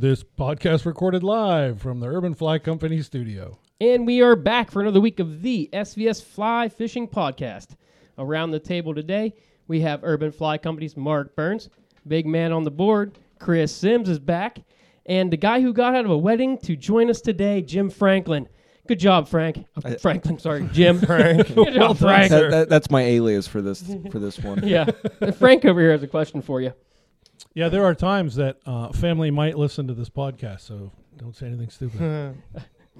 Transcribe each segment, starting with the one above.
This podcast recorded live from the Urban Fly Company studio. And we are back for another week of the SVS Fly Fishing Podcast. Around the table today, we have Urban Fly Company's Mark Burns, big man on the board. Chris Sims is back, and the guy who got out of a wedding to join us today, Jim Franklin. Good job, Frank. Uh, Franklin, sorry, Jim. Frank. Good job, Frank. That, that, that's my alias for this for this one. yeah, Frank over here has a question for you. Yeah, there are times that uh, family might listen to this podcast, so don't say anything stupid.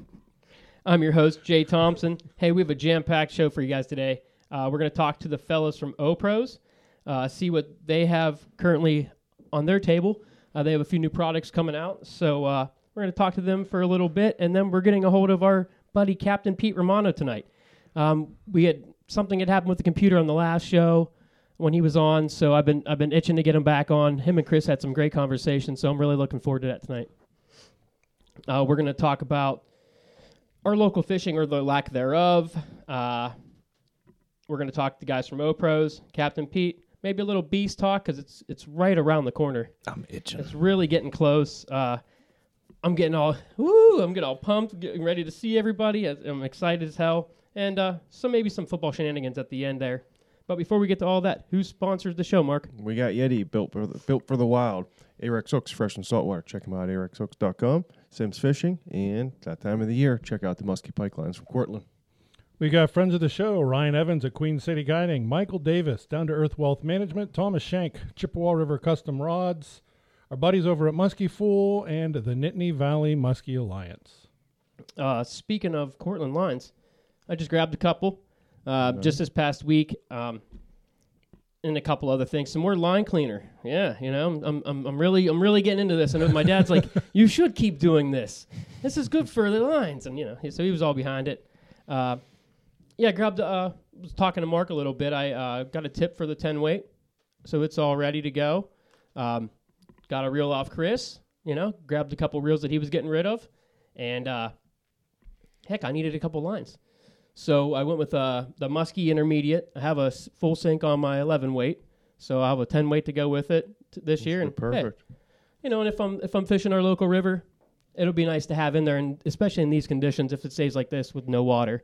I'm your host, Jay Thompson. Hey, we have a jam packed show for you guys today. Uh, we're going to talk to the fellows from OPros, uh, see what they have currently on their table. Uh, they have a few new products coming out, so uh, we're going to talk to them for a little bit, and then we're getting a hold of our buddy Captain Pete Romano tonight. Um, we had something had happened with the computer on the last show when he was on, so I've been I've been itching to get him back on. Him and Chris had some great conversations, so I'm really looking forward to that tonight. Uh, we're going to talk about our local fishing or the lack thereof. Uh, we're going to talk to the guys from OPros, Captain Pete, maybe a little beast talk because it's it's right around the corner. I'm itching. It's really getting close. Uh, I'm getting all woo! I'm getting all pumped, getting ready to see everybody. I'm excited as hell, and uh, so maybe some football shenanigans at the end there. But before we get to all that, who sponsors the show, Mark? We got Yeti built for the, built for the wild. Ahrex Hooks, fresh and saltwater. Check them out, ahrexhooks.com. Simms Fishing, and that time of the year, check out the Muskie Pike lines from Cortland. We got friends of the show Ryan Evans at Queen City Guiding, Michael Davis, Down to Earth Wealth Management, Thomas Shank, Chippewa River Custom Rods, our buddies over at Muskie Fool, and the Nittany Valley Muskie Alliance. Uh, speaking of Cortland lines, I just grabbed a couple. Uh, just this past week, um, and a couple other things. Some more line cleaner. Yeah, you know, I'm, I'm, I'm really, I'm really getting into this. And my dad's like, "You should keep doing this. This is good for the lines." And you know, so he was all behind it. Uh, yeah, grabbed. Uh, was talking to Mark a little bit. I uh, got a tip for the 10 weight, so it's all ready to go. Um, got a reel off Chris. You know, grabbed a couple reels that he was getting rid of, and uh, heck, I needed a couple lines. So I went with uh, the Muskie Intermediate. I have a s- full sink on my 11 weight, so I have a 10 weight to go with it t- this year. And hey, perfect. you know, and if I'm if I'm fishing our local river, it'll be nice to have in there, and especially in these conditions, if it stays like this with no water.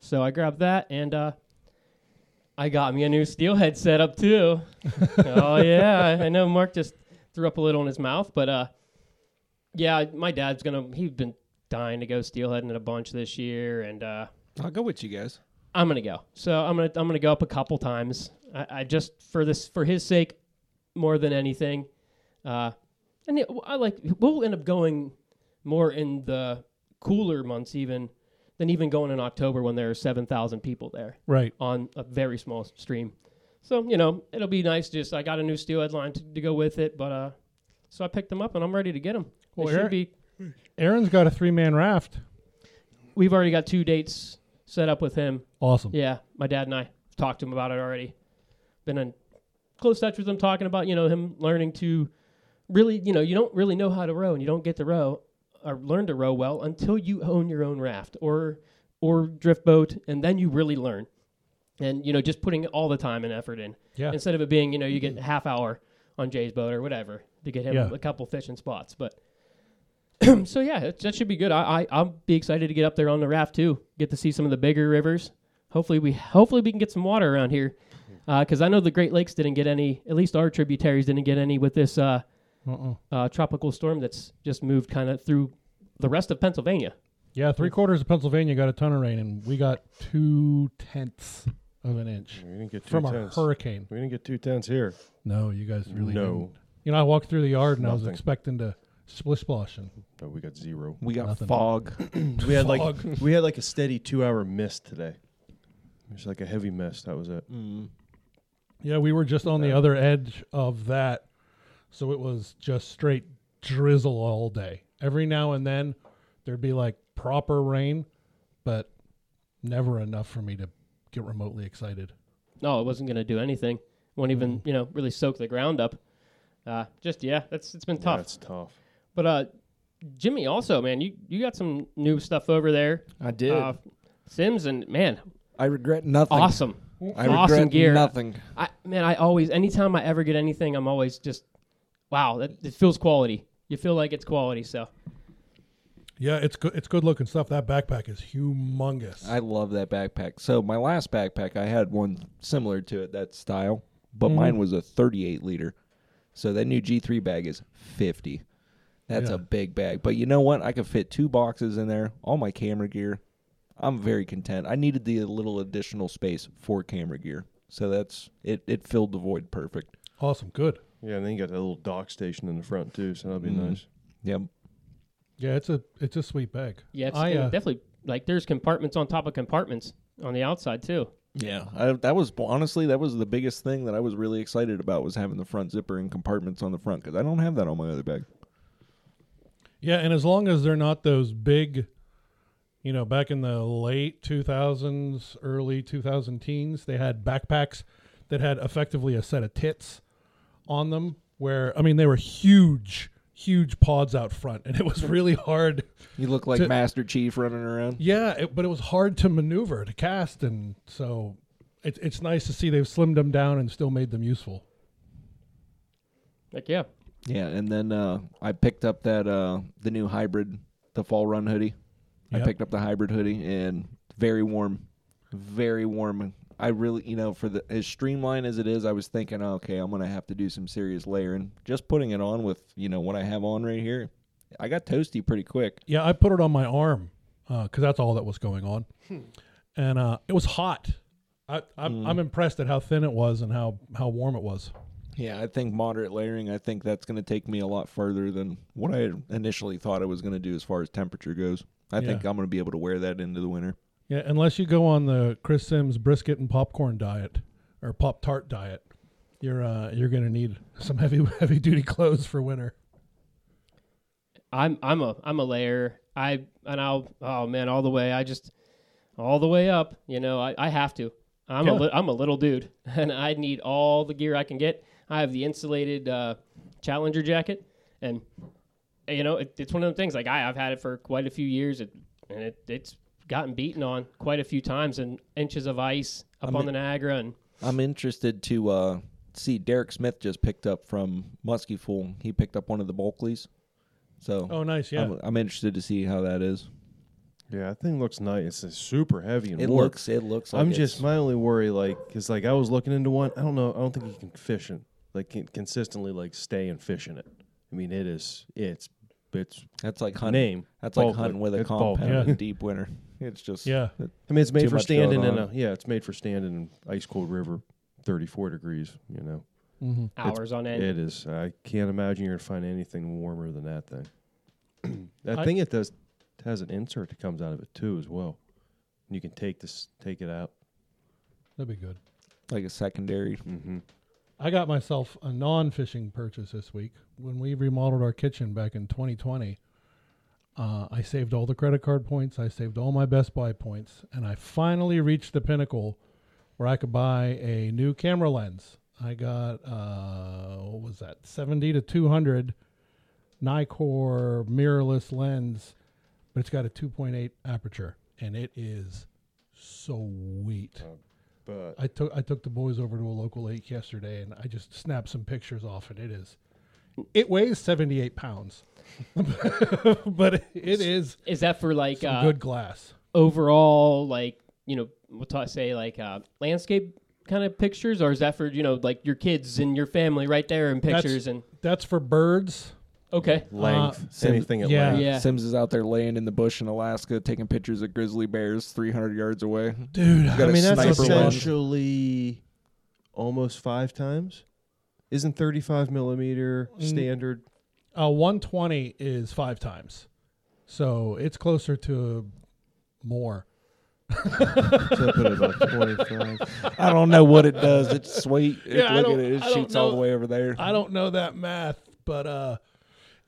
So I grabbed that, and uh, I got me a new steelhead setup too. oh yeah, I, I know Mark just threw up a little in his mouth, but uh, yeah, my dad's gonna. He's been dying to go steelheading a bunch this year, and uh, I'll go with you guys. I'm gonna go. So I'm gonna I'm gonna go up a couple times. I, I just for this for his sake, more than anything. Uh, and it, I like we'll end up going more in the cooler months even than even going in October when there are seven thousand people there Right. on a very small stream. So you know it'll be nice. Just I got a new steelhead line to, to go with it, but uh, so I picked them up and I'm ready to get them. Well, They should be. Aaron's got a three man raft. We've already got two dates set up with him. Awesome. Yeah, my dad and I talked to him about it already. Been in close touch with him, talking about you know him learning to really you know you don't really know how to row and you don't get to row or learn to row well until you own your own raft or or drift boat and then you really learn. And you know just putting all the time and effort in Yeah. instead of it being you know you get a half hour on Jay's boat or whatever to get him Yeah. a couple fishing spots, but. so yeah, it, that should be good. I, I I'll be excited to get up there on the raft too. Get to see some of the bigger rivers. Hopefully we hopefully we can get some water around here, because I know the Great Lakes didn't get any. At least our tributaries didn't get any with this uh, Uh-uh. uh, tropical storm that's just moved kind of through the rest of Pennsylvania. Yeah, three quarters of Pennsylvania got a ton of rain, and we got two tenths of an inch We didn't get two from a hurricane. We didn't get two tenths here. No, you guys really no, didn't. You know, I walked through the yard and I was expecting to splish splash and no, we got zero. We got Nothing. fog. We had like Fog. we had like a steady two hour mist today. It was like a heavy mist. That was it. Mm. Yeah, we were just on the other edge of that. So it was just straight drizzle all day. Every now and then there'd be like proper rain, but never enough for me to get remotely excited. No, it wasn't going to do anything. Won't even you know really soak the ground up. Uh, just yeah, that's it's been Yeah, tough. it's tough. But uh, Jimmy, also man, you you got some new stuff over there. I did. Uh, Simms and man, I regret nothing. awesome. I awesome regret gear. nothing. I man, I always anytime I ever get anything, I'm always just wow, that it feels quality. you feel like it's quality. So Yeah, it's good. It's good looking stuff. That backpack is humongous. I love that backpack. So my last backpack, I had one similar to it, that style, but Mhm. mine was a 38 liter. So that new G3 bag is 50. That's Yeah. a big bag. But you know what? I could fit two boxes in there, all my camera gear. I'm very content. I needed the little additional space for camera gear. So that's it it filled the void perfect. awesome. Good. Yeah, and then you got that little dock station in the front too, so that'll be Mhm. nice. Yep. Yeah, it's a it's a sweet bag. yeah, it's I, uh, definitely like there's compartments on top of compartments on the outside too. Yeah, I, that was honestly that was the biggest thing that I was really excited about was having the front zipper and compartments on the front because I don't have that on my other bag. Yeah, and as long as they're not those big, you know, back in the late 2000s, early 2000 teens, they had backpacks that had effectively a set of tits on them where I mean they were huge, huge pods out front and it was really hard. You look like To- Master Chief running around. Yeah, it, but it was hard to maneuver, to cast and so it's it's nice to see they've slimmed them down and still made them useful. Like yeah, Yeah, and then uh, I picked up that uh, the new hybrid, the fall run hoodie. I picked up the hybrid hoodie and very warm, very warm. I really, you know, for the as streamlined as it is, I was thinking, okay, I'm gonna have to do some serious layering. Just putting it on with, you know, what I have on right here, I got toasty pretty quick. Yeah, I put it on my arm because that's all that was going on, and uh, it was hot. I, I'm, I'm impressed at how thin it was and how, how warm it was. Yeah, I think moderate layering. I think that's going to take me a lot further than what I initially thought I was going to do as far as temperature goes. I think I'm going to be able to wear that into the winter. Yeah, unless you go on the Chris Sims brisket and popcorn diet or pop tart diet, you're uh, you're gonna need some heavy heavy duty clothes for winter. I'm I'm a I'm a layer. I and I'll oh man all the way. I just all the way up. You know I, I have to. I'm Yeah. a li- I'm a little dude and I need all the gear I can get. I have the insulated uh, Challenger jacket and you know it, it's one of the things like I I've had it for quite a few years it, and it it's gotten beaten on quite a few times and inches of ice up I on mean- the Niagara and I'm interested to uh, see Derek Smith just picked up from Muskie Fool. He picked up one of the Bulkleys. So Oh, nice. Yeah, I'm, I'm interested to see how that is. Yeah, that thing looks nice. It's super heavy and It warm. looks it looks like I'm it's- just my only worry, like, cause like I was looking into one. I don't know. I don't think you can fish it, like, can consistently like stay and fish in it. I mean, it is. It's it's that's like hunting. name. That's like hunting with a it's bulk. compound Yeah. deep winter. It's just yeah. I mean, it's made for standing in a yeah. It's made for standing in ice cold river, 34 degrees. You know, hmm hours on end. it is. I can't imagine you're gonna find anything warmer than that thing. that I- thing it does has an insert that comes out of it too as well. And you can take this, take it out. That'd be good. like a secondary. Mm-hmm. I got myself a non-fishing purchase this week when we remodeled our kitchen back in 2020. Uh, I saved all the credit card points. I saved all my Best Buy points, and I finally reached the pinnacle where I could buy a new camera lens. I got uh, what was that? 70 to 200 Nikkor mirrorless lens, but it's got a 2.8 aperture, and it is sweet. But I took I took the boys over to a local lake yesterday, and I just snapped some pictures off and It is, it weighs seventy eight pounds, but it is Is that for like uh, good glass. overall like you know what I say like uh, landscape kind of pictures or is that for you know like your kids and your family right there in That's- pictures and That's for birds. Okay length, Sim- anything at yeah. length. yeah Sims is out there laying in the bush in Alaska taking pictures of grizzly bears 300 yards away. Dude, I mean, that's sniper lens. essentially almost five times. Isn't 35 millimeter Mm. standard? uh, one twenty is five times, so it's closer to more. I put it about 25. I don't know what it does. It's sweet. It- Yeah, I look don't- at it. It I don't shoots all the way over there. I don't know that math, but uh,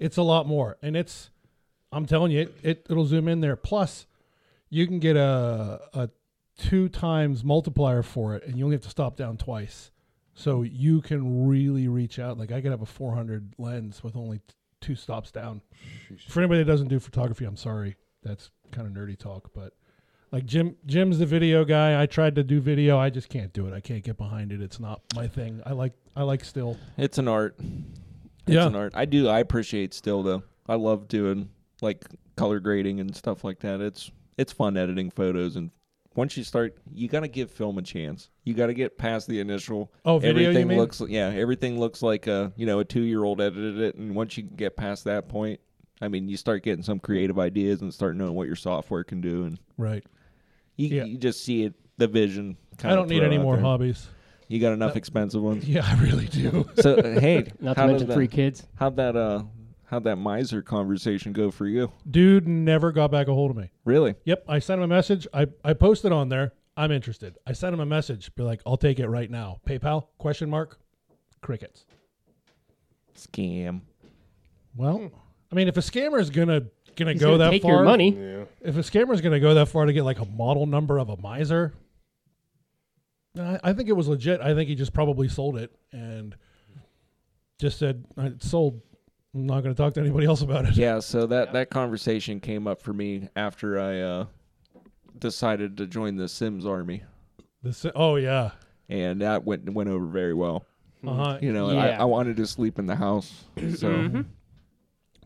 it's a lot more, and it's. I'm telling you, it, it it'll zoom in there. Plus, you can get a a two times multiplier for it, and you only have to stop down twice, so you can really reach out. Like I could have a 400 lens with only t- two stops down. For anybody that doesn't do photography, I'm sorry, that's kind of nerdy talk, but. Like Jim, Jim's the video guy. I tried to do video. I just can't do it. I can't get behind it. It's not my thing. I like, I like still. It's an art. It It's Yeah. an art. I do. I appreciate still though. I love doing like color grading and stuff like that. It's it's fun editing photos and once you start, you got to give film a chance. You got to get past the initial. Oh, video, you everything mean? looks yeah, everything looks like a you know a two year old edited it, and once you get past that point, I mean, you start getting some creative ideas and start knowing what your software can do, and Right. you, Yeah. you just see it, the vision. I don't need any more there. hobbies. You got enough expensive ones. Yeah, I really do. So uh, hey, Not how to does mention that, three kids. How'd that uh how'd that Meiser conversation go for you? Dude never got back a hold of me. Really? Yep, I sent him a message. I, I posted on there. I'm interested. I sent him a message. Be like, I'll take it right now. PayPal? Question mark. Crickets. Scam. Well, I mean, if a scammer is gonna gonna He's go gonna that take far, your money. Yeah. if a scammer is gonna go that far to get like a model number of a Meiser, I, I think it was legit. I think he just probably sold it and just said it's sold. I'm not going to talk to anybody else about it. Yeah, so that that conversation came up for me after I uh decided to join the Simms army. This, oh yeah, And that went went over very well. uh huh. You know, Yeah. I, I wanted to sleep in the house. So Mm-hmm.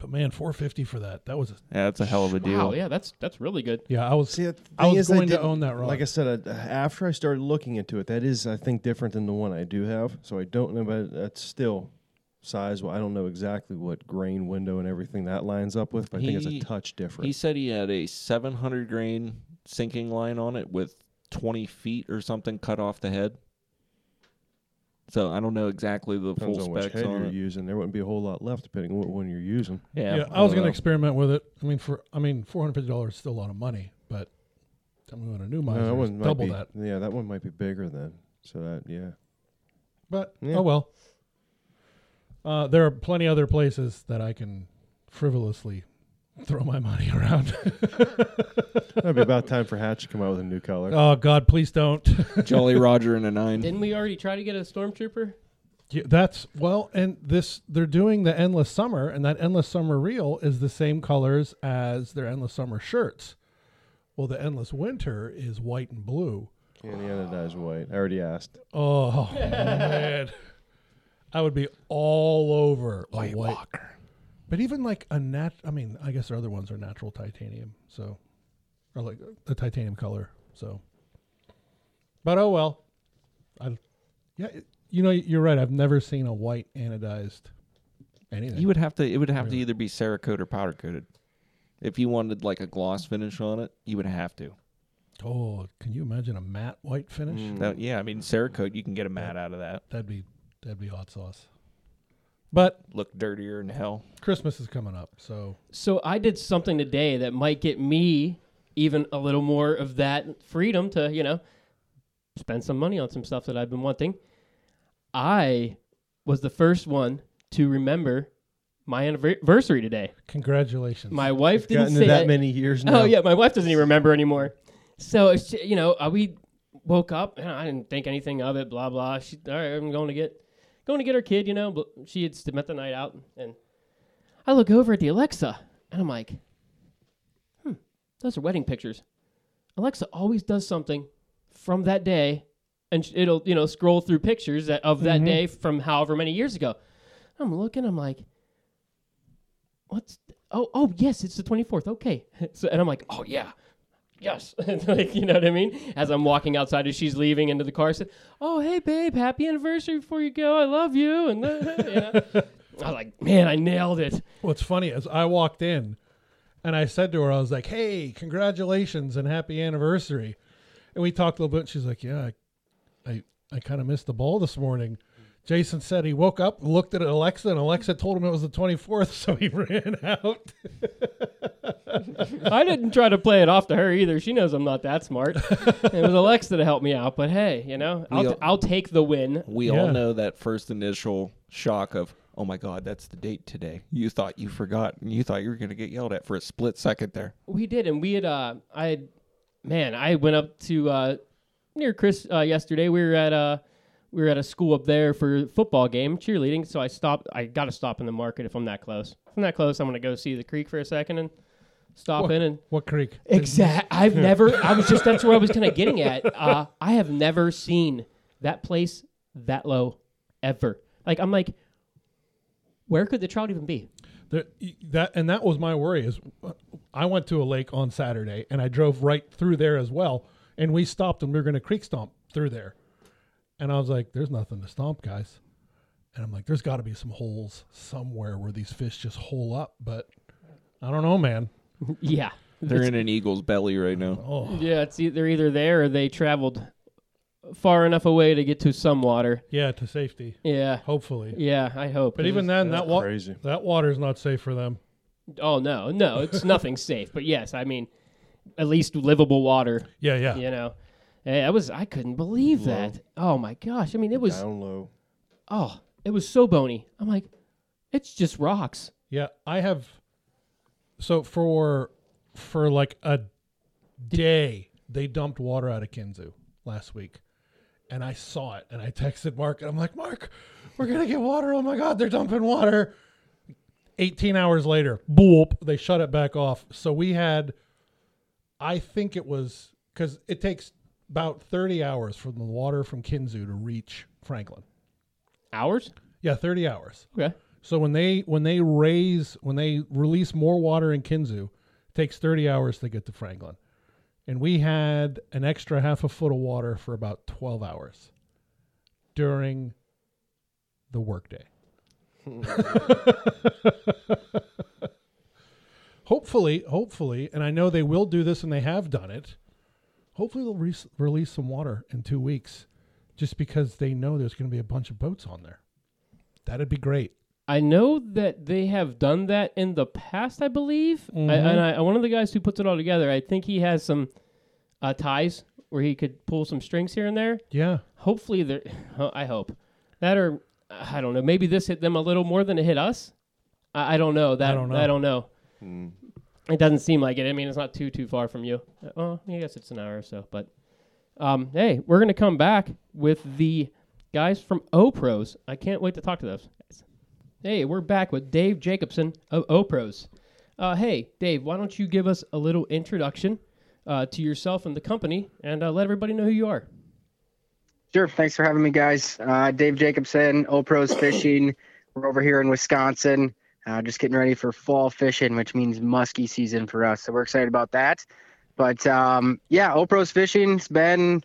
But man, 450 for that. That was a, yeah, that's a hell of a deal. Wow, yeah, that's that's really good. yeah. I was See, the I was is, I going to didn't- own that rod. Like I said, uh, after I started looking into it, that is, I think, different than the one I do have. So I don't know, but that's still size. Well, I don't know exactly what grain window and everything that lines up with. But I think it's a touch different. He said he had a 700 grain sinking line on it with 20 feet or something cut off the head. So I don't know exactly the Depends full on which specs head on you're it. using. There wouldn't be a whole lot left depending on what one you're using. Yeah, yeah, I was going to experiment with it. I mean, for I mean, 450 dollars is still a lot of money, but I mean, on a new No, Meiser, that it's one might double be, that. Yeah, that one might be bigger then. So that yeah. But Yeah. oh well. Uh, there are plenty other places that I can frivolously throw my money around. That'd be about time for Hatch to come out with a new color. oh God, please don't. Jolly Roger and a nine. Didn't we already try to get a stormtrooper? Yeah, that's well, and this they're doing the endless summer, and that endless summer reel is the same colors as their endless summer shirts. Well, the endless winter is white and blue. And the other guy's white. I already asked. Oh man, I would be all over a white. Walker. But even like a nat, I mean, I guess their other ones are natural titanium, so or like the titanium color. So, but oh well. I, yeah, it- you know, you're right. I've never seen a white anodized anything. You would have to. It would have to either be Cerakote or powder coated. If you wanted like a gloss finish on it, you would have to. Oh, can you imagine a matte white finish? Mm. That, yeah, I mean Cerakote, you can get a matte out of that. That'd be that'd be hot sauce. But Look dirtier than hell. Christmas is coming up, so So I did something today that might get me even a little more of that freedom to, you know, spend some money on some stuff that I've been wanting. I was the first one to remember my anniversary today. congratulations. My wife didn't Gotten say to that many years now. Oh yeah, my wife doesn't even remember anymore. So it's, you know, uh, we woke up and I didn't think anything of it. Blah blah. She, all right, I'm going to get going to get her kid. You know, but she had spent the night out, and I look over at the Alexa and I'm like, hmm, those are wedding pictures. Alexa always does something from that day, and it'll you know scroll through pictures that, of that Mhm. day from however many years ago. I'm looking. I'm like, what's oh oh yes it's the 24th okay so and i'm like oh yeah yes like you know what i mean as i'm walking outside as she's leaving into the car I said oh hey babe happy anniversary before you go i love you and you know. i was like man i nailed it What's funny is I walked in and I said to her, I was like, "Hey, congratulations and happy anniversary." And we talked a little bit. And she's like, "Yeah, I, I, I kind of missed the ball this morning." Jason said he woke up, looked at Alexa, and Alexa told him it was the 24th, so he ran out. I didn't try to play it off to her either she knows i'm not that smart it was alexa to help me out but hey you know i'll, We all- I'll take the win We Yeah. all know that first initial shock of, oh my God, that's the date today. You thought you forgot and you thought you were going to get yelled at for a split second there. We did, and we had. Uh, I had, man, I went up to uh, near Chris uh, yesterday. We were at a we were at a school up there for a football game, cheerleading. So I stopped. I got to stop in the market if I'm that close. If I'm that close, I'm gonna go see the creek for a second and stop What? in and. What creek? Exact. I've never. I was just. That's where I was kind of getting at. Uh, I have never seen that place that low, ever. Like I'm like, where could the trout even be? There, that and that was my worry is uh, I went to a lake on Saturday and I drove right through there as well and we stopped and we were going to creek stomp through there. And I was like there's nothing to stomp, guys. And I'm like there's got to be some holes somewhere where these fish just hole up, but I don't know, man. Yeah. They're in an eagle's belly right now. Oh, Yeah, it's e- they're either there or they traveled far enough away to get to some water. yeah, to safety, Yeah. hopefully. Yeah, I hope. But It even was- then, That's that wa- crazy. that water's not safe for them. Oh no, no, it's nothing safe. But yes, I mean, at least livable water. Yeah, yeah. You know, eh, hey, I was I couldn't believe that. Oh my gosh! I mean, it was Down low. oh, it was so bony. I'm like, it's just rocks. Yeah, I have. So for for like a day, they dumped water out of Kinzua last week, and I saw it, and I texted Mark, and I'm like, Mark, we're gonna get water. Oh my God, they're dumping water. 18 hours later, boop, they shut it back off. So we had, I think it was because it takes about 30 hours for the water from Kinzua to reach Franklin. Hours? Yeah, 30 hours. Okay. So when they when they raise when they release more water in Kinzua, it takes 30 hours to get to Franklin. And we had an extra half a foot of water for about 12 hours during the workday. hopefully, hopefully, and I know they will do this and they have done it. Hopefully they'll re- release some water in 2 weeks just because they know there's going to be a bunch of boats on there. That'd be great. I know that they have done that in the past. I believe, I, Mhm. and I, one of the guys who puts it all together, I think he has some uh, ties where he could pull some strings here and there. Yeah. Hopefully, there. I hope that or I don't know. Maybe this hit them a little more than it hit us. I, I don't know. That don't know. I don't know. Mm. It doesn't seem like it. I mean, it's not too too far from you. Uh, Well, I guess it's an hour or so. But um, hey, we're gonna come back with the guys from OPros. I can't wait to talk to those guys. Hey, we're back with Dave Jacobson of OPros. Uh, hey, Dave, why don't you give us a little introduction uh, to yourself and the company, and uh, let everybody know who you are. Sure. Thanks for having me, guys. Uh, Dave Jacobson, Opros Fishing. We're over here in Wisconsin, uh, just getting ready for fall fishing, which means muskie season for us. So we're excited about that. But um, yeah, Opros Fishing's been,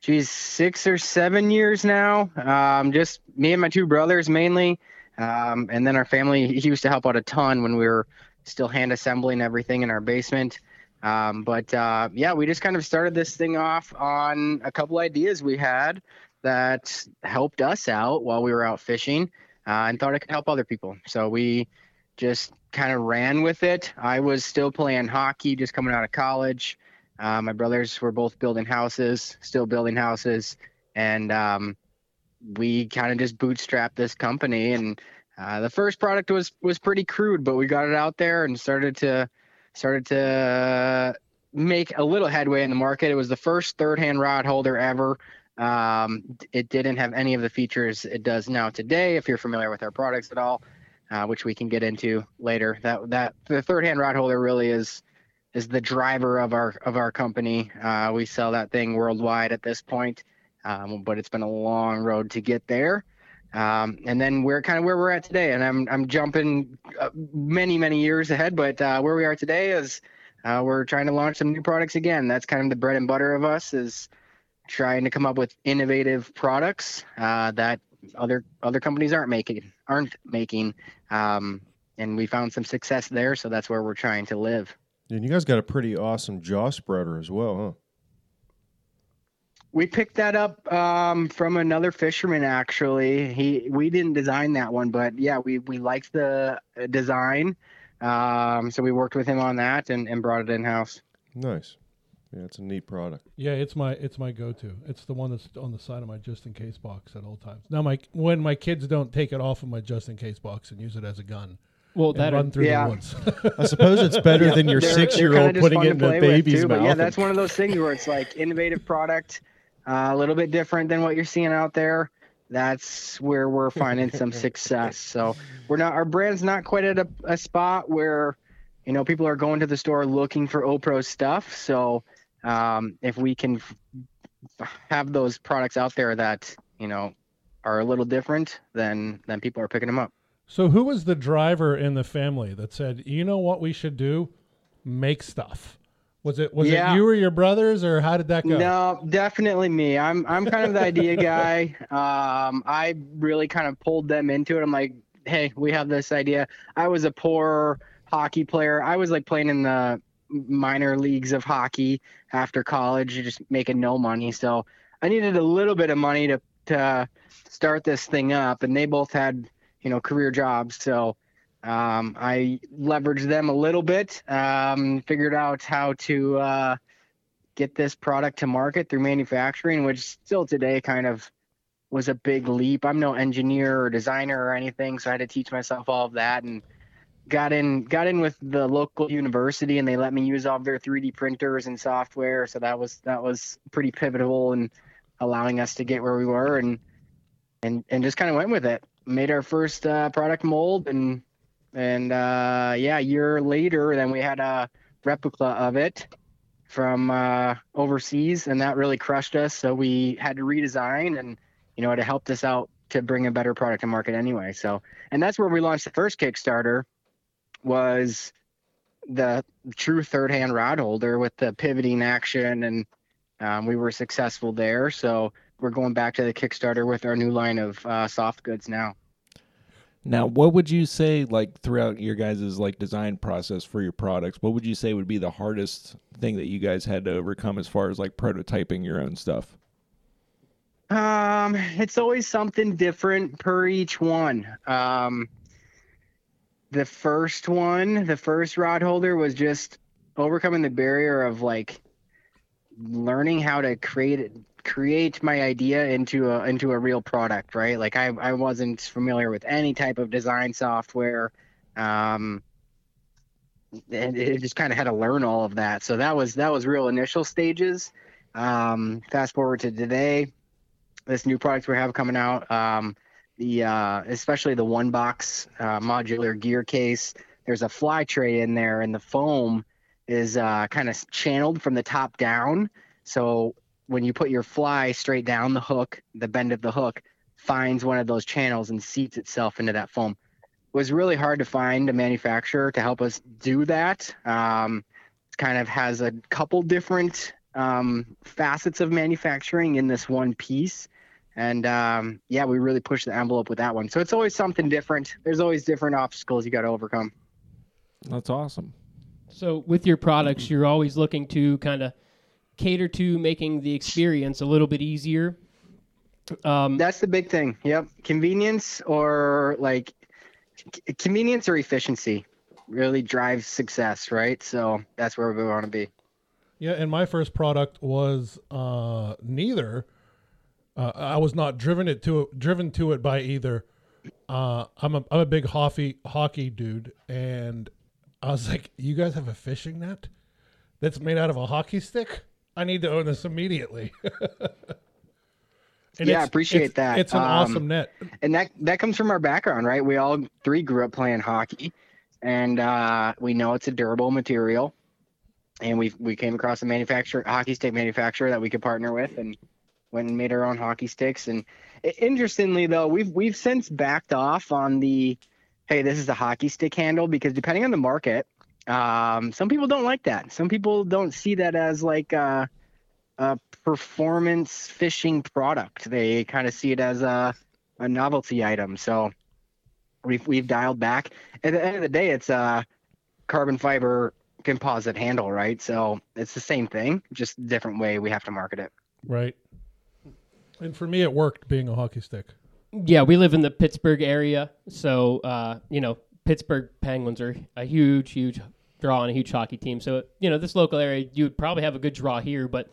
geez, six or seven years now. Um, just me and my two brothers mainly. Um, and then our family, used to help out a ton when we were still hand assembling everything in our basement. Um, but uh, yeah, we just kind of started this thing off on a couple ideas we had that helped us out while we were out fishing uh, and thought it could help other people. So we just kind of ran with it. I was still playing hockey, just coming out of college. Uh, my brothers were both building houses, still building houses. And um, we kind of just bootstrapped this company. And uh, the first product was was pretty crude, but we got it out there and started to started to make a little headway in the market. It was the first third hand rod holder ever. Um, it didn't have any of the features it does now today. If you're familiar with our products at all, uh, which we can get into later, that that the third hand rod holder really is is the driver of our of our company. Uh, we sell that thing worldwide at this point, um, but it's been a long road to get there. Um, and then we're kind of where we're at today. And I'm I'm jumping uh, many many years ahead, but uh, where we are today is uh, we're trying to launch some new products again. That's kind of the bread and butter of us is trying to come up with innovative products uh, that other other companies aren't making aren't making. Um, and we found some success there, so that's where we're trying to live. And you guys got a pretty awesome jaw spreader as well, huh? We picked that up um, from another fisherman. Actually, he we didn't design that one, but yeah, we we liked the uh, design, um, so we worked with him on that and, and brought it in house. Nice. Yeah, it's a neat product. Yeah, it's my it's my go-to. It's the one that's on the side of my just in case box at all times. Now, my when my kids don't take it off of my just in case box and use it as a gun Well, that run through Yeah. the woods. I suppose it's better Yeah, than your they're- they're six year kinda old putting it in the play with, baby's too, mouth. Yeah, that's one of those things where it's like innovative product, uh, a little bit different than what you're seeing out there. That's where we're finding some success. So we're not our brand's not quite at a, a spot where you know people are going to the store looking for OPRO stuff. So um, if we can f- have those products out there that you know are a little different, then then people are picking them up. So who was the driver in the family that said, "You know what we should do? Make stuff." Was it was Yeah. it you or your brothers, or how did that go? No, definitely me. I'm I'm kind of the idea guy. Um, I really kind of pulled them into it. I'm like, hey, we have this idea. I was a poor hockey player. I was like playing in the minor leagues of hockey after college, just making no money. So I needed a little bit of money to to start this thing up, and they both had you know career jobs. So um, I leveraged them a little bit, um, figured out how to. Uh, get this product to market through manufacturing, which still today kind of was a big leap. I'm no engineer or designer or anything, so I had to teach myself all of that and got in got in with the local university and they let me use all of their 3D printers and software. So that was that was pretty pivotal in allowing us to get where we were and and and just kind of went with it. Made our first uh, product mold and and uh, yeah, a year later, then we had a replica of it from uh, overseas, and that really crushed us. So we had to redesign, and you know, it helped us out to bring a better product to market anyway. So, and that's where we launched the first Kickstarter, was the true third-hand rod holder with the pivoting action, and um, we were successful there. So we're going back to the Kickstarter with our new line of uh, soft goods now. Now, what would you say, like throughout your guys' like design process for your products? What would you say would be the hardest thing that you guys had to overcome as far as like prototyping your own stuff? Um, it's always something different per each one. Um, the first one, the first rod holder was just overcoming the barrier of like learning how to create it create my idea into a into a real product right? Like i i wasn't familiar with any type of design software um and it just kind of had to learn all of that. So that was that was real initial stages. Um fast forward to today this new product we have coming out um the uh especially the one box uh, modular gear case there's a fly tray in there and the foam is uh kind of channeled from the top down. So when you put your fly straight down the hook, the bend of the hook finds one of those channels and seats itself into that foam. It was really hard to find a manufacturer to help us do that. Um, it kind of has a couple different um, facets of manufacturing in this one piece. And um, yeah, we really pushed the envelope with that one. So it's always something different. There's always different obstacles you got to overcome. That's awesome. So with your products, you're always looking to kind of cater to making the experience a little bit easier. Um, That's the big thing. Yep. Convenience or like c- convenience or efficiency really drives success, right? So that's where we want to be. Yeah, and my first product was uh, neither. Uh, I was not driven it to driven to it by either. Uh, I'm a I'm a big hockey hockey dude, and I was like, "You guys have a fishing net that's made out of a hockey stick? I need to own this immediately." And Yeah, it's- appreciate it's- that. It's an Um, awesome net. And that that comes from our background, right? We all three grew up playing hockey, and uh, we know it's a durable material. And we we came across a manufacturer, hockey stick manufacturer that we could partner with, and went and made our own hockey sticks. And interestingly, though, we've we've since backed off on the, hey, this is a hockey stick handle because depending on the market, um, some people don't like that. Some people don't see that as like a, a performance fishing product. They kind of see it as a a novelty item. So we've we've dialed back. At the end of the day, it's a carbon fiber composite handle, right? So it's the same thing, just a different way we have to market it. Right. And for me, it worked being a hockey stick. yeah, we live in the Pittsburgh area, so uh, you know Pittsburgh Penguins are a huge, huge draw and a huge hockey team. So you know this local area, you would probably have a good draw here, but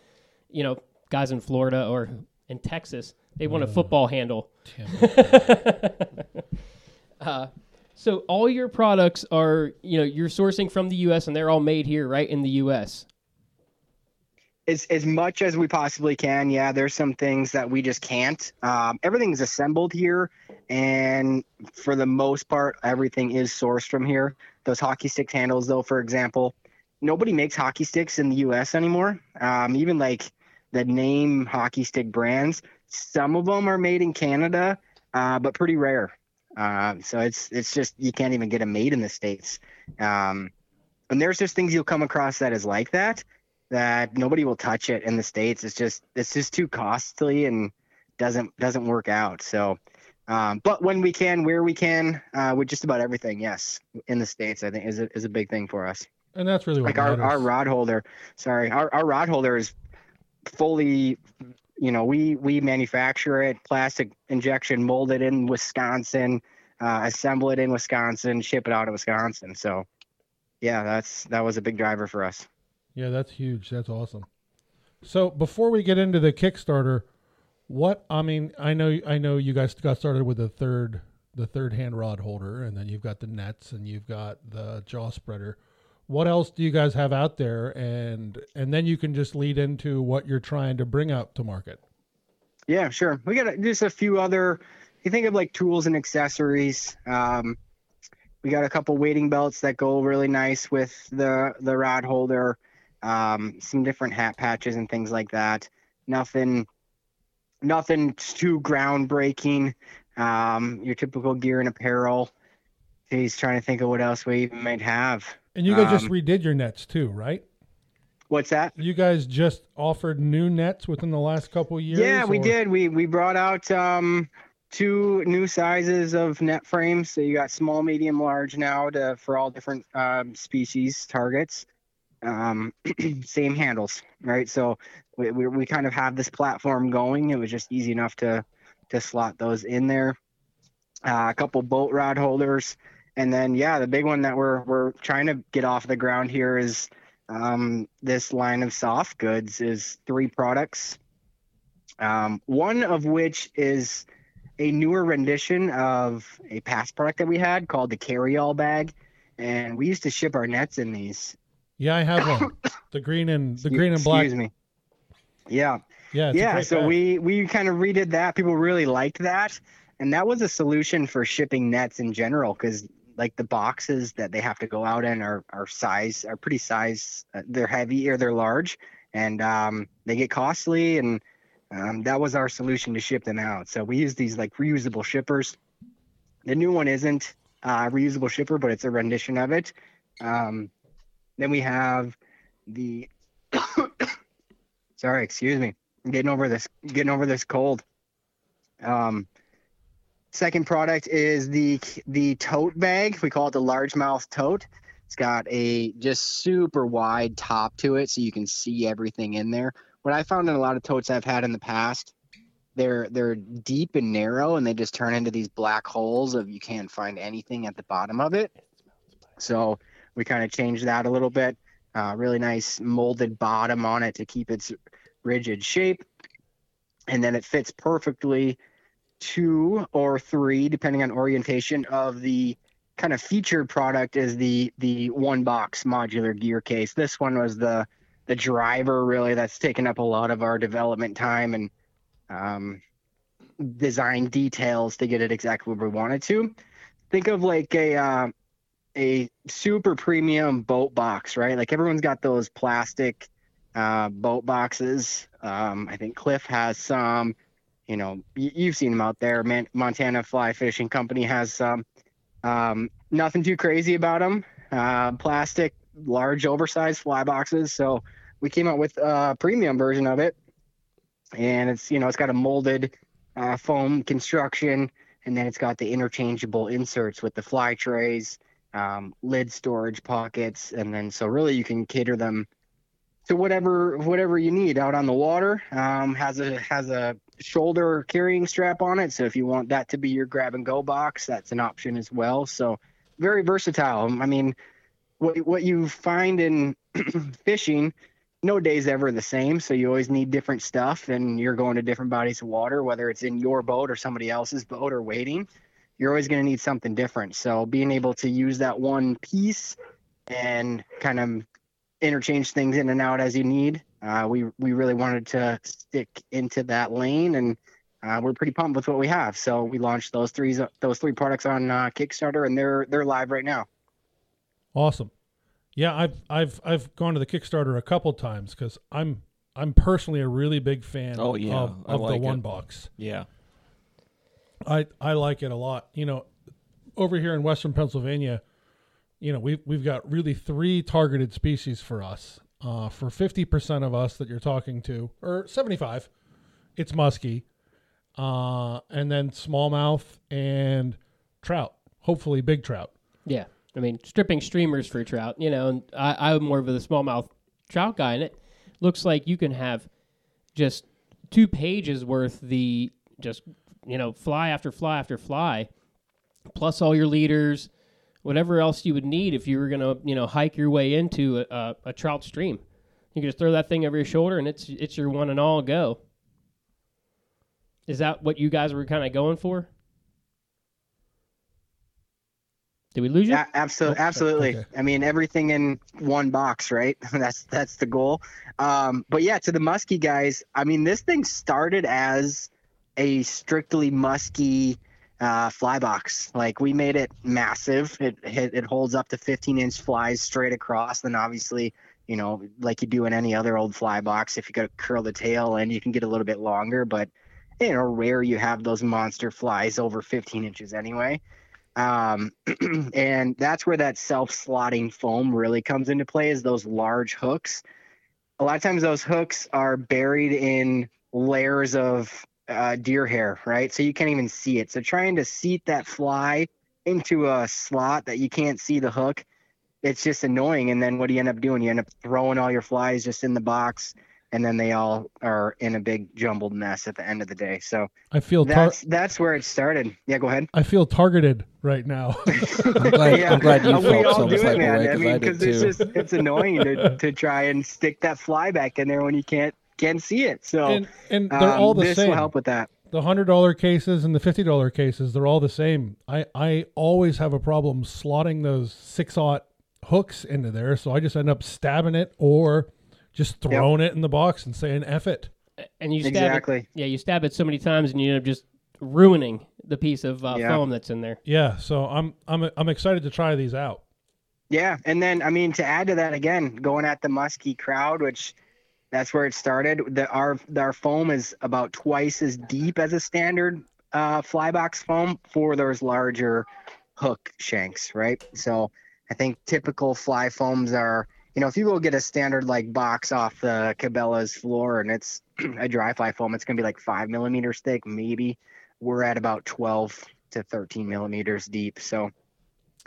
you know guys in Florida or in Texas, they want a football handle. uh, so all your products are you know you're sourcing from the U.S. and they're all made here, right in the U.S. As as much as we possibly can. Yeah, there's some things that we just can't. Um, everything's assembled here, and for the most part, everything is sourced from here. Those hockey stick handles, though, for example, nobody makes hockey sticks in the U.S. anymore. Um, even like the name hockey stick brands, some of them are made in Canada, uh, but pretty rare. Um, so it's it's just you can't even get them made in the states. Um, and there's just things you'll come across that is like that that nobody will touch it in the states. It's just it's just too costly and doesn't doesn't work out. So, um, but when we can, where we can, uh, with just about everything, yes, in the states, I think is a, is a big thing for us. And that's really what Like our, our rod holder, sorry, our, our rod holder is fully, you know, we we manufacture it, plastic injection, mold it in Wisconsin, uh, assemble it in Wisconsin, ship it out of Wisconsin. So, yeah, that's that was a big driver for us. Yeah, that's huge. That's awesome. So before we get into the Kickstarter, what I mean, I know I know you guys got started with the third the third hand rod holder, and then you've got the nets, and you've got the jaw spreader. What else do you guys have out there, and and then you can just lead into what you're trying to bring out to market. Yeah, sure. We got just a few other. You think of like tools and accessories. Um, we got a couple wading belts that go really nice with the the rod holder. Um, some different hat patches and things like that. Nothing, nothing too groundbreaking. Um, your typical gear and apparel. He's trying to think of what else we might have. And you guys just Um, redid your nets too, right? What's that? You guys just offered new nets within the last couple years. Yeah, we or- did. We we brought out um, two new sizes of net frames. So you got small, medium, large now to for all different um, species targets. Um, same handles, right? So we, we we kind of have this platform going. It was just easy enough to to slot those in there. Uh, a couple boat rod holders, and then yeah, the big one that we're we're trying to get off the ground here is um, this line of soft goods is three products um, one of which is a newer rendition of a past product that we had called the carry-all bag, and we used to ship our nets in these. Yeah, I have one. the green and the green and black. Excuse me. Yeah, Yeah, yeah. So bag. we we kind of redid that. People really liked that, and that was a solution for shipping nets in general because like the boxes that they have to go out in are are size are pretty size. Uh, they're heavy or they're large, and um, they get costly. And um, that was our solution to ship them out. So we use these like reusable shippers. The new one isn't uh, a reusable shipper, but it's a rendition of it. Um, then we have the sorry, excuse me. I'm getting over this getting over this cold. Um, second product is the the tote bag. We call it the largemouth tote. It's got a just super wide top to it, so you can see everything in there. What I found in a lot of totes I've had in the past, they're they're deep and narrow, and they just turn into these black holes of you can't find anything at the bottom of it. So we kind of changed that a little bit. Uh, really nice molded bottom on it to keep its rigid shape. And then it fits perfectly two or three, depending on orientation of the kind of featured product is the the one box modular gear case. This one was the the driver really that's taken up a lot of our development time and um, design details to get it exactly where we wanted to. Think of like a uh, a super premium boat box, right? Like everyone's got those plastic uh, boat boxes. Um, I think Cliff has some. You know, you've seen them out there. Man- Montana Fly Fishing Company has some. Um, nothing too crazy about them. Uh, plastic, large, oversized fly boxes. So we came out with a premium version of it, and it's you know it's got a molded uh, foam construction, and then it's got the interchangeable inserts with the fly trays um, lid storage pockets, and then so really you can cater them to whatever whatever you need out on the water. Um, has a has a shoulder carrying strap on it, so if you want that to be your grab and go box, that's an option as well. So very versatile. I mean, what what you find in fishing. No day's ever the same, so you always need different stuff, and you're going to different bodies of water, whether it's in your boat or somebody else's boat or wading you're always going to need something different. So being able to use that one piece and kind of interchange things in and out as you need, uh, we we really wanted to stick into that lane, and uh, we're pretty pumped with what we have. So we launched those three those three products on uh, Kickstarter, and they're they're live right now. Awesome. Yeah, I've I've I've gone to the Kickstarter a couple times because I'm I'm personally a really big fan Oh, yeah, of, of like the one it. box. Yeah. I I like it a lot. You know, over here in Western Pennsylvania, you know, we've we've got really three targeted species for us. Uh, for fifty percent of us that you're talking to, or seventy-five, it's muskie, uh, and then smallmouth and trout. Hopefully, big trout. Yeah, I mean stripping streamers for trout. You know, and I, I'm more of a smallmouth trout guy, and it looks like you can have just two pages worth the just you know fly after fly after fly, plus all your leaders, whatever else you would need if you were gonna you know hike your way into a, a, a trout stream. You can just throw that thing over your shoulder, and it's it's your one and all go. Is that what you guys were kind of going for? Did we lose you? Yeah, absolutely, Oh, absolutely. okay. I mean, everything in one box, right? that's that's the goal. Um, but yeah, to the muskie guys, I mean, this thing started as a strictly musky uh, fly box. Like we made it massive. It, it it holds up to 15 inch flies straight across. Then obviously, you know, like you do in any other old fly box, if you to curl the tail and you can get a little bit longer. But you know, rare you have those monster flies over 15 inches anyway. Um, and that's where that self-slotting foam really comes into play is those large hooks. A lot of times those hooks are buried in layers of uh, deer hair, right? So you can't even see it. So trying to seat that fly into a slot that you can't see the hook, it's just annoying. And then what do you end up doing? You end up throwing all your flies just in the box, and then they all are in a big jumbled mess at the end of the day. So I feel tar- that's that's where it started. Yeah, go ahead. I feel targeted right now. I'm glad, I'm glad you we felt all some do type it, man. I mean, because it's just it's annoying to, to try and stick that fly back in there when you can't can't see it. So and and they're um, all the this same. will help with that. the hundred dollar cases and the fifty dollar cases, they're all the same. I I always have a problem slotting those six aught hooks into there, so I just end up stabbing it or just throwing it in the box and saying "eff it." and you stab Exactly. it. Yeah, you stab it so many times, and you end up just ruining the piece of uh, Yeah. foam that's in there. Yeah, so I'm I'm I'm excited to try these out. Yeah, and then I mean to add to that again, going at the musky crowd, which that's where it started. The our our foam is about twice as deep as a standard uh, fly box foam for those larger hook shanks, right? So I think typical fly foams are, you know, if you go get a standard like box off the Cabela's floor and it's a dry fly foam, it's gonna be like five millimeters thick, maybe. We're at about twelve to thirteen millimeters deep, so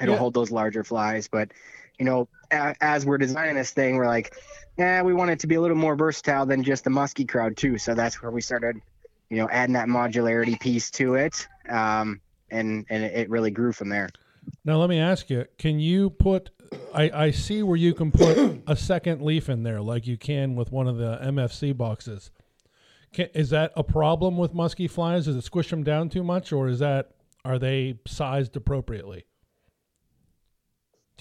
it'll Yeah. hold those larger flies. But you know, a, as we're designing this thing, we're like, yeah, we want it to be a little more versatile than just the musky crowd too. So that's where we started, you know, adding that modularity piece to it, um, and and it really grew from there. Now let me ask you: Can you put? I I see where you can put a second leaf in there, like you can with one of the MFC boxes. Can, is that a problem with musky flies? Does it squish them down too much, or is that are they sized appropriately?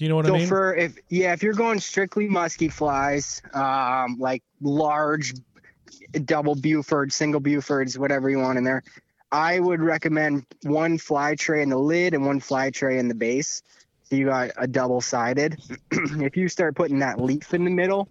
Do you know what so I mean? for if yeah, if you're going strictly musky flies, um, like large double Buford, single Bufords, whatever you want in there, I would recommend one fly tray in the lid and one fly tray in the base. So you got a double sided. if you start putting that leaf in the middle,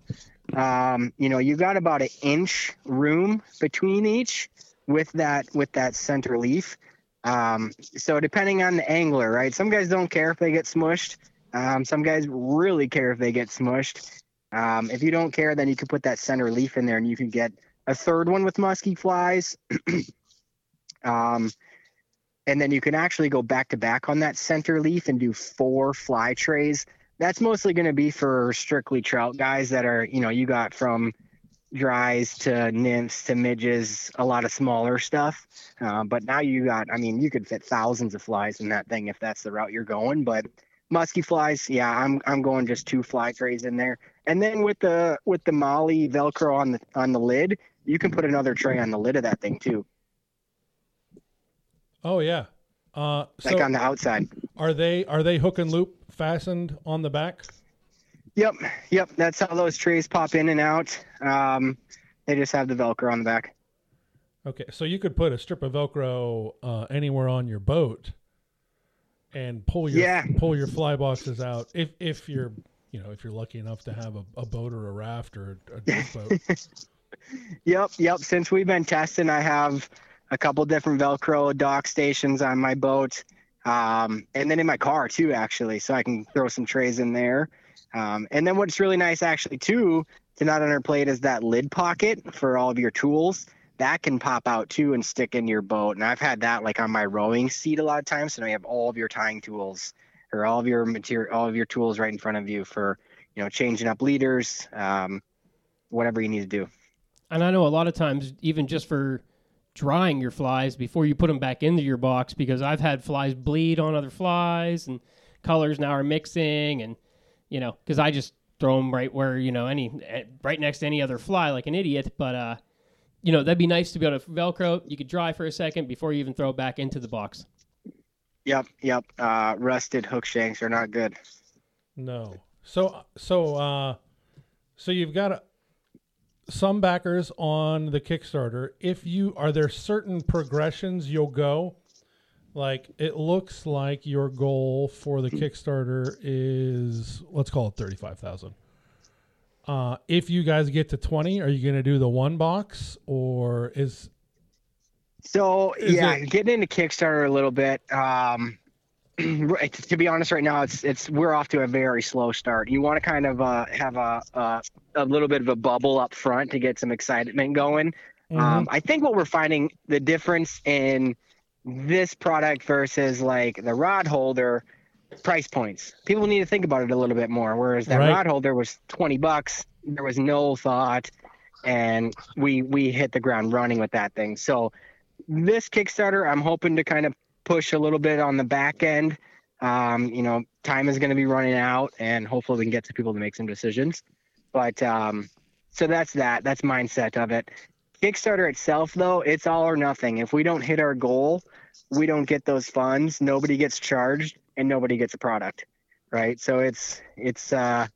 um, you know, you got about an inch room between each with that with that center leaf. Um, so depending on the angler, right? Some guys don't care if they get smushed. Um, some guys really care if they get smushed. Um, if you don't care, then you can put that center leaf in there, and you can get a third one with musky flies. um, and then you can actually go back to back on that center leaf and do four fly trays. That's mostly going to be for strictly trout guys that are, you know, you got from dries to nymphs to midges, a lot of smaller stuff. Uh, but now you got, I mean, you could fit thousands of flies in that thing if that's the route you're going. But musky flies, yeah, I'm I'm going just two fly trays in there, and then with the with the MOLLE Velcro on the on the lid, you can put another tray on the lid of that thing too, oh yeah. Uh, so like on the outside. are they are they hook and loop fastened on the back? Yep, yep, that's how those trays pop in and out. Um, they just have the Velcro on the back. Okay, so you could put a strip of Velcro uh, anywhere on your boat and pull your Yeah. pull your fly boxes out if if you're you know if you're lucky enough to have a, a boat or a raft or a, dirt boat. Yep, yep. Since we've been testing, I have a couple different Velcro dock stations on my boat. um, and then in my car too, actually, so I can throw some trays in there. Um, and then what's really nice, actually, too, to not underplay it is that lid pocket for all of your tools. That can pop out too and stick in your boat. And I've had that like on my rowing seat a lot of times. So now you have all of your tying tools or all of your material, all of your tools right in front of you for, you know, changing up leaders, um, whatever you need to do. And I know a lot of times, even just for drying your flies before you put them back into your box, because I've had flies bleed on other flies and colors now are mixing, and you know, because I just throw them right where you know any eh, right next to any other fly like an idiot. But uh, you know, that'd be nice to be able to Velcro. You could dry for a second before you even throw it back into the box. Yep, yep. Uh, rusted hook shanks are not good. No. So so uh so you've got a, some backers on the Kickstarter. If you are there certain progressions you'll go like it looks like your goal for the Kickstarter is let's call it 35,000. Uh if you guys get to 20, are you going to do the one box or is So Is yeah, it- getting into Kickstarter a little bit. Um, to be honest, right now it's it's we're off to a very slow start. You want to kind of uh, have a, a a little bit of a bubble up front to get some excitement going. Um, I think what we're finding the difference in this product versus like the rod holder price points. People need to think about it a little bit more. Whereas that Right. rod holder was twenty bucks, there was no thought, and we we hit the ground running with that thing. So this Kickstarter, I'm hoping to kind of push a little bit on the back end. Um, you know, time is going to be running out, and hopefully we can get to people to make some decisions. But um, so that's that. That's mindset of it. Kickstarter itself, though, it's all or nothing. If we don't hit our goal, we don't get those funds. Nobody gets charged, and nobody gets a product, right? So it's it's uh,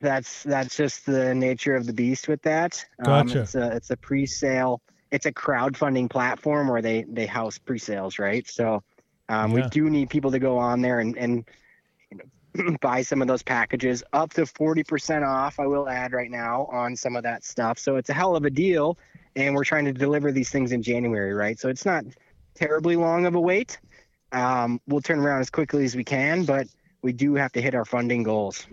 that's that's just the nature of the beast with that. Um, Gotcha. it's a it's a pre-sale. It's a crowdfunding platform where they they house pre-sales, right? So um, we do need people to go on there and and you know, buy some of those packages up to 40% off i will add right now on some of that stuff so it's a hell of a deal and we're trying to deliver these things in january right so it's not terribly long of a wait um, we'll turn around as quickly as we can but we do have to hit our funding goals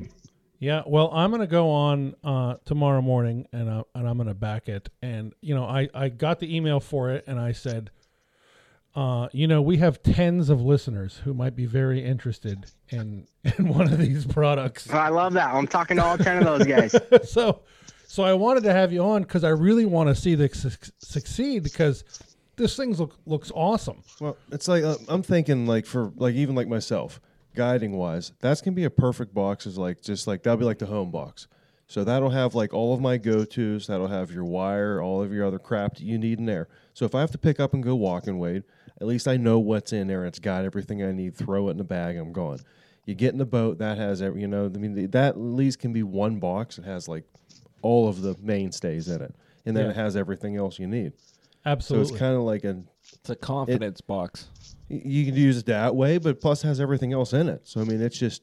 Yeah, well, I'm gonna go on uh, tomorrow morning, and uh, and I'm gonna back it. And you know, I I got the email for it, and I said, uh, you know, we have tens of listeners who might be very interested in in one of these products. i love that i'm talking to all 10 of those guys so, so I wanted to have you on because I really want to see this suc succeed because this thing look, looks awesome. Well, it's like uh, I'm thinking like for like even like myself, guiding wise, that's gonna be a perfect box. Is like just like that'll be like the home box. So that'll have like all of my go tos. That'll have your wire, all of your other crap that you need in there. So if I have to pick up and go walk and wade, at least I know what's in there. It's got everything I need. Throw it in the bag. I'm gone. You get in the boat. That has every. You know, I mean, that at least can be one box. It has like all of the mainstays in it, and then Yeah. it has everything else you need. So Absolutely. it's kind of like a It's a confidence box. You can use it that way, but plus has everything else in it. So I mean, it's just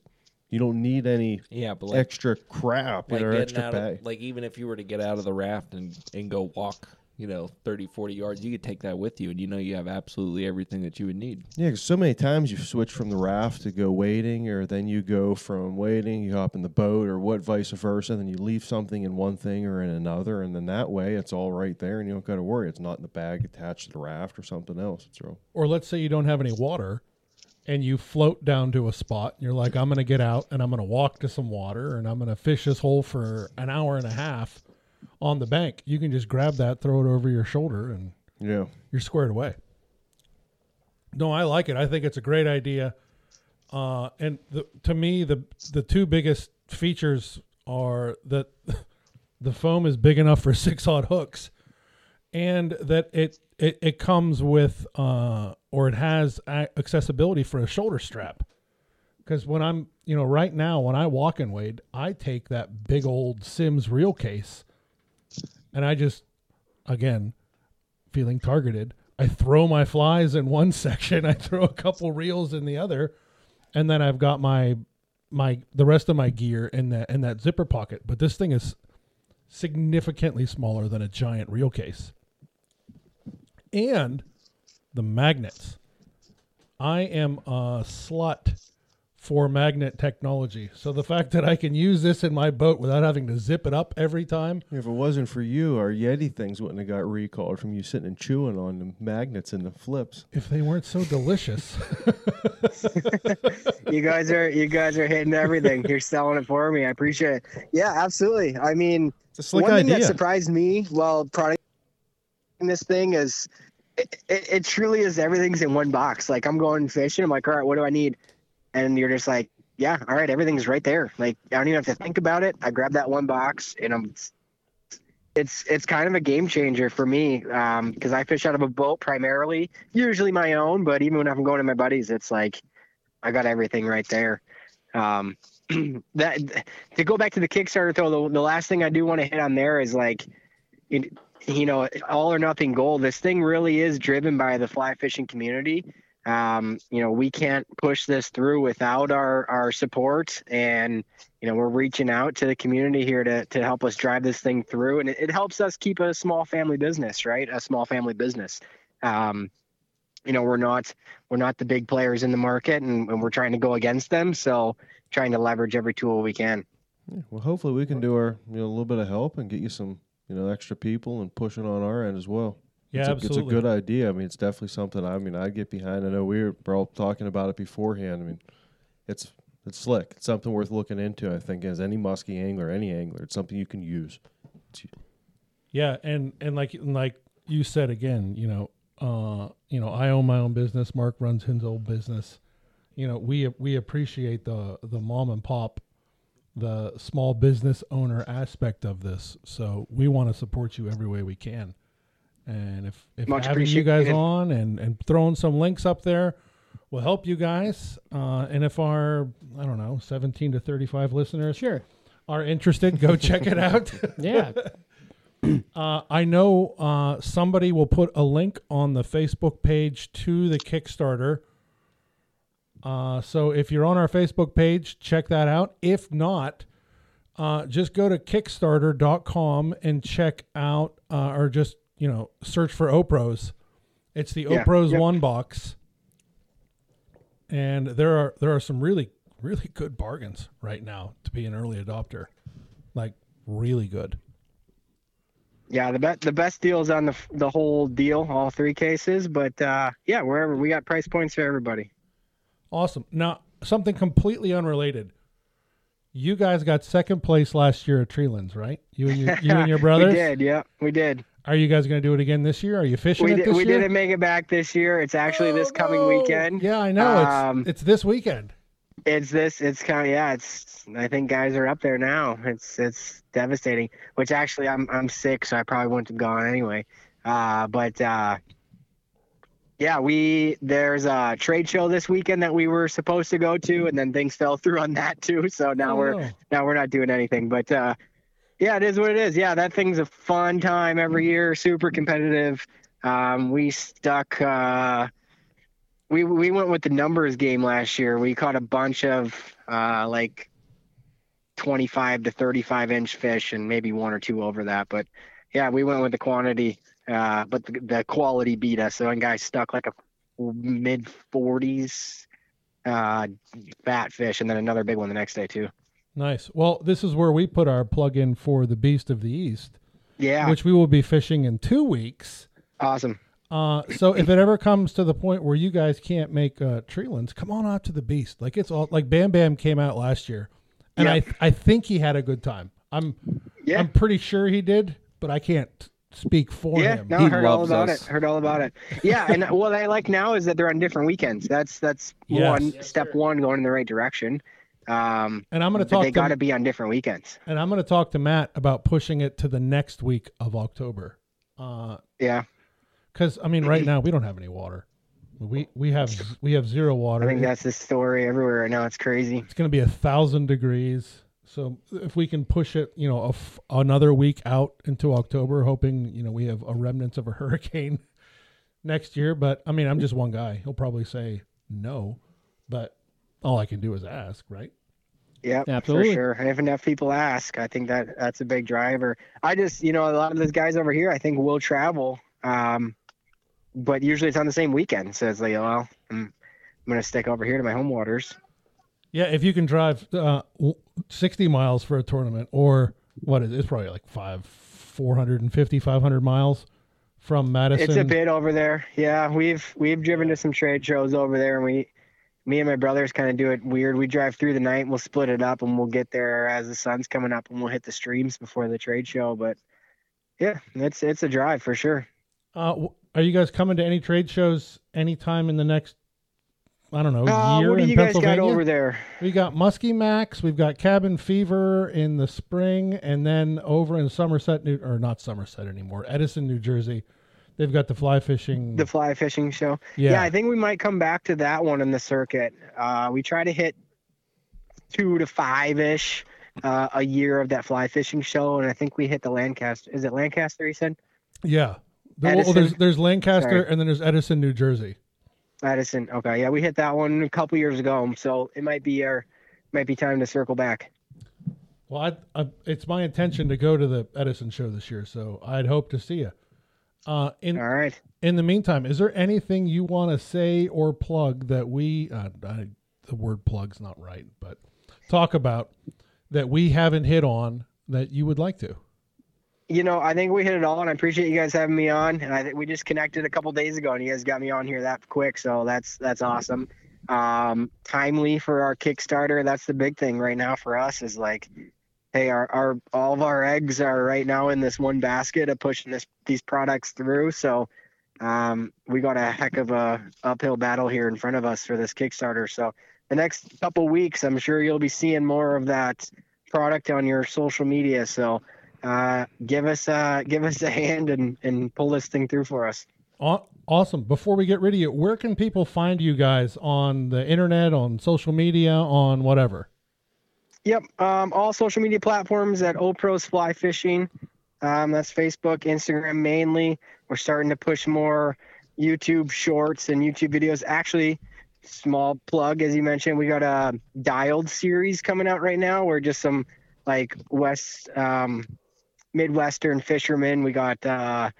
you don't need any Yeah, but like, extra crap like or extra out bag. of, like even if you were to get out of the raft and, and go walk, you know, 30, 40 yards, you could take that with you and you know you have absolutely everything that you would need. yeah, 'cause so many times you switch from the raft to go wading, or then you go from wading, you hop in the boat, or what vice versa. Then you leave something in one thing or in another, and then that way it's all right there, and you don't got to worry. It's not in the bag attached to the raft or something else. It's real. or let's say you don't have any water and you float down to a spot and you're like i'm going to get out and i'm going to walk to some water and i'm going to fish this hole for an hour and a half on the bank you can just grab that throw it over your shoulder and Yeah. you're squared away. No i like it. I think it's a great idea. Uh, and the, to me the the two biggest features are that the foam is big enough for six aught hooks and that it it, it comes with uh, or it has accessibility for a shoulder strap. Because when i'm you know right now when i walk and wade i take that big old Simms reel case and i just again feeling targeted i throw my flies in one section i throw a couple reels in the other and then i've got my my the rest of my gear in that in that zipper pocket. But this thing is significantly smaller than a giant reel case. And the magnets. I am a slut for magnet technology. So the fact that I can use this in my boat without having to zip it up every time. If it wasn't for you, our Yeti things wouldn't have got recalled from you sitting and chewing on the magnets and the flips. If they weren't so delicious. you guys are you guys are hitting everything. You're selling it for me. I appreciate it. Yeah, absolutely. I mean, It's a one thing idea. that surprised me while product this thing is it, it, it truly is everything's in one box. Like I'm going fishing, I'm like, all right, what do I need? And you're just like, yeah, all right, everything's right there. Like I don't even have to think about it. I grab that one box and I'm it's it's kind of a game changer for me because I fish out of a boat primarily, usually my own. But even when I'm going to my buddies, it's like I got everything right there. Um, that to go back to the Kickstarter though, the, the last thing I do want to hit on there is like, you, you know, all or nothing goal. This thing really is driven by the fly fishing community. Um, you know, we can't push this through without our our support, and you know, we're reaching out to the community here to to help us drive this thing through, and it, it helps us keep a small family business, right? A small family business. Um, you know, we're not we're not the big players in the market, and, and we're trying to go against them. So, trying to leverage every tool we can. Yeah, well, hopefully we can do our you know a little bit of help and get you some you know extra people and pushing on our end as well. Yeah, it's a, absolutely. It's a good idea. I mean, it's definitely something. I mean, I get behind. I know we were, we're all talking about it beforehand. I mean, it's it's slick. It's something worth looking into. I think as any musky angler, any angler, it's something you can use. Yeah, and and like like you said again, you know, uh, you know, I own my own business. Mark runs his own business. You know, we we appreciate the the mom and pop, the small business owner aspect of this. So we want to support you every way we can. And if if Much having you guys appreciated. on and and throwing some links up there will help you guys. Uh, and if our I don't know, seventeen to thirty five listeners Sure. are interested, go check it out. Yeah. Uh, I know uh, somebody will put a link on the Facebook page to the Kickstarter. Uh, so if you're on our Facebook page, check that out. If not, uh, just go to Kickstarter.com and check out, uh, or just you know search for Opros. It's the Yeah, Opros yep. One Box, and there are there are some really really good bargains right now to be an early adopter, like really good. Yeah, the best the best deals on the the whole deal, all three cases. But uh, yeah, wherever we got price points for everybody. Awesome. Now, something completely unrelated. You guys got second place last year at Treelands, right? You and your, you and your brothers. we did. Yeah, we did. Are you guys going to do it again this year? Are you fishing We did. We didn't make it back this year. It's actually this coming weekend. Yeah, I know. Um, it's it's this weekend. It's this. It's kind of yeah. It's. I think guys are up there now. It's it's devastating. Which actually, I'm I'm sick, so I probably wouldn't have gone anyway. Uh, but uh, yeah, we there's a trade show this weekend that we were supposed to go to, and then things fell through on that too. So now we're Oh. now we're not doing anything. But uh, yeah, it is what it is. Yeah, that thing's a fun time every year. Super competitive. Um, we stuck. Uh, we we went with the numbers game last year. We caught a bunch of uh, like 25 to 35 inch fish, and maybe one or two over that. But yeah, we went with the quantity, uh, but the, the quality beat us. So one guy stuck like a mid 40s uh, fat fish, and then another big one the next day too. Nice. Well, this is where we put our plug in for the Beast of the East, Yeah, which we will be fishing in two weeks. awesome. Uh, so if it ever comes to the point where you guys can't make uh, Treelands, come on out to the Beast. Like it's all like Bam Bam came out last year, and Yeah. I I think he had a good time. I'm Yeah. I'm pretty sure he did, but I can't speak for Yeah, him. no, He I heard all about us. it. Heard all about it. Yeah, and what I like now is that they're on different weekends. That's that's Yes. one Yes, step one going in the right direction. Um, And I'm going to talk they got to be on different weekends. and I'm going to talk to Matt about pushing it to the next week of October. Uh, Yeah, because I mean, right now we don't have any water. We we have we have zero water. I think that's the story everywhere right now. It's crazy. it's going to be a thousand degrees. So if we can push it, you know, a f- another week out into October, hoping you know we have a remnants of a hurricane next year. But I mean, I'm just one guy. He'll probably say no, but all I can do is ask, right? Yeah, absolutely. For sure. If enough people ask, I think that that's a big driver. I just, you know, a lot of those guys over here, I think will travel, um, but usually it's on the same weekend. So it's like, well, I'm, I'm going to stick over here to my home waters. Yeah, if you can drive uh, 60 miles for a tournament, or what is it? It's probably like five, 450, 500 miles from Madison. It's a bit over there. Yeah, we've we've driven to some trade shows over there, and we me and my brothers kind of do it weird. We drive through the night, we'll split it up, and we'll get there as the sun's coming up, and we'll hit the streams before the trade show. But yeah, it's it's a drive for sure. Uh, are you guys coming to any trade shows anytime in the next? I don't know. Uh, year what do you guys got over there? We got Muskie Max. We've got Cabin Fever in the spring, and then over in Somerset, New or not Somerset anymore, Edison, New Jersey. They've got the fly fishing. The fly fishing show. Yeah. yeah I think we might come back to that one in the circuit. Uh, we try to hit two to five ish uh, a year of that fly fishing show, and I think we hit the Lancaster. Is it Lancaster? He said. Yeah. Edison. Well, there's there's Lancaster Sorry. and then there's Edison, New Jersey. Edison. Okay. Yeah, we hit that one a couple years ago, so it might be our might be time to circle back. Well, I, I, it's my intention to go to the Edison show this year, so I'd hope to see you. Uh, in, All right. In the meantime, is there anything you want to say or plug that we, uh, I, the word plug's not right, but talk about that we haven't hit on that you would like to? You know, I think we hit it all, and I appreciate you guys having me on. And I think we just connected a couple days ago, and you guys got me on here that quick, so that's that's awesome. Um, timely for our Kickstarter. That's the big thing right now for us is like hey, our, our all of our eggs are right now in this one basket of pushing this these products through. So um, we got a heck of a uphill battle here in front of us for this Kickstarter. So the next couple weeks, I'm sure you'll be seeing more of that product on your social media. So uh, give us a give us a hand and and pull this thing through for us. Awesome. Before we get rid of you, where can people find you guys on the internet, on social media, on whatever? Yep. Um, all social media platforms at Opros Fly Fishing. Um, that's Facebook, Instagram mainly. We're starting to push more YouTube shorts and YouTube videos. Actually, small plug, as you mentioned, we got a dialed series coming out right now where just some like West, um, Midwestern fishermen. We got uh,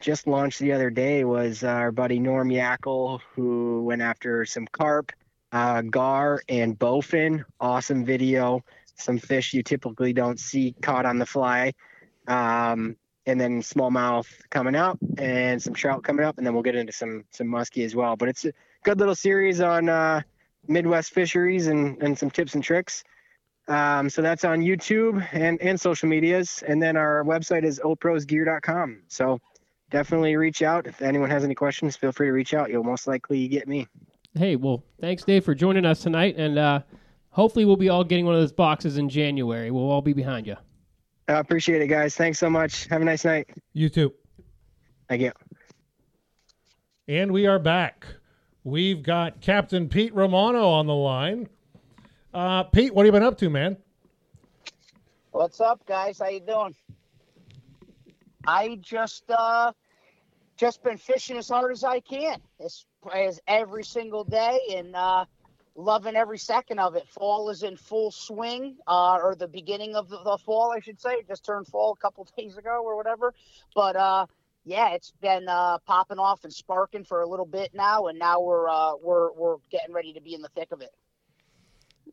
just launched the other day was our buddy Norm Yakel, who went after some carp uh, gar and bowfin. Awesome video. Some fish you typically don't see caught on the fly. Um, and then smallmouth coming up and some trout coming up and then we'll get into some some muskie as well but it's a good little series on uh, midwest fisheries and and some tips and tricks um, so that's on youtube and and social medias and then our website is oprosgear.com so definitely reach out if anyone has any questions feel free to reach out you'll most likely get me Hey, well, thanks, Dave, for joining us tonight, and uh, hopefully we'll be all getting one of those boxes in January. We'll all be behind you. I appreciate it, guys. Thanks so much. Have a nice night. You too. Thank you. And we are back. We've got Captain Pete Romano on the line. Uh, Pete, what have you been up to, man? What's up, guys? How you doing? I just uh, just been fishing as hard as I can. It's as every single day and uh, loving every second of it. Fall is in full swing, uh, or the beginning of the, the, fall, I should say. It just turned fall a couple days ago or whatever. But uh, yeah, it's been uh, popping off and sparking for a little bit now, and now we're uh, we're we're getting ready to be in the thick of it.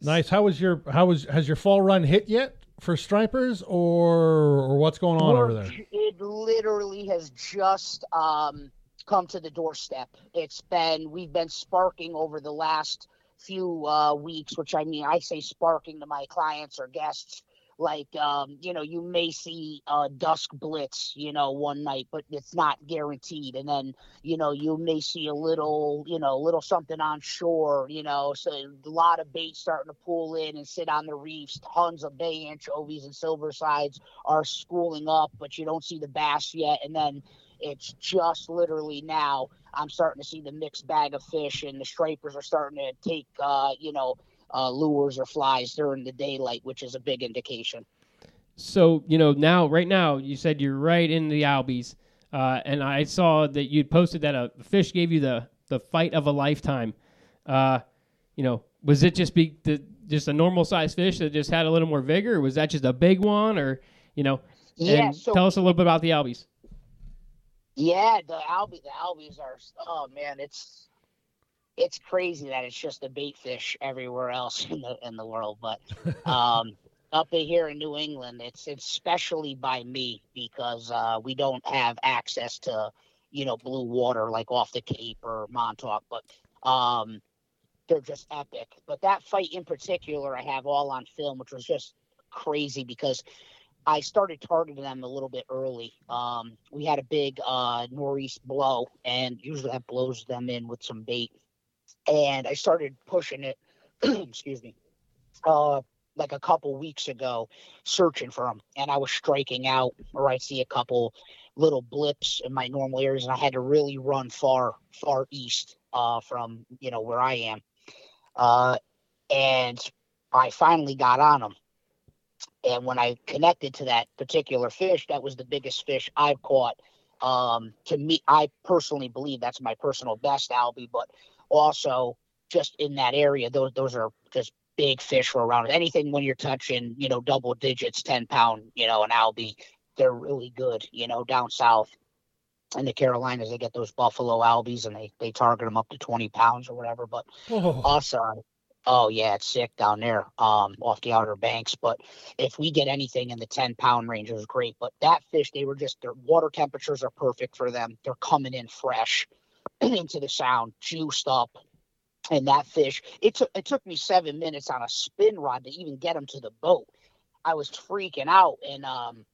Nice. How was your how was has your fall run hit yet for stripers or or what's going on We're, over there? It literally has just um come to the doorstep. It's been we've been sparking over the last few uh, weeks, which I mean I say sparking to my clients or guests. Like um, you know, you may see a dusk blitz, you know, one night, but it's not guaranteed. And then you know, you may see a little, you know, a little something on shore, you know, so a lot of bait starting to pull in and sit on the reefs. Tons of bay anchovies and silversides are schooling up, but you don't see the bass yet. And then it's just literally now I'm starting to see the mixed bag of fish, and the stripers are starting to take, uh, you know, uh, lures or flies during the daylight, which is a big indication. So you know now, right now, you said you're right in the Albies, uh, and I saw that you posted that a fish gave you the the fight of a lifetime. Uh, you know, was it just be the, just a normal sized fish that just had a little more vigor? was that just a big one, or you know? Yeah. So tell us a little bit about the Albies. Yeah, the Albies, the Albies are. Oh man, it's it's crazy that it's just a bait fish everywhere else in the in the world, but um, up here in New England, it's it's especially by me because uh, we don't have access to you know blue water like off the Cape or Montauk, but um, they're just epic. But that fight in particular, I have all on film, which was just crazy because I started targeting them a little bit early. Um, we had a big uh, northeast blow, and usually that blows them in with some bait. And I started pushing it. excuse me. Uh, like a couple weeks ago, searching for them, and I was striking out, or I see a couple little blips in my normal areas, and I had to really run far, far east uh, from you know where I am. Uh, and I finally got on them and when I connected to that particular fish, that was the biggest fish I've caught. Um, to me, I personally believe that's my personal best albie, but also just in that area, those those are just big fish for around anything when you're touching, you know, double digits, ten pound, you know, an albie, they're really good, you know, down south. In the Carolinas, they get those buffalo albies and they, they target them up to 20 pounds or whatever. But Oh, us, uh, oh yeah, it's sick down there, um, off the Outer Banks. But if we get anything in the ten pound range, it was great. But that fish, they were just their water temperatures are perfect for them. They're coming in fresh into the sound, juiced up. And that fish, it took it took me seven minutes on a spin rod to even get him to the boat. I was freaking out, and um,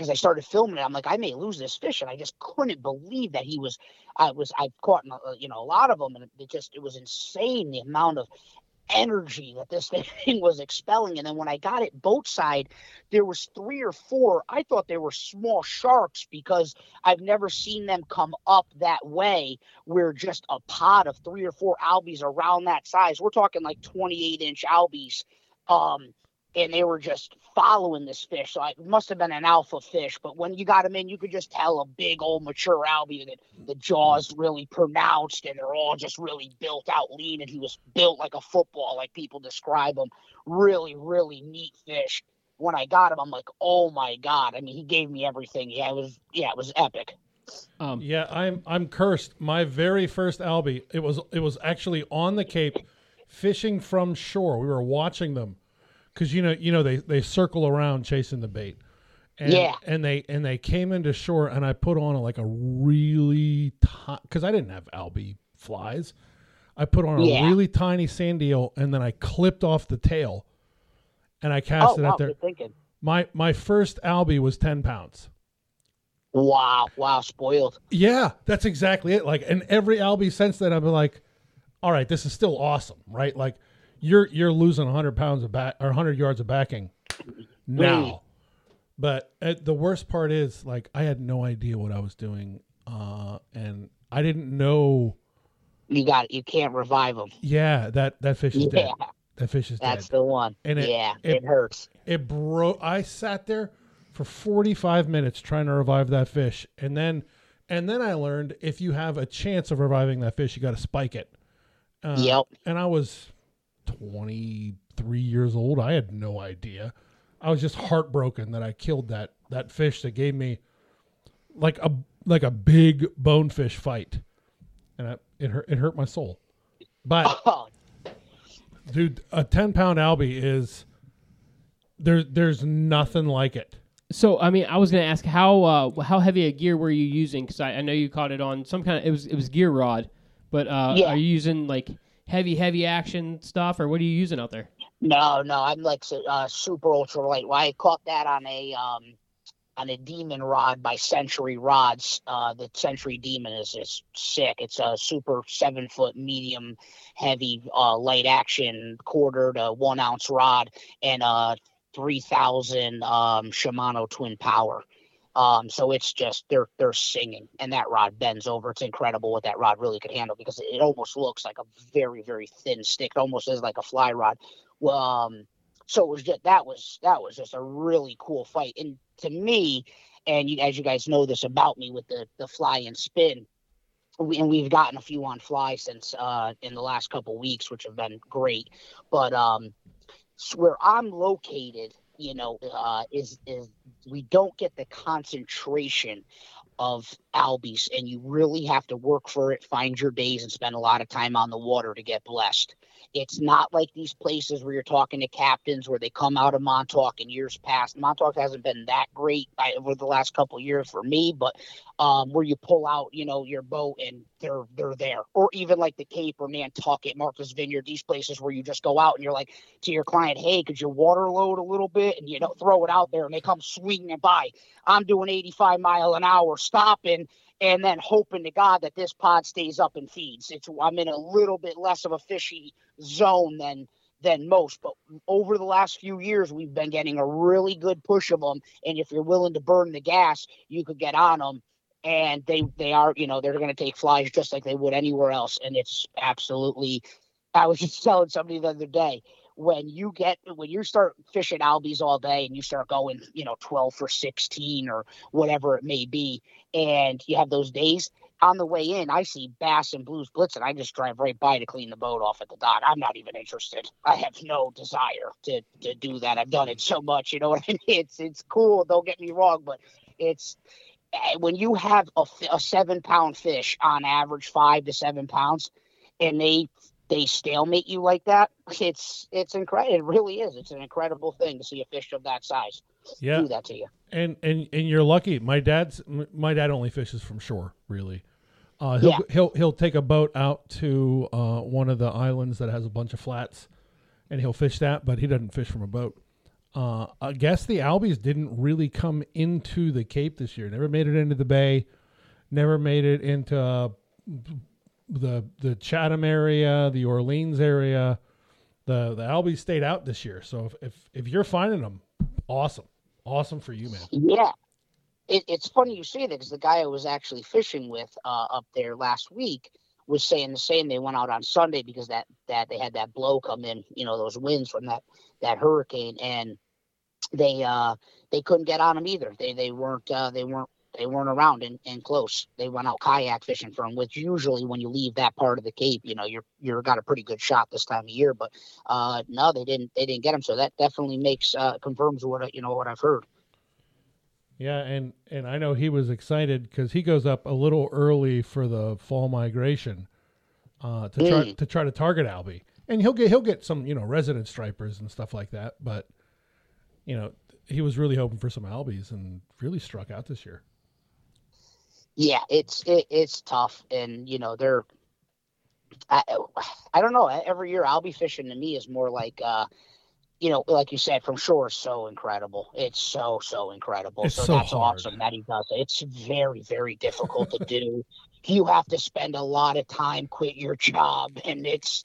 because I started filming it, I'm like, I may lose this fish, and I just couldn't believe that he was. I was I've caught uh, you know a lot of them, and it just it was insane the amount of energy that this thing was expelling. And then when I got it boat side, there was three or four. I thought they were small sharks because I've never seen them come up that way. Where just a pod of three or four albies around that size. We're talking like 28 inch albies. Um, and they were just following this fish. So it must have been an alpha fish. But when you got them in, you could just tell a big old mature albie that the jaws really pronounced and they're all just really built out lean. And he was built like a football, like people describe him. Really, really neat fish. When I got him, I'm like, oh my god! I mean, he gave me everything. Yeah, it was yeah, it was epic. Um, Yeah, I'm I'm cursed. My very first albie, it was it was actually on the Cape, fishing from shore. We were watching them, because you know you know they they circle around chasing the bait, and, Yeah. and they and they came into shore, and I put on like a really because I didn't have albie flies, I put on a Yeah. really tiny sand eel, and then I clipped off the tail, and I cast Oh it wow, out there. thinking. My my first albie was ten pounds. Wow, wow, spoiled. Yeah, that's exactly it. Like, and every Albie since then, I've been like, all right, this is still awesome, right? Like, you're you're losing 100 pounds of back or 100 yards of backing now, but uh, the worst part is like I had no idea what I was doing, uh, and I didn't know. You got you can't revive them. Yeah, that that fish is Yeah, dead. That fish is that's dead. That's the one. And it- yeah, it- it hurts. It broke. I sat there for 45 minutes trying to revive that fish, and then and then I learned if you have a chance of reviving that fish, you got to spike it. Uh, Yep. And I was 23 years old. I had no idea. I was just heartbroken that I killed that that fish that gave me like a like a big bonefish fight, and I, it hurt it hurt my soul. But Oh, dude, a 10 pound albie is there. There's nothing like it. So I mean, I was gonna ask how uh, how heavy a gear were you using? Because I, I know you caught it on some kind of it was it was gear rod, but uh, Yeah. are you using like heavy heavy action stuff or what are you using out there? No, no, I'm like uh, super ultra light. Well, I caught that on a um on a demon rod by Century Rods. Uh, the Century Demon is just sick. It's a super seven foot medium heavy uh, light action quarter to one ounce rod and a three thousand um, Shimano twin power. Um, so it's just they're they're singing, and that rod bends over. It's incredible what that rod really could handle because it almost looks like a very very thin stick. It almost is like a fly rod. Um, so it was just that was that was just a really cool fight, and to me, and you, as you guys know this about me with the the fly and spin, and we've gotten a few on fly since uh in the last couple weeks, which have been great. But um, where I'm located, you know, uh, is is we don't get the concentration of albies and you really have to work for it find your days and spend a lot of time on the water to get blessed it's not like these places where you're talking to captains where they come out of Montauk in years past. Montauk hasn't been that great over the last couple years for me, but um, where you pull out, you know, your boat and they're they're there, or even like the Cape or Nantucket, Martha's Vineyard, these places where you just go out and you're like to your client, hey, could you water load a little bit, and you know, throw it out there, and they come swinging by. I'm doing 85 mile an hour, stopping and then hoping to God that this pod stays up and feeds. It's I'm in a little bit less of a fishy zone than than most, but over the last few years we've been getting a really good push of them. And if you're willing to burn the gas, you could get on them. And they they are you know they're going to take flies just like they would anywhere else. And it's absolutely. I was just telling somebody the other day when you get when you start fishing albies all day and you start going you know 12 for 16 or whatever it may be and you have those days on the way in i see bass and blues blitzing. I just drive right by to clean the boat off at the dock. I'm not even interested. I have no desire to to do that. I've done it so much you know what i mean? It's it's cool don't get me wrong but it's eh, when you have a, a seven pound fish on average five to seven pounds and they they stalemate you like that, it's it's incredible. It really is. It's an incredible thing to see a fish of that size yeah. do that to you. And and and you're lucky. My dad's my dad only fishes from shore, really. Uh, he'll, yeah. he'll he'll take a boat out to uh, one of the islands that has a bunch of flats, and he'll fish that. But he doesn't fish from a boat. Uh, I guess the albies didn't really come into the Cape this year. Never made it into the bay. Never made it into the the Chatham area, the Orleans area, the the Albies stayed out this year. So if if, if you're finding them, awesome, awesome for you, man. Yeah, it, it's funny you say that because the guy I was actually fishing with uh, up there last week was saying the same. They went out on Sunday because that that they had that blow come in, you know, those winds from that that hurricane, and they uh they couldn't get on them either. They they weren't uh, they weren't they weren't around and, and close. They went out kayak fishing for them, which usually when you leave that part of the Cape, you know, you're you're got a pretty good shot this time of year. But uh, no, they didn't they didn't get them. So that definitely makes uh, confirms what I, you know what I've heard. Yeah, and and I know he was excited because he goes up a little early for the fall migration uh, to try mm. to try to target Albie, and he'll get he'll get some you know resident stripers and stuff like that. But you know he was really hoping for some Albies and really struck out this year yeah, it's it, it's tough, and you know they're. I, I don't know. Every year, I'll be fishing to me is more like, uh, you know, like you said, from shore is so incredible. It's so so incredible. It's so, so that's hard. awesome that he does it. It's very very difficult to do. You have to spend a lot of time, quit your job, and it's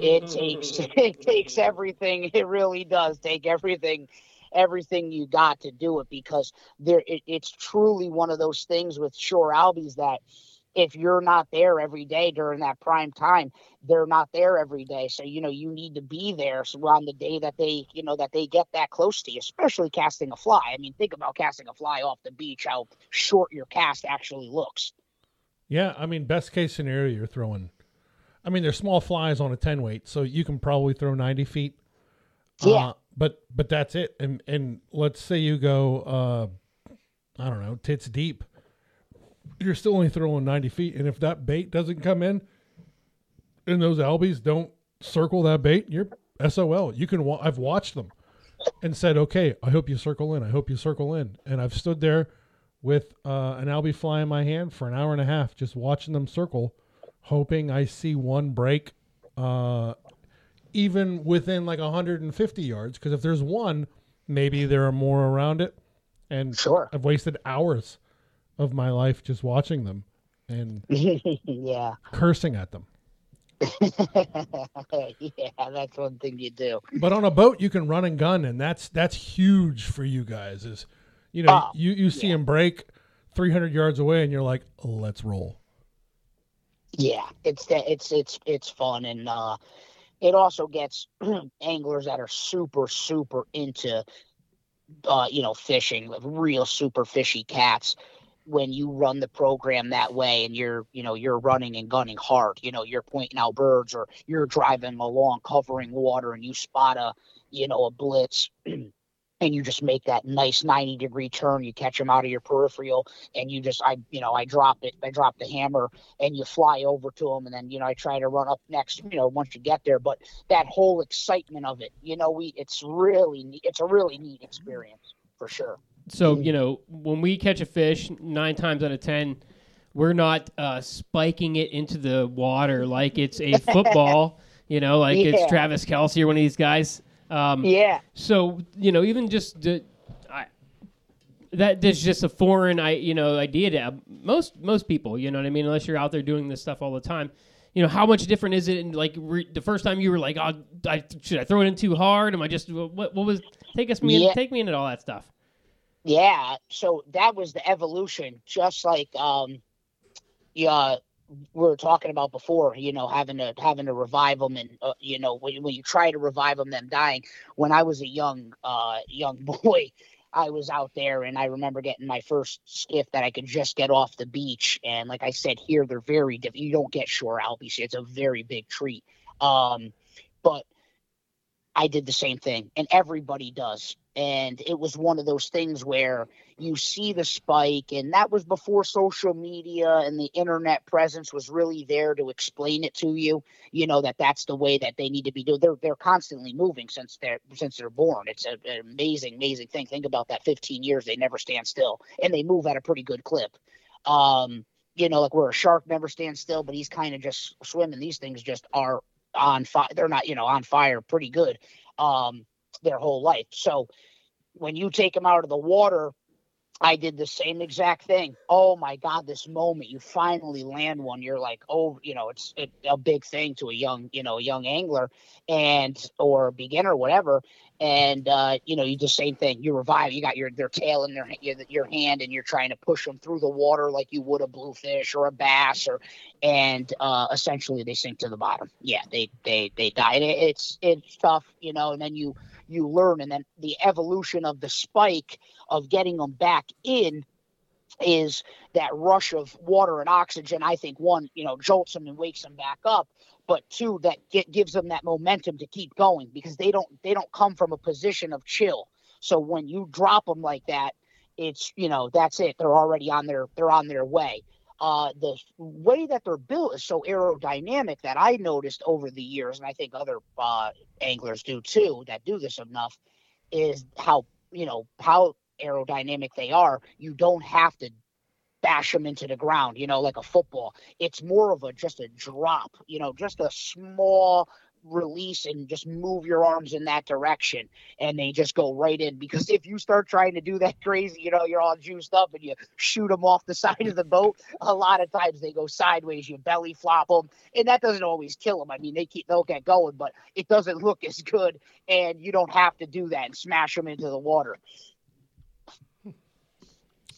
it takes it takes everything. It really does take everything everything you got to do it because there it, it's truly one of those things with shore albies that if you're not there every day during that prime time they're not there every day. So you know you need to be there so on the day that they you know that they get that close to you especially casting a fly. I mean think about casting a fly off the beach how short your cast actually looks. Yeah i mean best case scenario you're throwing i mean they're small flies on a 10 weight so you can probably throw 90 feet. Yeah. Uh, but but that's it. And and let's say you go, uh, I don't know, tits deep. You're still only throwing ninety feet, and if that bait doesn't come in, and those albies don't circle that bait, you're SOL. You can. Wa- I've watched them, and said, okay, I hope you circle in. I hope you circle in. And I've stood there with uh, an albie fly in my hand for an hour and a half, just watching them circle, hoping I see one break uh, even within like 150 yards because if there's one maybe there are more around it. And sure. I've wasted hours of my life just watching them and yeah. cursing at them. Yeah that's one thing you do. But on a boat you can run and gun and that's that's huge for you guys is you know oh, you you see yeah. them break 300 yards away and you're like let's roll. Yeah it's it's it's it's fun and uh it also gets anglers that are super super into uh, you know fishing real super fishy cats when you run the program that way and you're you know you're running and gunning hard you know you're pointing out birds or you're driving along covering water and you spot a you know a blitz and you just make that nice 90 degree turn you catch them out of your peripheral and you just i you know i drop it i drop the hammer and you fly over to them and then you know i try to run up next you know once you get there but that whole excitement of it you know we it's really neat it's a really neat experience for sure So you know, when we catch a fish, nine times out of ten, we're not uh, spiking it into the water like it's a football. you know, like Yeah. it's Travis Kelce or one of these guys. Um, yeah So you know, even just the, I, that that's just a foreign, I you know, idea to most most people. You know what I mean? Unless you're out there doing this stuff all the time. You know, how much different is it? And like re- the first time you were like, "Oh, I, should I throw it in too hard? Am I just what? What was? Take us me, Yeah. take me into all that stuff." Yeah, so that was the evolution, just like um, yeah, we were talking about before. You know, having to having to revive them, and uh, you know, when, when you try to revive them, them dying. When I was a young uh young boy, I was out there, and I remember getting my first skiff that I could just get off the beach. And like I said, here they're very diff- you don't get shore albies. It's a very big treat. Um, but I did the same thing, and everybody does. And it was one of those things where you see the spike, and that was before social media and the internet presence was really there to explain it to you. You know that that's the way that they need to be doing. They're they're constantly moving since they're since they're born. It's a, an amazing, amazing thing. Think about that. 15 years, they never stand still, and they move at a pretty good clip. Um, you know, like where a shark never stands still, but he's kind of just swimming. These things just are on fire. They're not, you know, on fire pretty good um, their whole life. So when you take them out of the water, I did the same exact thing. Oh my God, this moment you finally land one, you're like, oh, you know, it's it, a big thing to a young, you know, young angler and or beginner, whatever. And uh, you know, you do the same thing. You revive. You got your their tail in their your, your hand, and you're trying to push them through the water like you would a bluefish or a bass, or and uh, essentially they sink to the bottom. Yeah, they they they die. It, it's it's tough, you know. And then you you learn, and then the evolution of the spike of getting them back in is that rush of water and oxygen. I think one, you know, jolts them and wakes them back up, but two, that get, gives them that momentum to keep going because they don't they don't come from a position of chill. So when you drop them like that, it's you know that's it. They're already on their they're on their way. Uh, the way that they're built is so aerodynamic that I noticed over the years, and I think other uh, anglers do too that do this enough, is how you know how aerodynamic they are. You don't have to bash them into the ground, you know, like a football. It's more of a just a drop, you know, just a small release and just move your arms in that direction and they just go right in. Because if you start trying to do that crazy you know you're all juiced up and you shoot them off the side of the boat a lot of times they go sideways you belly flop them and that doesn't always kill them i mean they keep they'll get going but it doesn't look as good and you don't have to do that and smash them into the water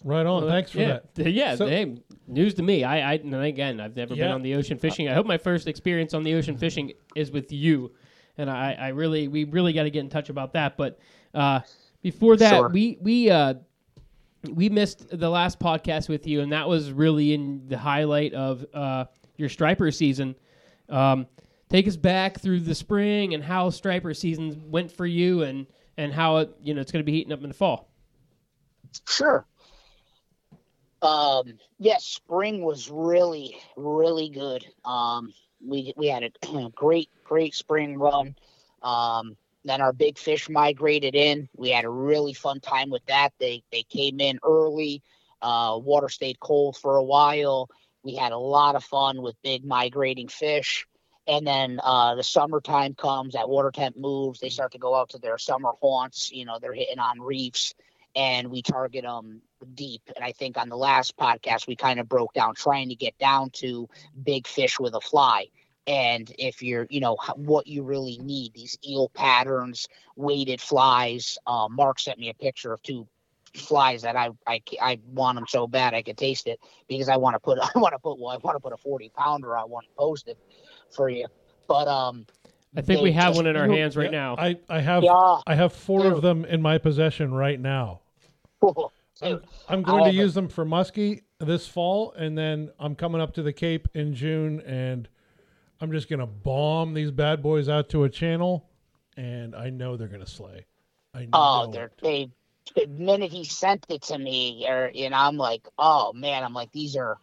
Right on. Thanks for yeah. that. Yeah, So- hey, news to me. I, I again, I've never been on the ocean fishing. I hope my first experience on the ocean fishing is with you, and I, I really, we really got to get in touch about that. But uh, before that, Sure. we we uh, we missed the last podcast with you, and that was really in the highlight of uh, your striper season. Um, take us back through the spring and how striper season went for you, and and how it, you know it's going to be heating up in the fall. Sure. Um, yes, spring was really, really good. Um, we we had a great, great spring run. Um, then our big fish migrated in. We had a really fun time with that. They they came in early. Uh, water stayed cold for a while. We had a lot of fun with big migrating fish. And then uh, the summertime comes, that water temp moves. They start to go out to their summer haunts. You know, they're hitting on reefs and we target them deep. And I think on the last podcast, we kind of broke down trying to get down to big fish with a fly. And if you're, you know, what you really need, these eel patterns, weighted flies. Uh, Mark sent me a picture of two flies that I, I, I want them so bad I could taste it because I want to put, I want to put, well, I want to put a 40 pounder I want to post it for you. But, um, I think we have just- one in our you- hands right Yeah, now. I, I have yeah, I have four Dude. of them in my possession right now. cool. I'm, going to use them for muskie this fall, and then I'm coming up to the Cape in June, and I'm just going to bomb these bad boys out to a channel, and I know they're going to slay. I Oh, they're they. The minute he sent it to me, or you know, I'm like, oh man, I'm like, these are,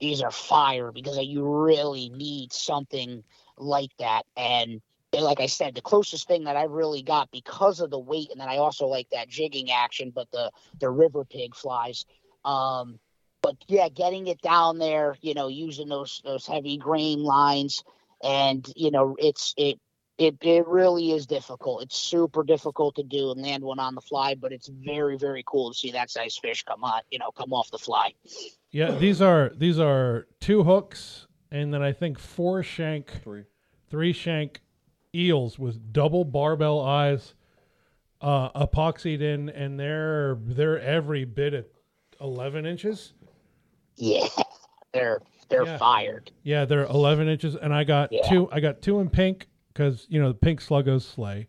these are fire because you really need something like that. And like I said, the closest thing that I really got because of the weight, and then I also like that jigging action, but the the river pig flies. Um, but yeah, getting it down there, you know, using those those heavy grain lines, and you know, it's it it it really is difficult. It's super difficult to do and land one on the fly, but it's very very cool to see that size fish come on, you know, come off the fly. Yeah, these are these are two hooks and then I think four shank, Three. three shank eels with double barbell eyes, uh, epoxied in, and they're they're every bit at eleven inches. Yeah, they're they're Yeah. fired. Yeah, they're eleven inches, and I got Yeah. two. I got two in pink because you know the pink sluggos slay,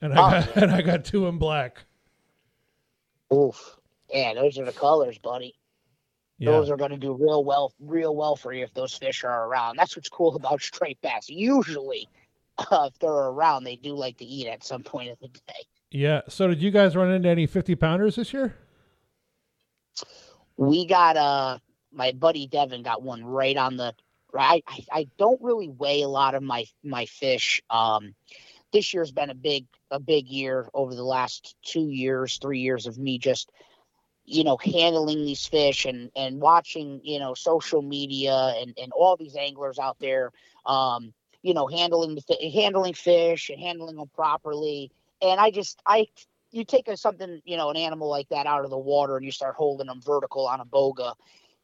and I Oh. got and I got two in black. Oof. Yeah, those are the colors, buddy. Yeah, Those are going to do real well, real well for you if those fish are around. That's what's cool about striped bass. Usually, uh, if they're around, they do like to eat at some point of the day. yeah. So did you guys run into any fifty pounders this year? we got uh my buddy Devin got one right on the right. I, I don't really weigh a lot of my my fish. Um, this year's been a big a big year over the last two years, three years of me just you know handling these fish and and watching you know social media and and all these anglers out there um you know handling handling fish and handling them properly. And i just i you take a something you know an animal like that out of the water and you start holding them vertical on a boga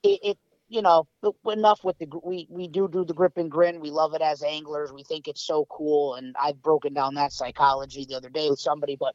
it, it you know enough with the we we do do the grip and grin. We love it as anglers. We think it's so cool. And i've broken down that psychology the other day with somebody but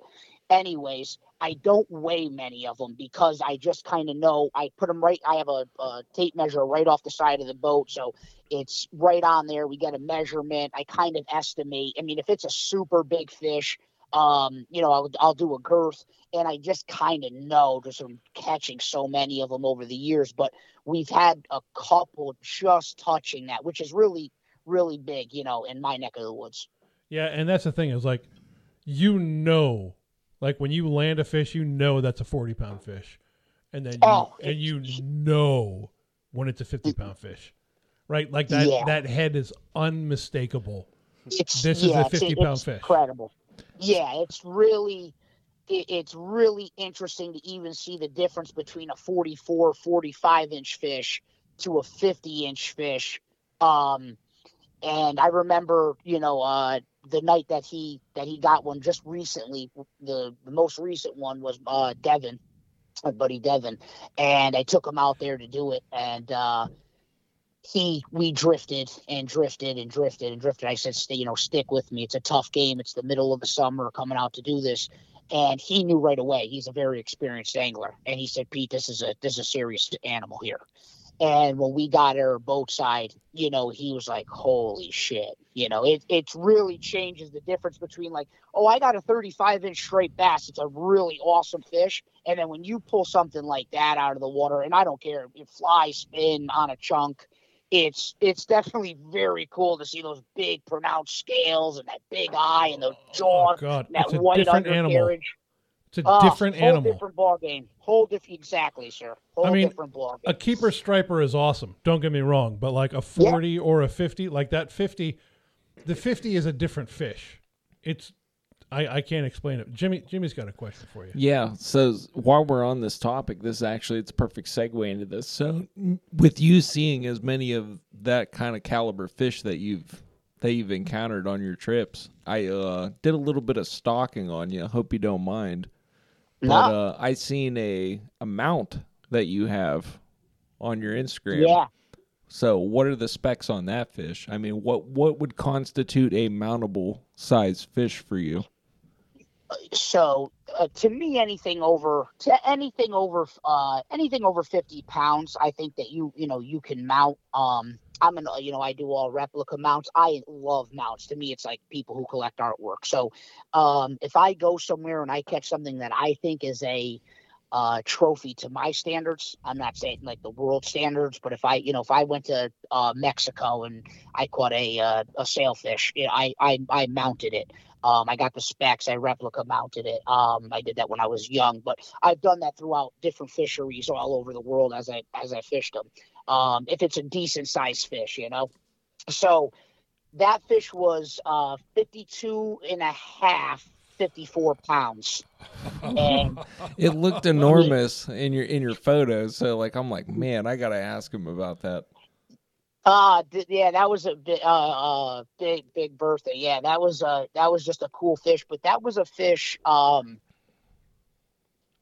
anyways i don't weigh many of them because i just kind of know i put them right i have a, a tape measure right off the side of the boat so it's right on there we get a measurement i kind of estimate i mean if it's a super big fish um you know i'll, I'll do a girth and i just kind of know just from catching so many of them over the years but we've had a couple just touching that which is really really big you know in my neck of the woods. Yeah, and that's the thing is like, you know, like when you land a fish, you know that's a forty pound fish, and then you, Oh, and you know when it's a fifty pound fish, right? Like that Yeah. that head is unmistakable. it's This is a 50 pound fish. incredible yeah it's really it's really interesting to even see the difference between a 44 45 inch fish to a 50 inch fish um and i remember you know uh the night that he that he got one just recently the the most recent one was uh devin my buddy devin and i took him out there to do it and uh he we drifted and drifted and drifted and drifted. I said, you know, stick with me. It's a tough game. It's the middle of the summer, coming out to do this." And he knew right away. He's a very experienced angler, and he said, "Pete, this is a this is a serious animal here." And when we got our boat side, you know, he was like, "Holy shit!" You know, it it really changes the difference between like, "Oh, I got a 35 inch striped bass. It's a really awesome fish," and then when you pull something like that out of the water, and I don't care, if fly spin on a chunk it's it's definitely very cool to see those big pronounced scales and that big eye and the oh, jaw Oh God, and that it's a white different animal. Undercarriage. It's a Oh, different whole animal. different ball game. Whole different exactly, sir. Whole I mean, different ball game. a keeper striper is awesome. Don't get me wrong, but like a 40 or a 50, like that 50, the 50 is a different fish. It's I, I can't explain it. Jimmy Jimmy's got a question for you. Yeah. So while we're on this topic, this actually it's a perfect segue into this. So with you seeing as many of that kind of caliber fish that you've that you've encountered on your trips, I uh, did a little bit of stalking on you. Hope you don't mind. But No. uh, I seen a a mount that you have on your Instagram. Yeah. So what are the specs on that fish? I mean, what what would constitute a mountable size fish for you? so uh, to me anything over to anything over uh anything over 50 pounds i think that you you know you can mount um i'm an you know i do all replica mounts i love mounts to me it's like people who collect artwork so um if i go somewhere and i catch something that i think is a uh, trophy to my standards. I'm not saying like the world standards, but if I, you know, if I went to uh, Mexico and I caught a uh, a sailfish, you know, I, I I mounted it Um, I got the specs. I replica mounted it. Um, I did that when I was young, but I've done that throughout different fisheries all over the world as I as I fished them. Um, if it's a decent sized fish, you know. So that fish was uh, 52 and a half 54 pounds and It looked enormous in your in your photos. So like I'm like, man, I gotta ask him about that. uh th- yeah that was a bi- uh, uh big big birthday yeah that was uh that was just a cool fish but that was a fish um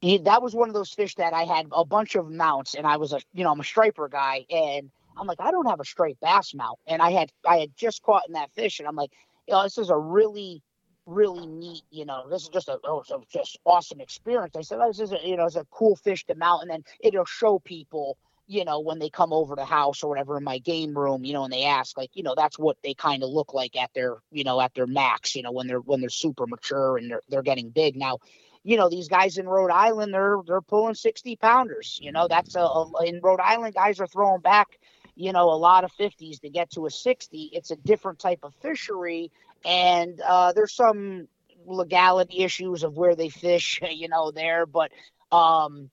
he, that was one of those fish that I had a bunch of mounts and I was a you know I'm a striper guy and I'm like I don't have a striped bass mount. And I had I had just caught in that fish and I'm like you know this is a really really neat you know this is just a oh, so just awesome experience. I said oh, this is a, you know it's a cool fish to mount and then it'll show people you know when they come over the house or whatever in my game room you know and they ask like you know that's what they kind of look like at their you know at their max you know when they're when they're super mature and they're they're getting big. Now you know these guys in Rhode Island they're they're pulling 60 pounders you know that's a, a in Rhode Island guys are throwing back you know a lot of 50s to get to a 60 it's a different type of fishery and uh, there's some legality issues of where they fish you know there but um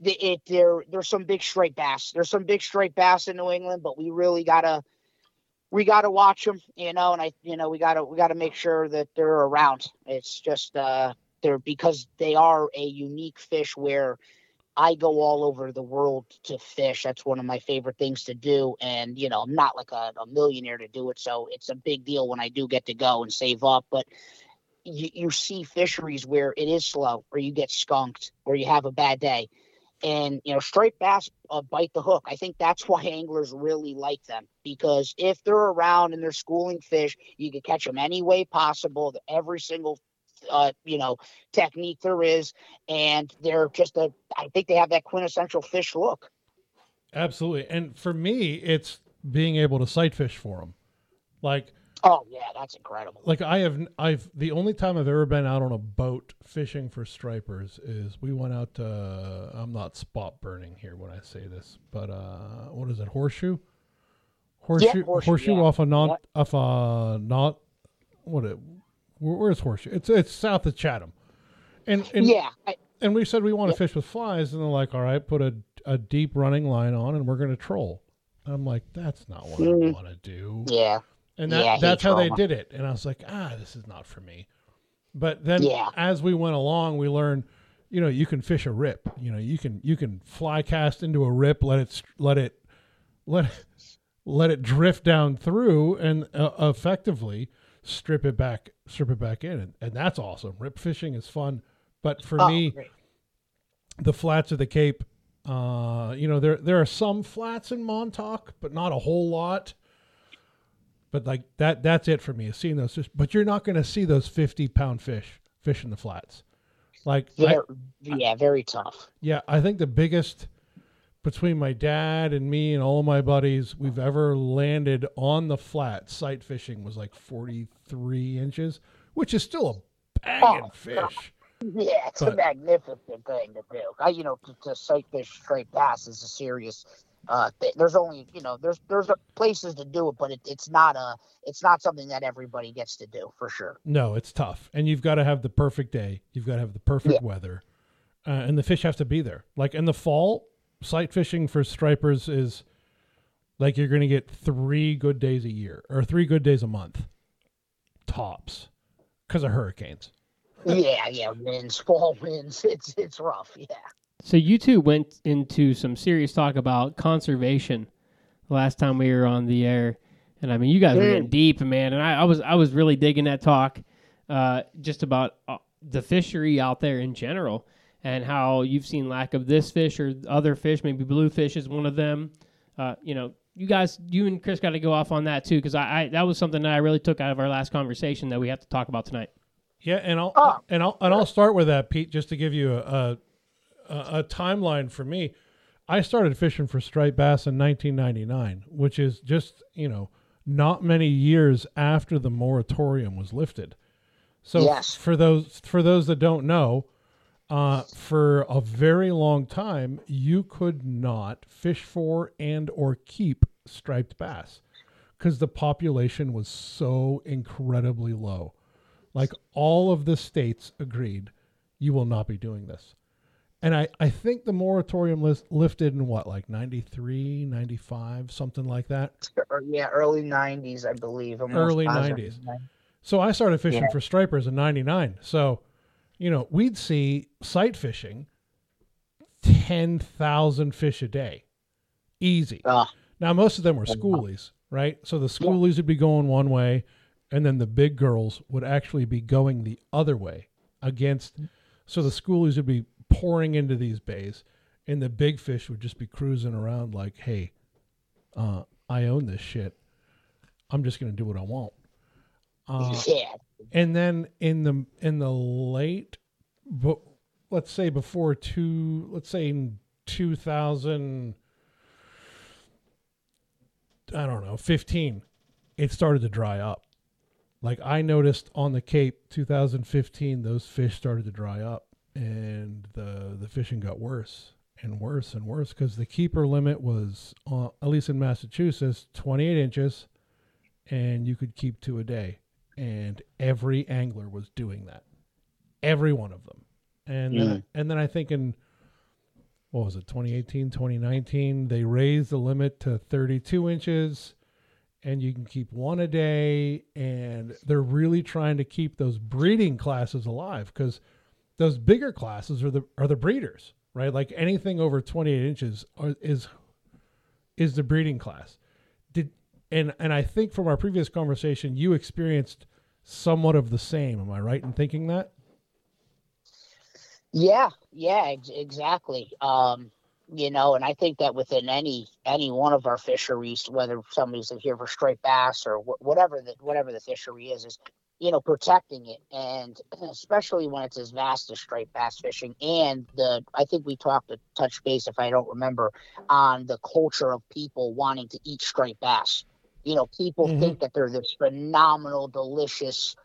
the, it there there's some big striped bass there's some big striped bass in New England but we really gotta we got to watch them, you know, and I, you know, we got to we got to make sure that they're around. It's just uh, they're because they are a unique fish where I go all over the world to fish. That's one of my favorite things to do, and you know, I'm not like a, a millionaire to do it, so it's a big deal when I do get to go and save up. But you, you see fisheries where it is slow, or you get skunked, or you have a bad day and you know striped bass uh, bite the hook i think that's why anglers really like them because if they're around and they're schooling fish you can catch them any way possible every single uh, you know technique there is and they're just a i think they have that quintessential fish look Absolutely. And for me, it's being able to sight fish for them. Like, oh yeah that's incredible like I have, I've the only time I've ever been out on a boat fishing for stripers is we went out to. I'm not spot burning here when I say this, but uh, what is it? Horseshoe. Horseshoe, horseshoe, yeah. off a not Yep. off a not what it where's horseshoe? It's it's south of Chatham, and and yeah I, and we said we want to Yep. fish with flies, and they're like, all right, put a a deep running line on, and we're going to troll. And I'm like, that's not what I Mm. want to do. yeah And that, Yeah, that's how they did it. And I was like, ah, this is not for me. But then Yeah. as we went along, we learned, you know, you can fish a rip. You know, you can you can fly cast into a rip, let it let it let let it drift down through, and uh, effectively strip it back strip it back in, and, and that's awesome. Rip fishing is fun. But for Oh, me, great. the flats of the Cape. Uh, you know, there there are some flats in Montauk, but not a whole lot. But like that, that's it for me. Is seeing those fish. But you're not going to see those fifty pound fish fish in the flats. Like, I, yeah very tough yeah, I think the biggest between my dad and me and all of my buddies we've ever landed on the flat sight fishing was like forty three inches, which is still a banging Oh, fish. Yeah, it's But- a magnificent thing to do. I, you know, to, to sight fish striped bass is a serious. Uh, th- there's only you know there's there's places to do it, but it, it's not a it's not something that everybody gets to do for sure. No, it's tough, and you've got to have the perfect day. You've got to have the perfect weather, uh, and the fish have to be there. Like in the fall, sight fishing for stripers is like you're going to get three good days a year or three good days a month, tops, because of hurricanes. yeah, yeah, winds, fall winds. It's it's rough. Yeah. So you two went into some serious talk about conservation the last time we were on the air, and I mean you guys were getting deep, man. And I, I was I was really digging that talk, uh, just about uh, the fishery out there in general, and how you've seen lack of this fish or other fish. Maybe bluefish is one of them. Uh, you know, you guys, you and Chris got to go off on that too, because I, I that was something that I really took out of our last conversation that we have to talk about tonight. Yeah, and I'll Oh. and I'll and I'll start with that, Pete, just to give you a a, a timeline for me. I started fishing for striped bass in 1999, which is just you know not many years after the moratorium was lifted. So Yes. for those for those that don't know, uh, for a very long time you could not fish for and or keep striped bass because the population was so incredibly low Like all of the states agreed, you will not be doing this. And I, I think the moratorium list lifted in what, like 93, 95, something like that. Yeah, early '90s, I believe. Early 90s. So I started fishing Yeah. for stripers in 99. So, you know, we'd see sight fishing 10,000 fish a day. Easy. Ah. Now, most of them were schoolies, right? So the schoolies would be going one way, and then the big girls would actually be going the other way against. So the schoolies would be pouring into these bays, and the big fish would just be cruising around like, hey, uh, I own this shit. I'm just going to do what I want. Uh, yeah. And then in the in the late but let's say before two let's say in 2000 i don't know 15 it started to dry up. Like i noticed on the cape 2015 those fish started to dry up and the the fishing got worse and worse and worse because the keeper limit was uh, at least in massachusetts 28 inches and you could keep two a day and every angler was doing that. Every one of them. And then, mm. and then i think in what was it 2018 2019 they raised the limit to 32 inches and you can keep one a day and they're really trying to keep those breeding classes alive because those bigger classes are the are the breeders right? Like anything over 28 inches are, is is the breeding class and and I think from our previous conversation, you experienced somewhat of the same. Am I right in thinking that? Yeah, yeah, ex- exactly. Um, you know, and I think that within any any one of our fisheries, whether somebody's here for striped bass or wh- whatever the whatever the fishery is, is you know protecting it, and especially when it's as vast as striped bass fishing. And the I think we talked to touch base, if I don't remember, on the culture of people wanting to eat striped bass. You know, people Mhm. think that they're this phenomenal, delicious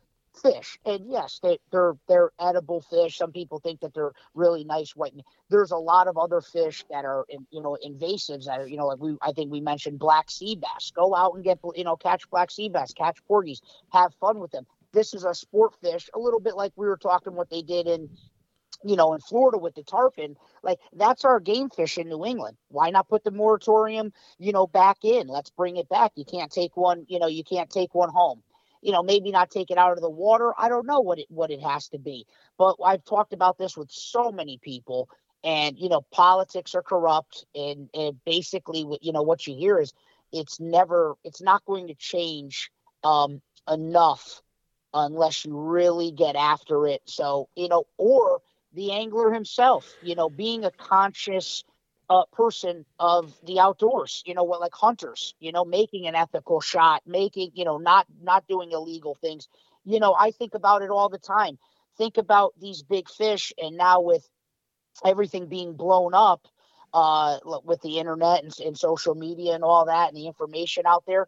fish, and yes, they, they're they're edible fish. Some people think that they're really nice white. There's a lot of other fish that are, in- you know, invasives that are, you know, like we I think we mentioned black sea bass. Go out and get, you know, catch black sea bass, catch porgies, have fun with them. This is a sport fish, a little bit like we were talking what they did in you know, in Florida with the tarpon, like that's our game fish in New England. Why not put the moratorium, you know, back in? Let's bring it back. You can't take one, you know, you can't take one home. You know, maybe not take it out of the water. I don't know what it what it has to be. But I've talked about this with so many people and you know, politics are corrupt and and basically you know what you hear is it's never it's not going to change um enough unless you really get after it. So, you know, or the angler himself, you know, being a conscious uh, person of the outdoors, you know, what like hunters, you know, making an ethical shot, making, you know, not not doing illegal things. You know, I think about it all the time. Think about these big fish, and now with everything being blown up uh, with the internet and, and social media and all that, and the information out there,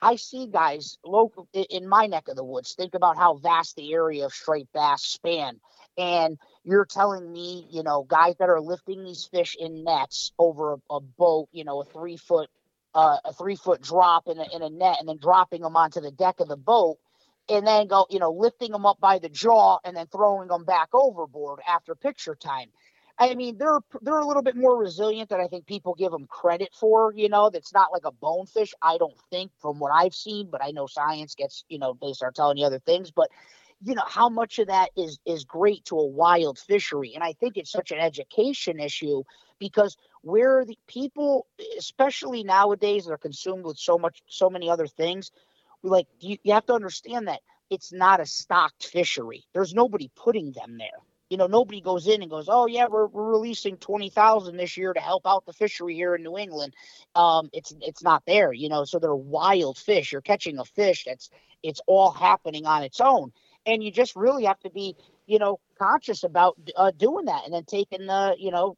I see guys local in my neck of the woods. Think about how vast the area of striped bass span, and you're telling me, you know, guys that are lifting these fish in nets over a, a boat, you know, a three foot, uh, a three foot drop in a, in a net, and then dropping them onto the deck of the boat, and then go, you know, lifting them up by the jaw and then throwing them back overboard after picture time. I mean, they're they're a little bit more resilient than I think people give them credit for. You know, that's not like a bonefish. I don't think, from what I've seen, but I know science gets, you know, they start telling you other things. But you know, how much of that is is great to a wild fishery, and I think it's such an education issue because where the people, especially nowadays, they're consumed with so much, so many other things, like you, you have to understand that it's not a stocked fishery. There's nobody putting them there you know, nobody goes in and goes, "Oh yeah, we're, we're releasing twenty thousand this year to help out the fishery here in New England." Um, it's it's not there, you know. So they're wild fish. You're catching a fish that's it's all happening on its own, and you just really have to be, you know, conscious about uh, doing that, and then taking the, you know,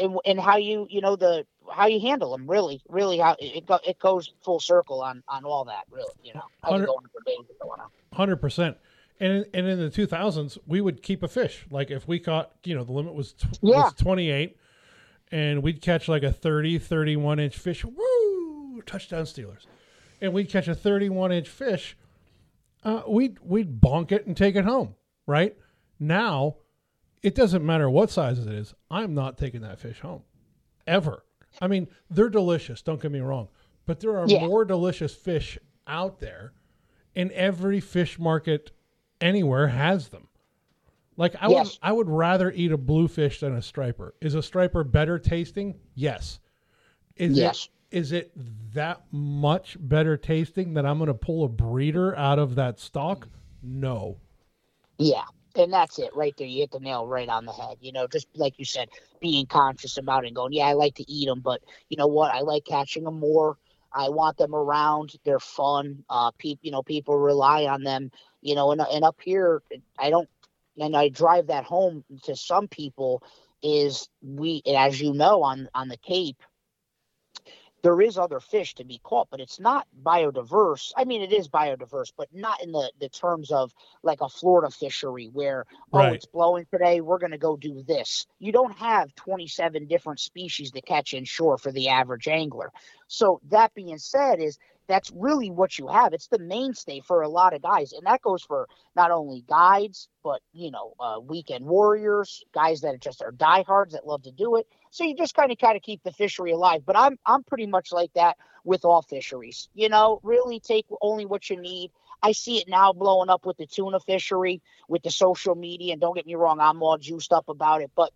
and, and how you, you know, the how you handle them. Really, really, how it go, it goes full circle on on all that. Really, you know, Hundred- can go on for days if I want to. Hundred percent. And and in the two thousands, we would keep a fish. Like if we caught, you know, the limit was Yeah. was twenty eight, and we'd catch like a 30, 31 inch fish. Woo! Touchdown Steelers. And we'd catch a thirty one inch fish. Uh, we'd we'd bonk it and take it home. Right now, it doesn't matter what size it is. I'm not taking that fish home, ever. I mean, they're delicious. Don't get me wrong, but there are Yeah. more delicious fish out there, and every fish market anywhere has them. Like I would, I would rather eat a bluefish than a striper. Is a striper better tasting? Yes. Is Yes. Is it that much better tasting that I'm going to pull a breeder out of that stock? No. Yeah. And that's it right there. You hit the nail right on the head. You know, just like you said, being conscious about it and going, yeah, I like to eat them, but you know what? I like catching them more. I want them around. They're fun. Uh, people, you know, people rely on them. You know, and and up here, I don't, and I drive that home to some people. Is we, as you know, on on the Cape, there is other fish to be caught, but it's not biodiverse. I mean, it is biodiverse, but not in the the terms of like a Florida fishery where oh it's blowing today, we're going to go do this. You don't have 27 different species to catch inshore for the average angler. So that being said, is that's really what you have. It's the mainstay for a lot of guys, and that goes for not only guides, but you know, uh, weekend warriors, guys that just are diehards that love to do it. So you just kind of kind of keep the fishery alive. But I'm I'm pretty much like that with all fisheries. You know, really take only what you need. I see it now blowing up with the tuna fishery, with the social media. And don't get me wrong, I'm all juiced up about it. But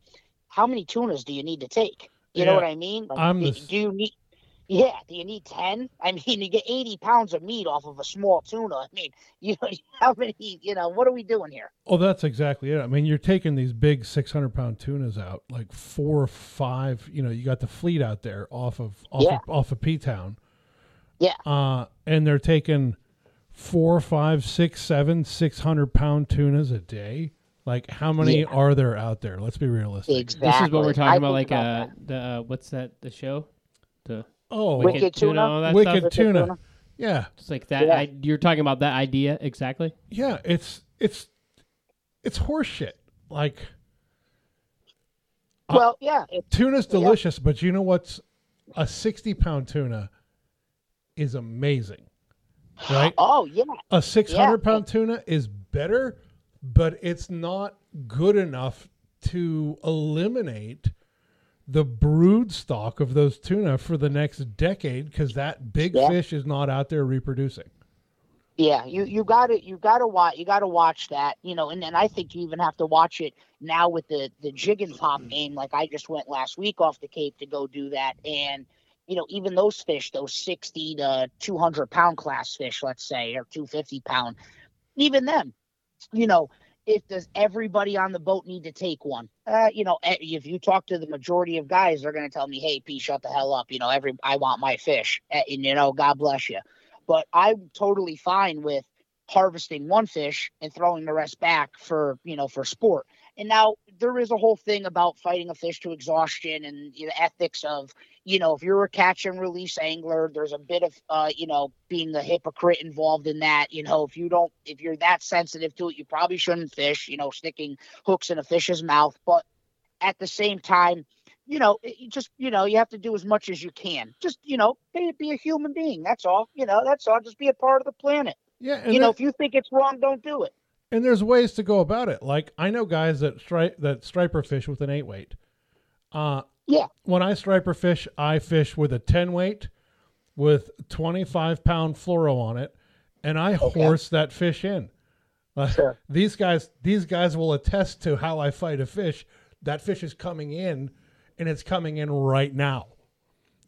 how many tunas do you need to take? You know what I mean? Like, I'm do, the do you need? Yeah, do you need ten? I mean, you get eighty pounds of meat off of a small tuna. I mean, you know, how many? You know, what are we doing here? Oh, that's exactly it. I mean, you're taking these big 600 pound tunas out, like four or five. You know, you got the fleet out there off of off Yeah. of, off of P Town. Yeah. Uh, and they're taking four, five, six, seven, six hundred pound tunas a day. Like, how many Yeah. are there out there? Let's be realistic. Exactly. This is what we're talking I about, think like uh, that. the uh, what's that? The show, the Oh, Wicked tuna? all that Wicked stuff. Tuna. tuna? yeah, It's like that. Yeah. I, you're talking about that idea exactly. yeah. It's it's it's horseshit. Like Uh, Well, yeah, it, tuna's Yeah. delicious, but you know what's a 60 pound tuna is amazing, right? oh yeah, A 600 Yeah. pound tuna is better, but it's not good enough to eliminate the brood stock of those tuna for the next decade because that big Yeah. fish is not out there reproducing. yeah. You you got to you got to watch you got to watch that. You know, and then I think you even have to watch it now with the the jig and pop game. Like I just went last week off the Cape to go do that, and you know even those fish, those sixty to two hundred pound class fish, let's say, or two fifty pound, even them, you know. If does everybody on the boat need to take one? Uh, you know, eh, if you talk to the majority of guys, they're going to tell me, "Hey, P, shut the hell up." You know, every I want my fish, Eh, and you know, God bless you. But I'm totally fine with harvesting one fish and throwing the rest back for you know for sport. And now there is a whole thing about fighting a fish to exhaustion and the ethics of you know if you're a catch and release angler, there's a bit of uh, you know being a hypocrite involved in that. You know if you don't if you're that sensitive to it, you probably shouldn't fish. You know sticking hooks in a fish's mouth, but at the same time. You know, you just you know, you have to do as much as you can. Just you know, be, be a human being. That's all. You know, that's all. Just be a part of the planet Yeah, you know, if you think it's wrong, don't do it. And there's ways to go about it. Like I know guys that stri- that striper fish with an eight weight. Uh Yeah. When I striper fish, I fish with a ten weight with twenty five pound fluoro on it, and I horse that fish in. Uh, Sure. These guys these guys will attest to how I fight a fish. That fish is coming in and it's coming in right now.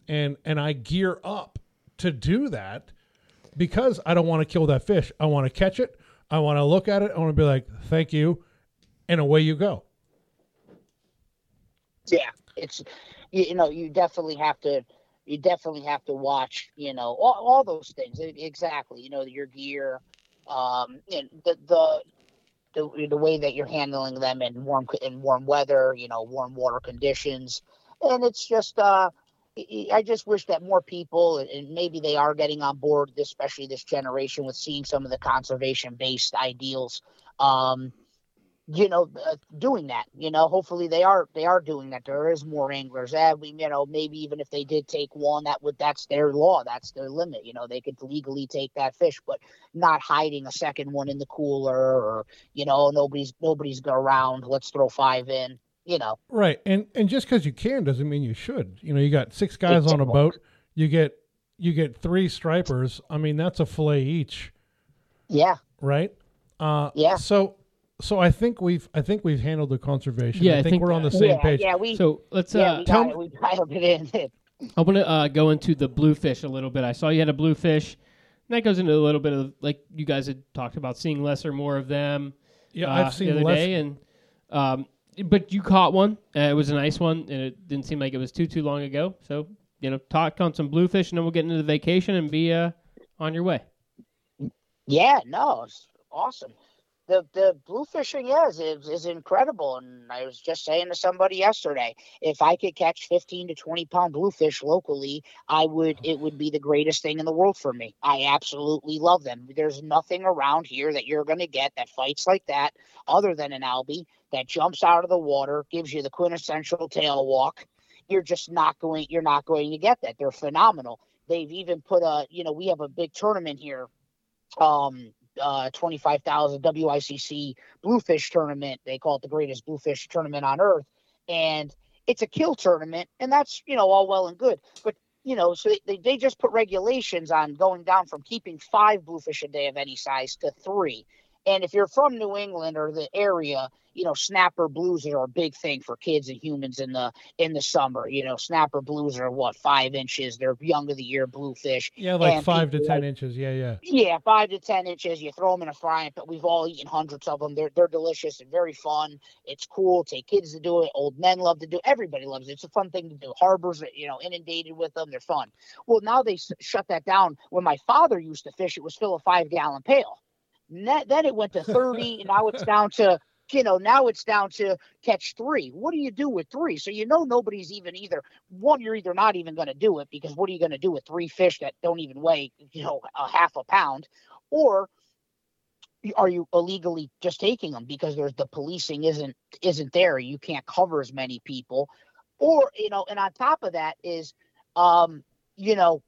And and I gear up to do that because I don't want to kill that fish. I want to catch it. I want to look at it. I want to be like, "Thank you," and away you go. Yeah, it's you, know, you definitely have to you definitely have to watch, you know, all, all those things. Exactly. You know, your gear, um, and the the the, the way that you're handling them in warm in warm weather, you know, warm water conditions, and it's just uh I- just wish that more people, and maybe they are getting on board, especially this generation, with seeing some of the conservation-based ideals. Um, you know, uh, doing that. You know, hopefully they are they are doing that. There is more anglers. Uh, we, you know, maybe even if they did take one, that would that's their law. That's their limit. You know, they could legally take that fish, but not hiding a second one in the cooler or you know nobody's nobody's around. Let's throw five in. You know, Right, and and just because you can doesn't mean you should. You know, you got six guys on a Exactly. boat. You get you get three stripers. I mean, that's a fillet each, yeah, right? Uh, Yeah. So so I think we've I think we've handled the conservation. Yeah, I I think, think- we're on the same yeah, page. yeah. We So let's yeah uh, we tell me- it. We dialed it in. I want to uh, go into the bluefish a little bit. I saw you had a bluefish. And that goes into a little bit of like you guys had talked about seeing less or more of them. Yeah, uh, I've seen the other less. day, and um, but you caught one. Uh, it was a nice one, and it didn't seem like it was too too long ago. So you know, talk on some bluefish, and then we'll get into the vacation and be uh, on your way. Yeah, no, it's awesome. The the blue fishing is, is is incredible, and I was just saying to somebody yesterday, if I could catch fifteen to twenty pound bluefish locally, I would. It would be the greatest thing in the world for me. I absolutely love them. There's nothing around here that you're going to get that fights like that, other than an albie that jumps out of the water, gives you the quintessential tail walk. You're just not going. You're not going to get that. They're phenomenal. They've even put a. You know, we have a big tournament here um uh 25,000 WICC bluefish tournament. They call it the greatest bluefish tournament on earth and it's a kill tournament and that's, you know, all well and good. But you know, so they, they, they just put regulations on going down from keeping five bluefish a day of any size to three. And if you're from New England or the area, you know, snapper blues are a big thing for kids and humans in the in the summer. You know, snapper blues are what five inches. They're young of the year bluefish. Yeah, like and five to ten like- inches. Yeah, yeah. Yeah, five to ten inches. You throw them in a frying pan. We've all eaten hundreds of them. They're they're delicious and very fun. It's cool. Take kids to do it. Old men love to do. it. Everybody loves it. It's a fun thing to do. Harbors, you know, inundated with them. They're fun. Well, now they s- shut that down. When my father used to fish, it was fill a five gallon pail. Ne- then it went to thirty, and now it's down to you know now it's down to catch three. What do you do with three? So you know nobody's even either one. You're either not even going to do it because what are you going to do with three fish that don't even weigh you know a half a pound, or are you illegally just taking them because there's the policing isn't isn't there? You can't cover as many people, or you know, and on top of that is, um, you know,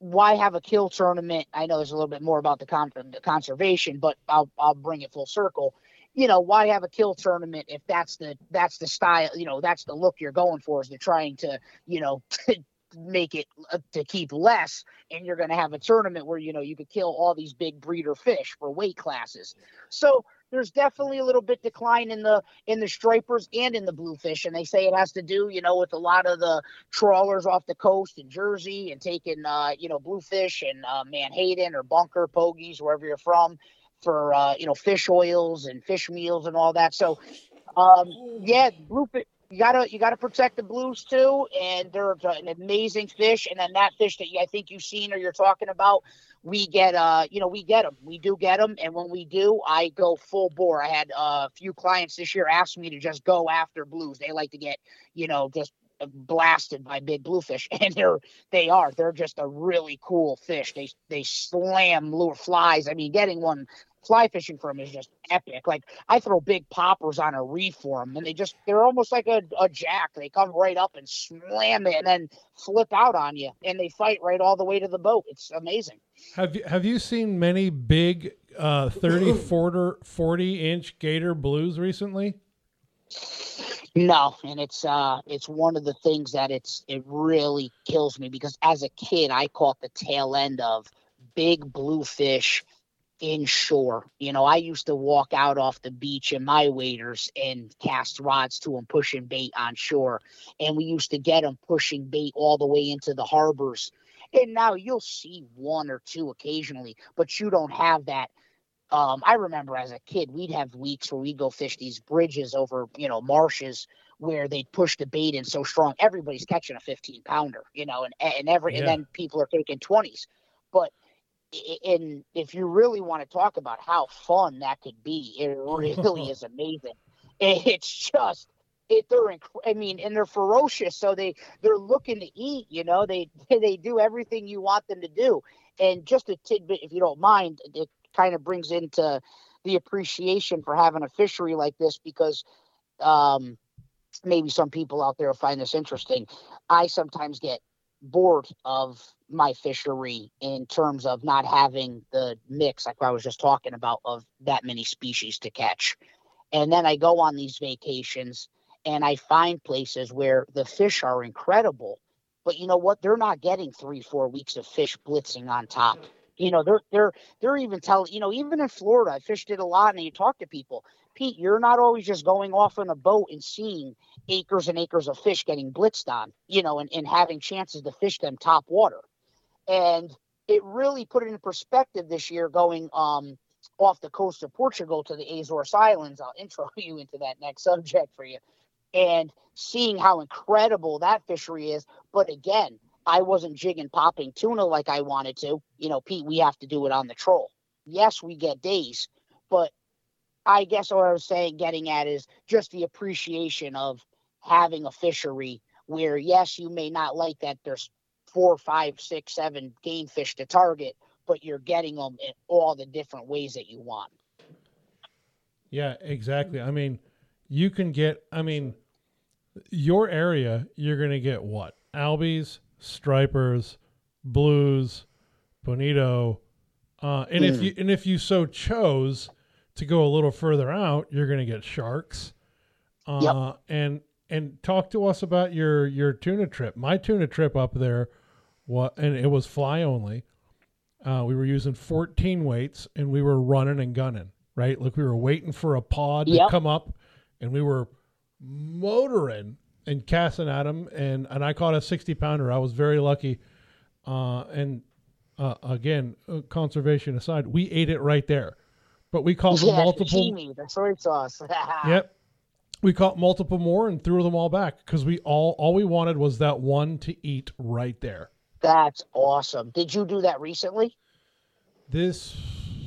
why have a kill tournament? I know there's a little bit more about the, con- the conservation, but I'll I'll bring it full circle. You know, why have a kill tournament if that's the that's the style? You know, that's the look you're going for. Is they're trying to you know to make it uh, to keep less, and you're going to have a tournament where you know you could kill all these big breeder fish for weight classes. So there's definitely a little bit decline in the in the stripers and in the bluefish, and they say it has to do, you know, with a lot of the trawlers off the coast in Jersey and taking, uh, you know, bluefish and uh, menhaden or bunker pogies wherever you're from for uh, you know fish oils and fish meals and all that. So, um, yeah, bluefish. You gotta you gotta protect the blues too, and they're an amazing fish. And then that fish that I think you've seen or you're talking about, we get uh you know we get them we do get them and when we do i go full bore i had a few clients this year ask me to just go after blues they like to get you know just blasted by big bluefish and they're they are they're just a really cool fish. They they slam lure flies. I mean getting one fly fishing for them is just epic. Like i throw big poppers on a reef for them and they just they're almost like a, a jack. They come right up and slam it and then flip out on you and they fight right all the way to the boat. It's amazing. Have you have you seen many big uh, 30, 40, 40 inch gator blues recently? No, and it's uh it's one of the things that it's it really kills me because as a kid I caught the tail end of big bluefish inshore. You know, I used to walk out off the beach in my waders and cast rods to them pushing bait on shore. And we used to get them pushing bait all the way into the harbors. And now you'll see one or two occasionally, but you don't have that um, I remember as a kid, we'd have weeks where we'd go fish these bridges over, you know, marshes where they'd push the bait in so strong, everybody's catching a 15 pounder, you know, and and every and then people are taking 20s. But and if you really want to talk about how fun that could be, it really is amazing. It's just it they're inc- I mean, and they're ferocious, so they they're looking to eat. You know, they they do everything you want them to do. And just a tidbit, if you don't mind, it kind of brings into the appreciation for having a fishery like this because um, maybe some people out there will find this interesting. I sometimes get bored of my fishery in terms of not having the mix, like I was just talking about, of that many species to catch. And then I go on these vacations and I find places where the fish are incredible. But you know what? They're not getting three, four weeks of fish blitzing on top. You know, they're they're they're even telling you know, even in Florida, I fished it a lot and you talk to people. Pete, you're not always just going off on a boat and seeing acres and acres of fish getting blitzed on, you know, and, and having chances to fish them top water. And it really put it in perspective this year going um off the coast of Portugal to the Azores Islands. I'll intro you into that next subject for you. And seeing how incredible that fishery is. But again, I wasn't jigging popping tuna like I wanted to. You know, Pete, we have to do it on the troll. Yes, we get days, but I guess what I was saying, getting at is just the appreciation of having a fishery where, yes, you may not like that there's four, five, six, seven game fish to target, but you're getting them in all the different ways that you want. Yeah, exactly. I mean, you can get, I mean, your area, you're going to get what? Albies, stripers, blues, bonito. Uh, and if you and if you so chose to go a little further out, you're going to get sharks. Uh, Yep. and and talk to us about your your tuna trip. My tuna trip up there, what and it was fly only. Uh, we were using 14 weights and we were running and gunning. Right, like we were waiting for a pod to come up, and we were motoring and casting at him. And and I caught a 60 pounder. I was very lucky. Uh, and uh, again, uh, conservation aside, we ate it right there. But we caught Yeah, multiple. sashimi, the soy sauce. Yep. We caught multiple more and threw them all back because we all all we wanted was that one to eat right there. That's awesome. Did you do that recently? This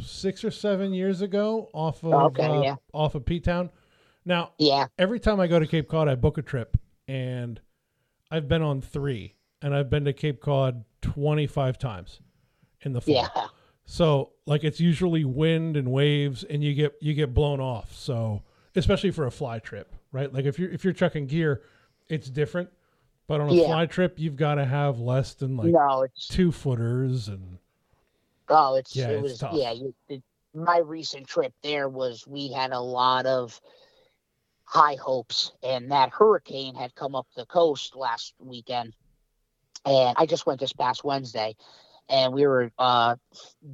six or seven years ago, off of Okay, uh, yeah. off of P Town. Now Yeah. every time I go to Cape Cod, I book a trip, and I've been on three, and I've been to Cape Cod twenty five times in the fall. Yeah. So like it's usually wind and waves, and you get you get blown off. So especially for a fly trip, right? Like if you're if you're chucking gear, it's different. But on a Yeah. fly trip, you've got to have less than like no, it's two footers, and Oh, it's Yeah, it it's was tough. yeah. It, my recent trip there was we had a lot of high hopes, and that hurricane had come up the coast last weekend, and I just went this past Wednesday, and we were uh,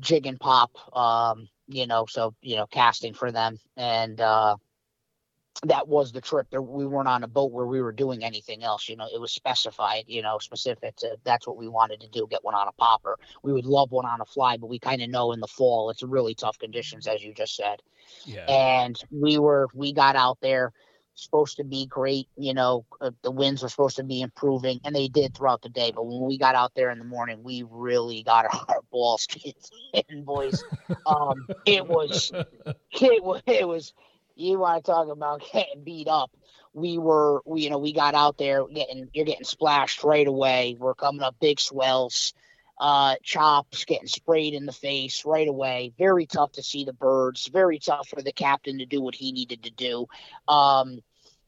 jig and pop, um, you know, so you know, casting for them, and uh, that was the trip. There, we weren't on a boat where we were doing anything else. You know, it was specified, you know, specific to that's what we wanted to do. Get one on a popper. We would love one on a fly, but we kind of know in the fall it's really tough conditions, as you just said. yeah, And we were we got out there supposed to be great. You know, uh, the winds were supposed to be improving, and they did throughout the day. But when we got out there in the morning, we really got our balls kicked in, boys. Um, it was it was it was you want to talk about getting beat up we were we you know we got out there getting you're getting splashed right away we're coming up big swells uh chops getting sprayed in the face right away very tough to see the birds very tough for the captain to do what he needed to do um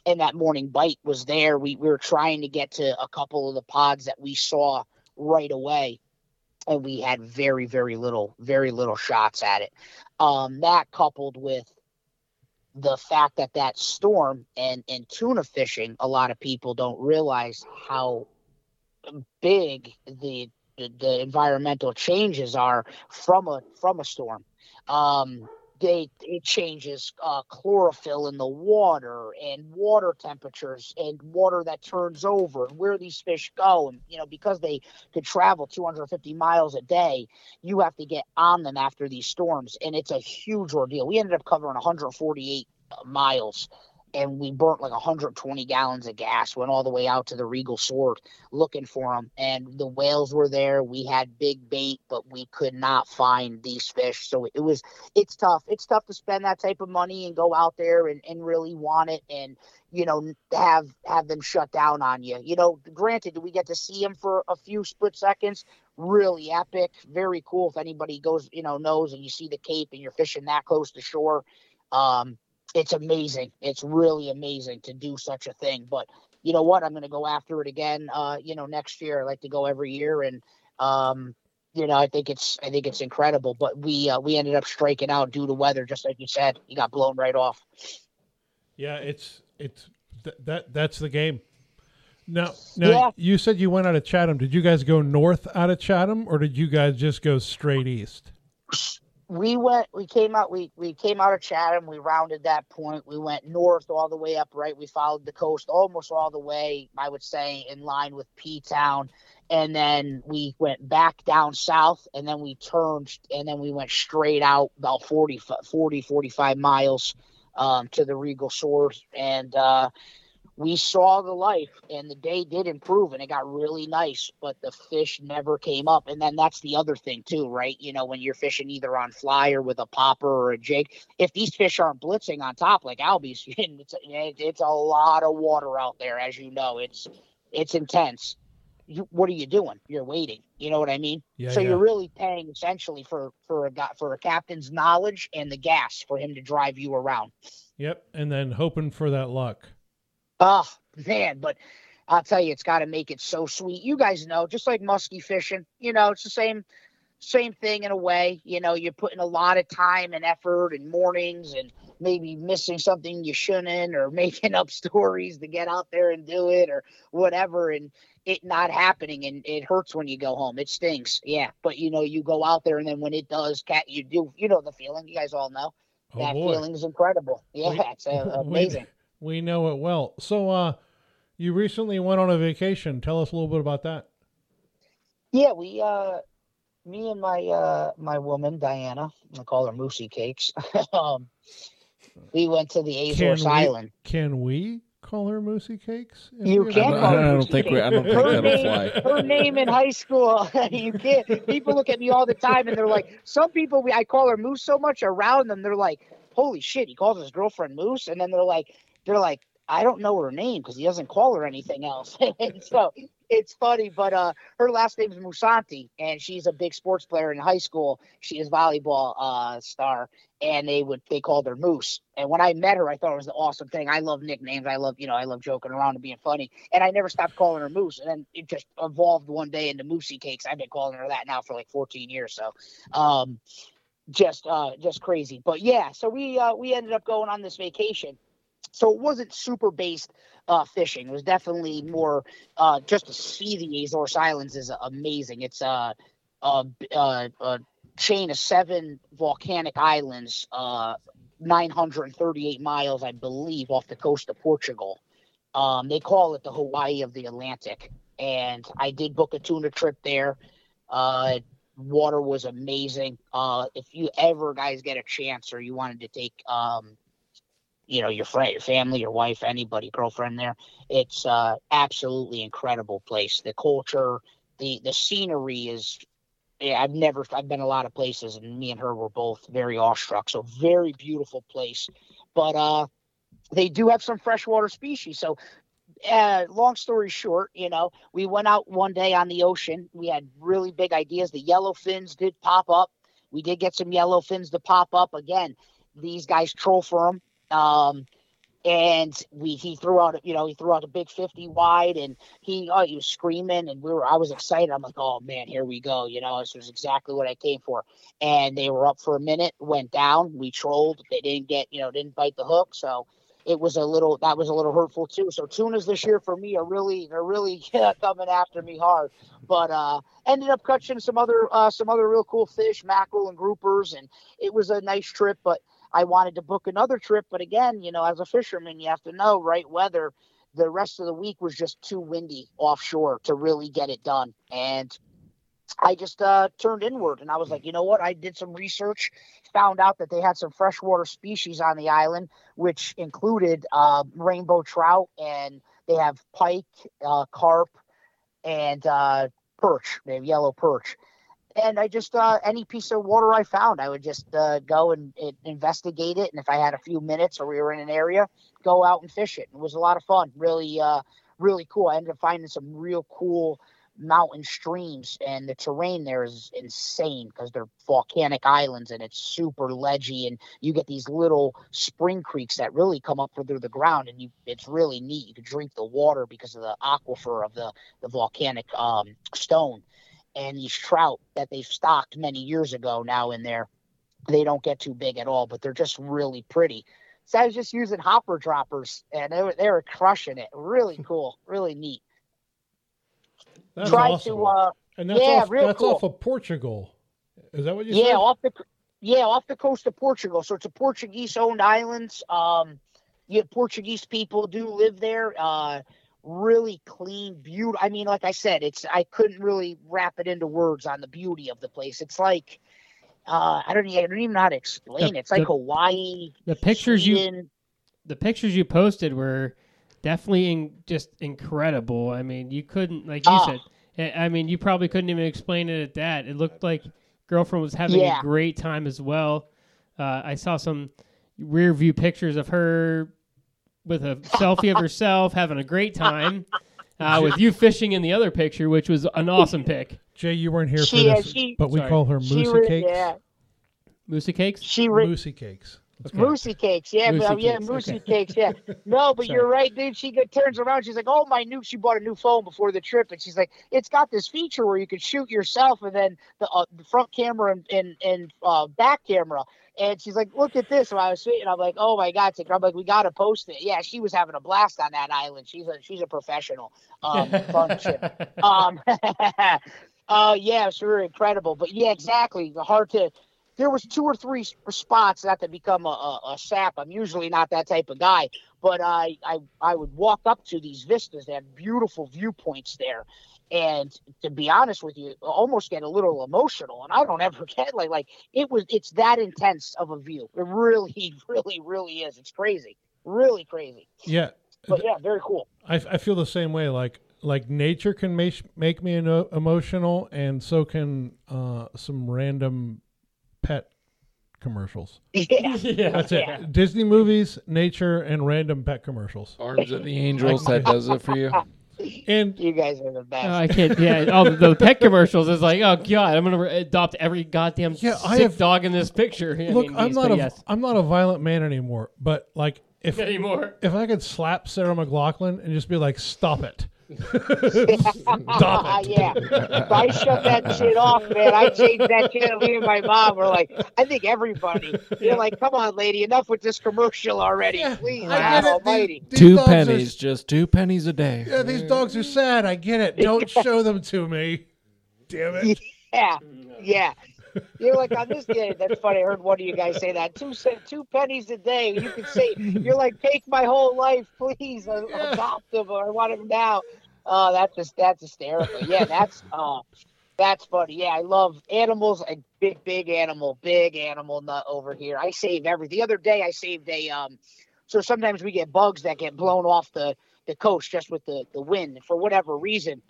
and that morning bite was there. We, we were trying to get to a couple of the pods that we saw right away and we had very very little very little shots at it. Um that coupled with the fact that that storm and and tuna fishing a lot of people don't realize how big the the, the environmental changes are from a from a storm. Um they it changes uh, chlorophyll in the water and water temperatures and water that turns over and where these fish go. And you know because they could travel 250 miles a day you have to get on them after these storms. And it's a huge ordeal. We ended up covering 148 miles and we burnt like 120 gallons of gas went all the way out to the regal sword looking for them and the whales were there. We had big bait but we could not find these fish. So it was it's tough. It's tough to spend that type of money and go out there and, and really want it and you know have have them shut down on you. You know granted we get to see them for a few split seconds. Really epic, very cool. If anybody goes, you know, knows and you see the Cape and you're fishing that close to shore, um, it's amazing. It's really amazing to do such a thing. But you know what? I'm going to go after it again. Uh, you know, next year. I like to go every year, and um, you know, I think it's I think it's incredible. But we uh, we ended up striking out due to weather, just like you said. He got blown right off. Yeah, it's it's th- that that's the game. Now, now Yeah. you said you went out of Chatham. Did you guys go north out of Chatham, or did you guys just go straight east? We went we came out we we came out of chatham we rounded that point we went north all the way up right? We followed the coast almost all the way i would say in line with p town and then we went back down south and then we turned and then we went straight out about 40 40 45 miles um, to the Regal Sword and uh we saw the life and the day did improve and it got really nice but the fish never came up. And then that's the other thing too right? You know when you're fishing either on fly or with a popper or a jig if these fish aren't blitzing on top like albies it's, it's a lot of water out there as you know. It's it's intense. You, what are you doing? You're waiting. You know what i mean? Yeah, so yeah. you're really paying essentially for for a for a captain's knowledge and the gas for him to drive you around. Yep, and then hoping for that luck. Oh man, but I'll tell you, it's got to make it so sweet. You guys know, just like musky fishing, you know, it's the same, same thing in a way. You know, you're putting a lot of time and effort and mornings, and maybe missing something you shouldn't, or making up stories to get out there and do it, or whatever, and it not happening, and it hurts when you go home. It stings, yeah. But you know, you go out there, and then when it does, cat, you do, you know the feeling. You guys all know Oh that boy, feeling is incredible. Yeah, We- it's uh, amazing. We know it well. So, uh, you recently went on a vacation. Tell us a little bit about that. Yeah, we uh me and my uh my woman Diana, I call her Moosey Cakes. um we went to the Azores Can we- Island. Can we call her Moosey Cakes? You we- can I call her don't Moosey think we- I don't Cakes. think her that'll name, fly. Her name in high school, you can't. People look at me all the time, and they're like, some people we I call her Moose so much around them, they're like, holy shit, he calls his girlfriend Moose, and then they're like, they're like, I don't know her name because he doesn't call her anything else. and so it's funny, but uh, her last name is Musanti, and she's a big sports player in high school. She is volleyball uh, star, and they would they called her Moose. And when I met her, I thought it was the awesome thing. I love nicknames. I love you know I love joking around and being funny, and I never stopped calling her Moose. And then it just evolved one day into Moosey Cakes. I've been calling her that now for like 14 years. So. Um, just uh just crazy but yeah so we uh we ended up going on this vacation so it wasn't super based uh fishing. It was definitely more uh just to see the azores islands is amazing. It's uh a, a, a chain of seven volcanic islands uh 938 miles i believe off the coast of portugal. Um they call it the hawaii of the atlantic. And i did book a tuna trip there. Uh water was amazing. Uh, if you ever guys get a chance or you wanted to take, um, you know, your friend, your family, your wife, anybody, girlfriend there, it's uh, absolutely incredible place. The culture, the the scenery is. Yeah, I've never. I've been a lot of places, and me and her were both very awestruck. So very beautiful place, but uh, they do have some freshwater species. So uh, long story short, you know, we went out one day on the ocean. We had really big ideas. The yellow fins did pop up. We did get some yellow fins to pop up again. These guys troll for them. Um, and we he threw out you know he threw out a big 50 wide and he oh he was screaming and we were I was excited I'm like oh man here we go you know this was exactly what I came for and they were up for a minute went down we trolled they didn't get you know didn't bite the hook so it was a little that was a little hurtful too. So tunas this year for me are really they're really coming after me hard. But uh ended up catching some other uh some other real cool fish, mackerel and groupers, and it was a nice trip. But I wanted to book another trip, but again, you know, as a fisherman, you have to know right weather. The rest of the week was just too windy offshore to really get it done, and I just uh, turned inward and I was like, you know what? I did some research, found out that they had some freshwater species on the island, which included uh, rainbow trout, and they have pike, uh, carp, and uh, perch. They have yellow perch. And I just uh, any piece of water I found, I would just uh, go and, investigate it. And if I had a few minutes or we were in an area, go out and fish it. It was a lot of fun. Really, uh, really cool. I ended up finding some real cool mountain streams, and the terrain there is insane because they're volcanic islands and it's super ledgy, and you get these little spring creeks that really come up through the ground, and you it's really neat. You can drink the water because of the aquifer of the the volcanic um, stone, and these trout that they've stocked many years ago now in there, they don't get too big at all, but they're just really pretty. So I was just using hopper droppers, and they were they were crushing it. Really cool, really neat. That's Try awesome. to uh, and that's yeah, off, real that's cool. off of Portugal. Is that what you yeah said? off the yeah off the coast of Portugal. So it's a Portuguese owned islands. Um, yeah, Portuguese people do live there. Uh, really clean, beautiful. I mean, like I said, it's I couldn't really wrap it into words on the beauty of the place. It's like uh, I don't even I don't even know how to explain The- it. It's like the- Hawaii. The pictures you the pictures you posted were definitely in, just incredible. I mean, you couldn't like you Ah. said. I I mean, you probably couldn't even explain it at that. It looked like girlfriend was having Yeah. a great time as well. Uh, I saw some rear view pictures of her with a selfie of herself having a great time. Uh, with you fishing in the other picture, which was an awesome pick. Jay, you weren't here She- for this, she- but we Sorry. call her She Moosey re- Cakes. yeah, Moosey cakes. she re- Moosey Cakes. Okay. Moosey cakes, yeah, Moosey but, yeah, cakes, moosey okay. cakes, yeah. No, but you're right, dude. She get, turns around, she's like, "Oh, my new." She bought a new phone before the trip, and she's like, "It's got this feature where you can shoot yourself, and then the, uh, the front camera and and, and uh, back camera." And she's like, "Look at this." And I was sitting, I'm like, "Oh my god!" Chick. I'm like, "We got to post it." Yeah, she was having a blast on that island. She's a she's a professional. Um, fun chick. Um, uh, yeah, it's really incredible. But yeah, exactly. The hard to. There was two or three spots not to become a, a, a sap. I'm usually not that type of guy, but I, I I would walk up to these vistas. They had beautiful viewpoints there, and to be honest with you, almost get a little emotional. And I don't ever get like like it was. It's that intense of a view. It really, really, really is. It's crazy, really crazy. Yeah, But yeah, very cool. I, I feel the same way. Like like nature can make make me eno- emotional, and so can uh, some random pet commercials. Yeah. yeah. That's it. Yeah. Disney movies, nature, and random pet commercials. Arms of the Angels, that does it for you. And You guys are the best. Oh, I can't. Yeah. all the pet commercials is like, oh god, I'm gonna re- adopt every goddamn Yeah, I sick have- dog in this picture. I look, mean, I'm these, not but a yes. am not a violent man anymore. But like if anymore. if I could slap Sarah McLachlan and just be like, "Stop it, stop it." yeah. If I shut that shit off, man, I changed that shit. Me and my mom were like, I think everybody. You're like, come on, lady, enough with this commercial already. Yeah, Please, I God get it. almighty. These- these Two dogs are- pennies, just two pennies a day. yeah, these dogs are sad. I get it. Don't show them to me. Damn it. Yeah, yeah. You're like on this day. That's funny. I heard one of you guys say that. Two cent, two pennies a day. You can say you're like, take my whole life, please. I, Yeah. adopt them or I want them now. Oh, that's just that's hysterical. Yeah, that's uh, that's funny. Yeah, I love animals. A big, big animal, big animal nut over here. I save everything. The other day, I saved a um. So sometimes we get bugs that get blown off the the coast just with the the wind for whatever reason.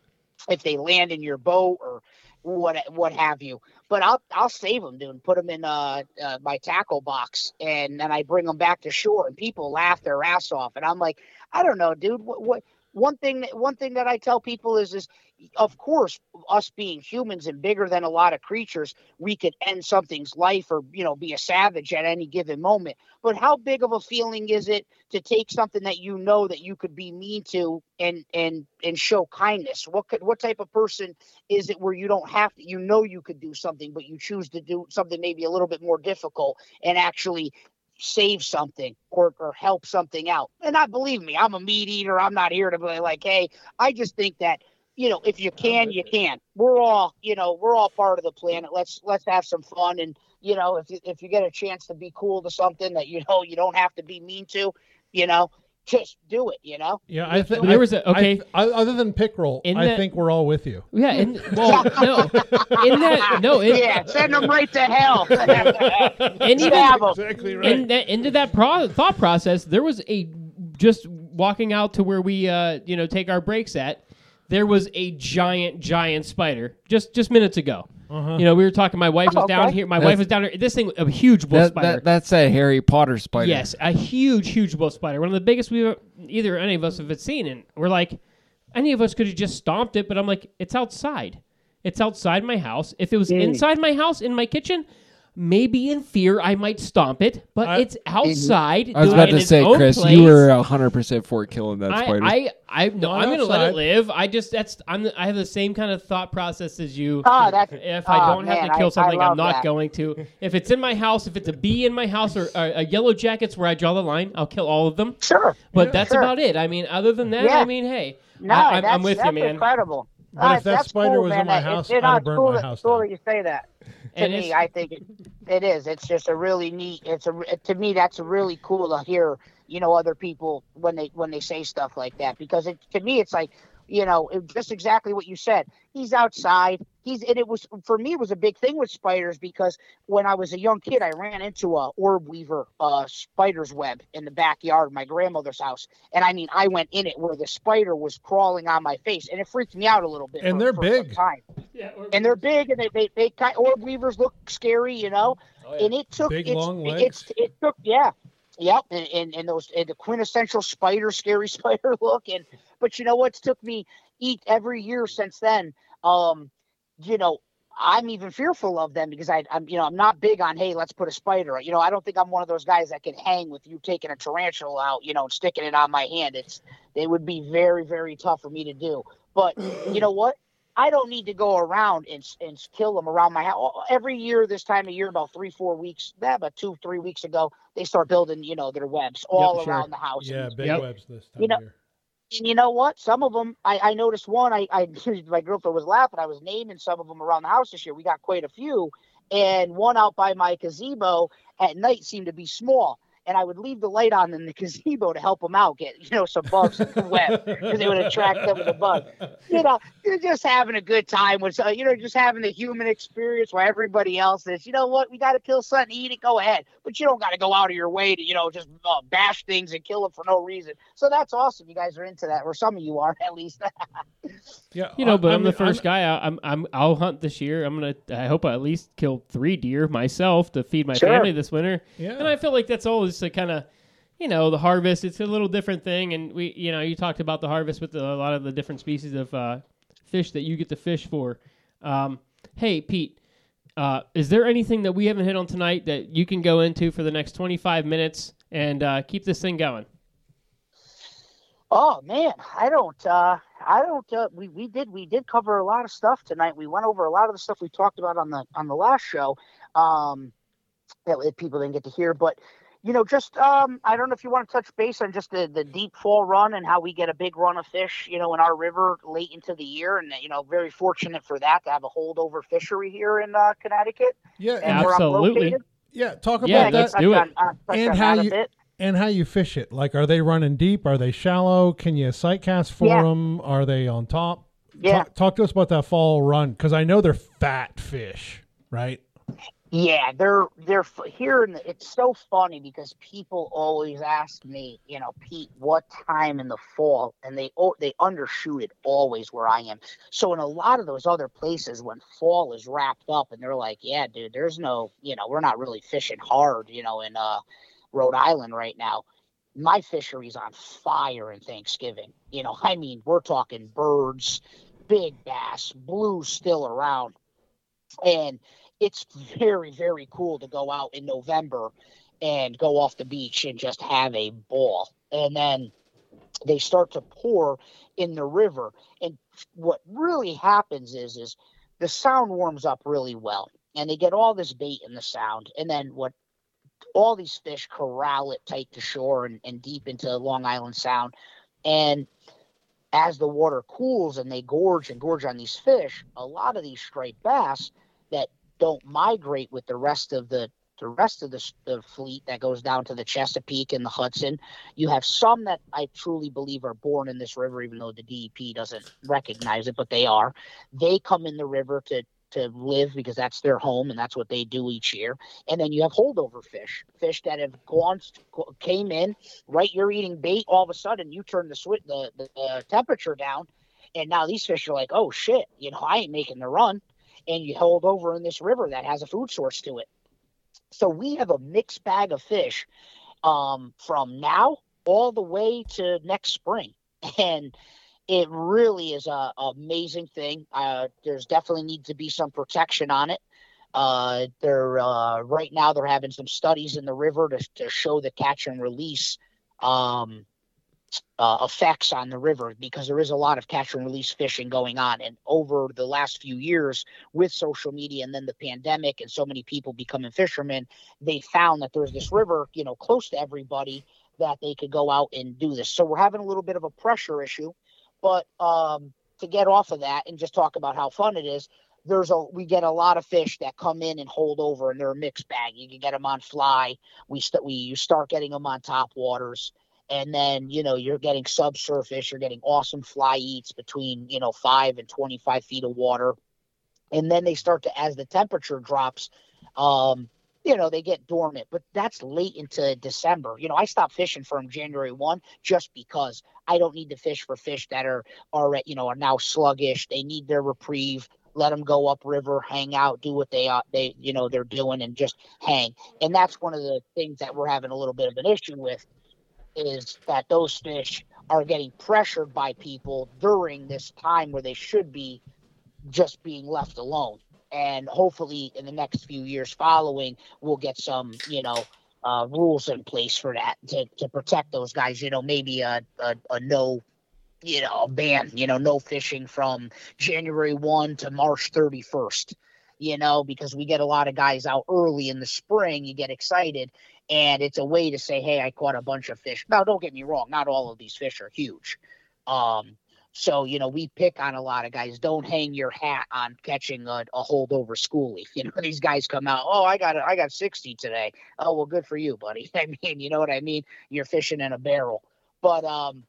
If they land in your boat or what what have you. But I'll I'll save them, dude, put them in uh, uh my tackle box, and then I bring them back to shore, and people laugh their ass off, and I'm like, I don't know, dude. What, what one thing that one thing that I tell people is is of course us being humans and bigger than a lot of creatures, we could end something's life or you know be a savage at any given moment. But how big of a feeling is it to take something that you know that you could be mean to and and and show kindness? What could what type of person is it where you don't have to you know you could do something but you choose to do something maybe a little bit more difficult and actually save something or, or help something out. And I believe me i'm a meat eater. I'm not here to be like hey i just think that you know if you can you. can. We're all you know we're all part of the planet. Let's let's have some fun. And you know if you if you get a chance to be cool to something that you know you don't have to be mean to you know just do it you know Yeah, I think But there was a- okay. other than pick roll, I that- think we're all with you. Yeah. And well, no. In that, no. It, yeah send them right to hell And even Stab 'em. Exactly in that, into that pro- thought process, there was a just walking out to where we, uh, you know, take our breaks at. There was a giant, giant spider just just minutes ago. Uh-huh. You know, we were talking. My wife was Oh, down okay. here. My That's- wife was down here. This thing, a huge wolf That, spider. that, that's a Harry Potter spider. Yes, a huge, huge wolf spider. One of the biggest we've either any of us have seen, and we're like, any of us could have just stomped it, but I'm like, it's outside. It's outside my house. If it was Mm. inside my house in my kitchen, maybe in fear I might stomp it, but I- it's outside. I was doing about it in to its say, own Chris, place. you were hundred percent for killing that I, spider. I, I, no, Not I'm gonna let it outside. live. I just that's I'm I have the same kind of thought process as you. Ah, that's- if I don't have man, to kill I- I something, I'm love not that. going to. If it's in my house, if it's a bee in my house or, or a yellow jackets where I draw the line, I'll kill all of them. Sure. But that's sure. about it. I mean, other than that, Yeah. I mean, hey, No, I, I'm, that's, I'm with that's you, man. incredible. But if that that's spider cool, was man. in my That- house, I'd have not burned cool my that- house cool down. that you say that. To me, I think it, it is. It's just a really neat. It's a to me that's really cool to hear. You know, other people when they when they say stuff like that because it to me it's like you know just exactly what you said. He's outside. He's and it was for me it was a big thing with spiders because when I was a young kid I ran into a orb weaver uh, spider's web in the backyard of my grandmother's house and I mean I went in it where the spider was crawling on my face and it freaked me out a little bit. And for- they're for big. time and they're big and they they, they kind orb weavers look scary, you know. Oh, yeah. And it took Big, it's, long it's legs. it took yeah. Yep, and, and, and those and the quintessential spider, scary spider look, and but you know what's took me eat every year since then. Um, you know, I'm even fearful of them because I, I'm, you know, I'm not big on hey, let's put a spider. You know, I don't think I'm one of those guys that can hang with you taking a tarantula out, you know, and sticking it on my hand. It's it would be very, very tough for me to do. But you know what? I don't need to go around and and kill them around my house every year. This time of year, about three, four weeks, yeah, about two, three weeks ago, they start building, you know, their webs all Yep, sure. around the house. Yeah, big Yep. webs this time You know- year. And you know what? Some of them, I, I noticed one. I, I my girlfriend was laughing. I was naming some of them around the house this year. We got quite a few, and one out by my gazebo at night seemed to be small. And I would leave the light on in the gazebo to help them out, get you know some bugs in the web because they would attract them with a bug. You know, you're just having a good time with uh, you know just having the human experience where everybody else is. You know what? We got to kill something, eat it, go ahead. But you don't got to go out of your way to you know just uh, bash things and kill them for no reason. So that's awesome. You guys are into that, or some of you are at least. Yeah, You know, I- but I I'm the mean, 1st guy. I, I'm I'm I'll hunt this year. I'm gonna. I hope I at least kill three deer myself to feed my Sure. family this winter. Yeah. And I feel like that's always a kind of, you know, the harvest. It's a little different thing, and we, you know, you talked about the harvest with the, a lot of the different species of uh, fish that you get to fish for. Um, hey, Pete, uh, is there anything that we haven't hit on tonight that you can go into for the next 25 minutes and uh, keep this thing going? Oh man, I don't. uh I don't. Uh, we we did we did cover a lot of stuff tonight. We went over a lot of the stuff we talked about on the on the last show. Um, that people didn't get to hear, but you know, just um, I don't know if you want to touch base on just the the deep fall run and how we get a big run of fish, you know, in our river late into the year, and you know, very fortunate for that to have a holdover fishery here in uh, Connecticut yeah, and and, where I'm Absolutely. yeah. Talk about Yeah, that let's do it. on- uh, And how you- and how you fish it. Like, are they running deep? Are they shallow? Can you sight cast for Yeah. them? Are they on top? Yeah. Talk, talk to us about that fall run because I know they're fat fish, right? Yeah, they're they're here. The, it's so funny because people always ask me, you know, Pete, what time in the fall, and they oh, they undershoot it always where I am. So in a lot of those other places, when fall is wrapped up, and they're like, yeah, dude, there's no, you know, we're not really fishing hard, you know, in uh Rhode Island right now. My fishery's on fire in Thanksgiving. You know, I mean, we're talking birds, big bass, blue still around, and it's very very cool to go out in November and go off the beach and just have a ball. And then they start to pour in the river. And what really happens is is the sound warms up really well and they get all this bait in the sound. And then what all these fish corral it tight to shore and, and deep into Long Island Sound. And as the water cools and they gorge and gorge on these fish, a lot of these striped bass that don't migrate with the rest of the the rest of the, the fleet that goes down to the Chesapeake and the Hudson. You have some that I truly believe are born in this river, even though the DEP doesn't recognize it, but they are. They come in the river to to live because that's their home and that's what they do each year. And then you have holdover fish, fish that have gone came in right. You're eating bait. All of a sudden, you turn the the, the temperature down, and now these fish are like, oh shit, you know, I ain't making the run and you hold over in this river that has a food source to it. So we have a mixed bag of fish um, from now all the way to next spring, and it really is a, amazing thing. Uh, there's definitely needs to be some protection on it. Uh, they're uh, right now they're having some studies in the river to, to show the catch and release um, uh, effects on the river because there is a lot of catch and release fishing going on. And over the last few years, with social media and then the pandemic and so many people becoming fishermen, they found that there's this river, you know, close to everybody that they could go out and do this. So we're having a little bit of a pressure issue. But um, to get off of that and just talk about how fun it is, there's a we get a lot of fish that come in and hold over and they're a mixed bag. You can get them on fly. We st- we you start getting them on top waters, and then you know you're getting subsurface. You're getting awesome fly eats between you know five and twenty five feet of water, and then they start to as the temperature drops. Um, you know they get dormant but that's late into december you know i stopped fishing from january 1 just because i don't need to fish for fish that are are you know are now sluggish they need their reprieve let them go upriver, hang out, do what they are, they you know they're doing, and just hang. And that's one of the things that we're having a little bit of an issue with, is that those fish are getting pressured by people during this time where they should be just being left alone. And hopefully, in the next few years following, we'll get some you know uh, rules in place for that to, to protect those guys. You know, maybe a, a, a no you know, ban, you know, no fishing from January 1 to March 31st, you know, because we get a lot of guys out early in the spring. You get excited, and it's a way to say, hey, I caught a bunch of fish. Now, don't get me wrong, not all of these fish are huge. Um, so, you know, we pick on a lot of guys. Don't hang your hat on catching a, a holdover schoolie. You know, these guys come out, oh, I got I got 60 today. Oh, well, good for you, buddy. I mean, you know what I mean? You're fishing in a barrel. But um,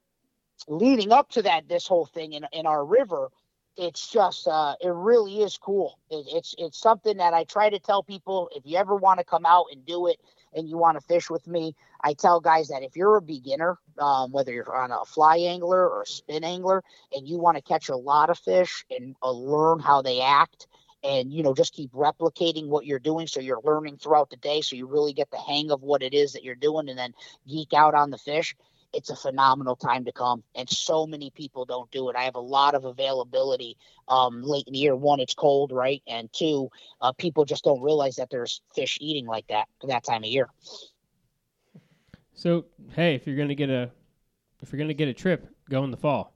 leading up to that, this whole thing in in our river, it's just uh, it really is cool. It, it's it's something that I try to tell people if you ever want to come out and do it and you want to fish with me, I tell guys that if you're a beginner, um, whether you're on a fly angler or a spin angler, and you want to catch a lot of fish and uh, learn how they act, and you know just keep replicating what you're doing so you're learning throughout the day so you really get the hang of what it is that you're doing and then geek out on the fish it's a phenomenal time to come. And so many people don't do it. I have a lot of availability um, late in the year. One, it's cold, right? And two, uh, people just don't realize that there's fish eating like that that time of year. So hey, if you're gonna get a if you're gonna get a trip, go in the fall.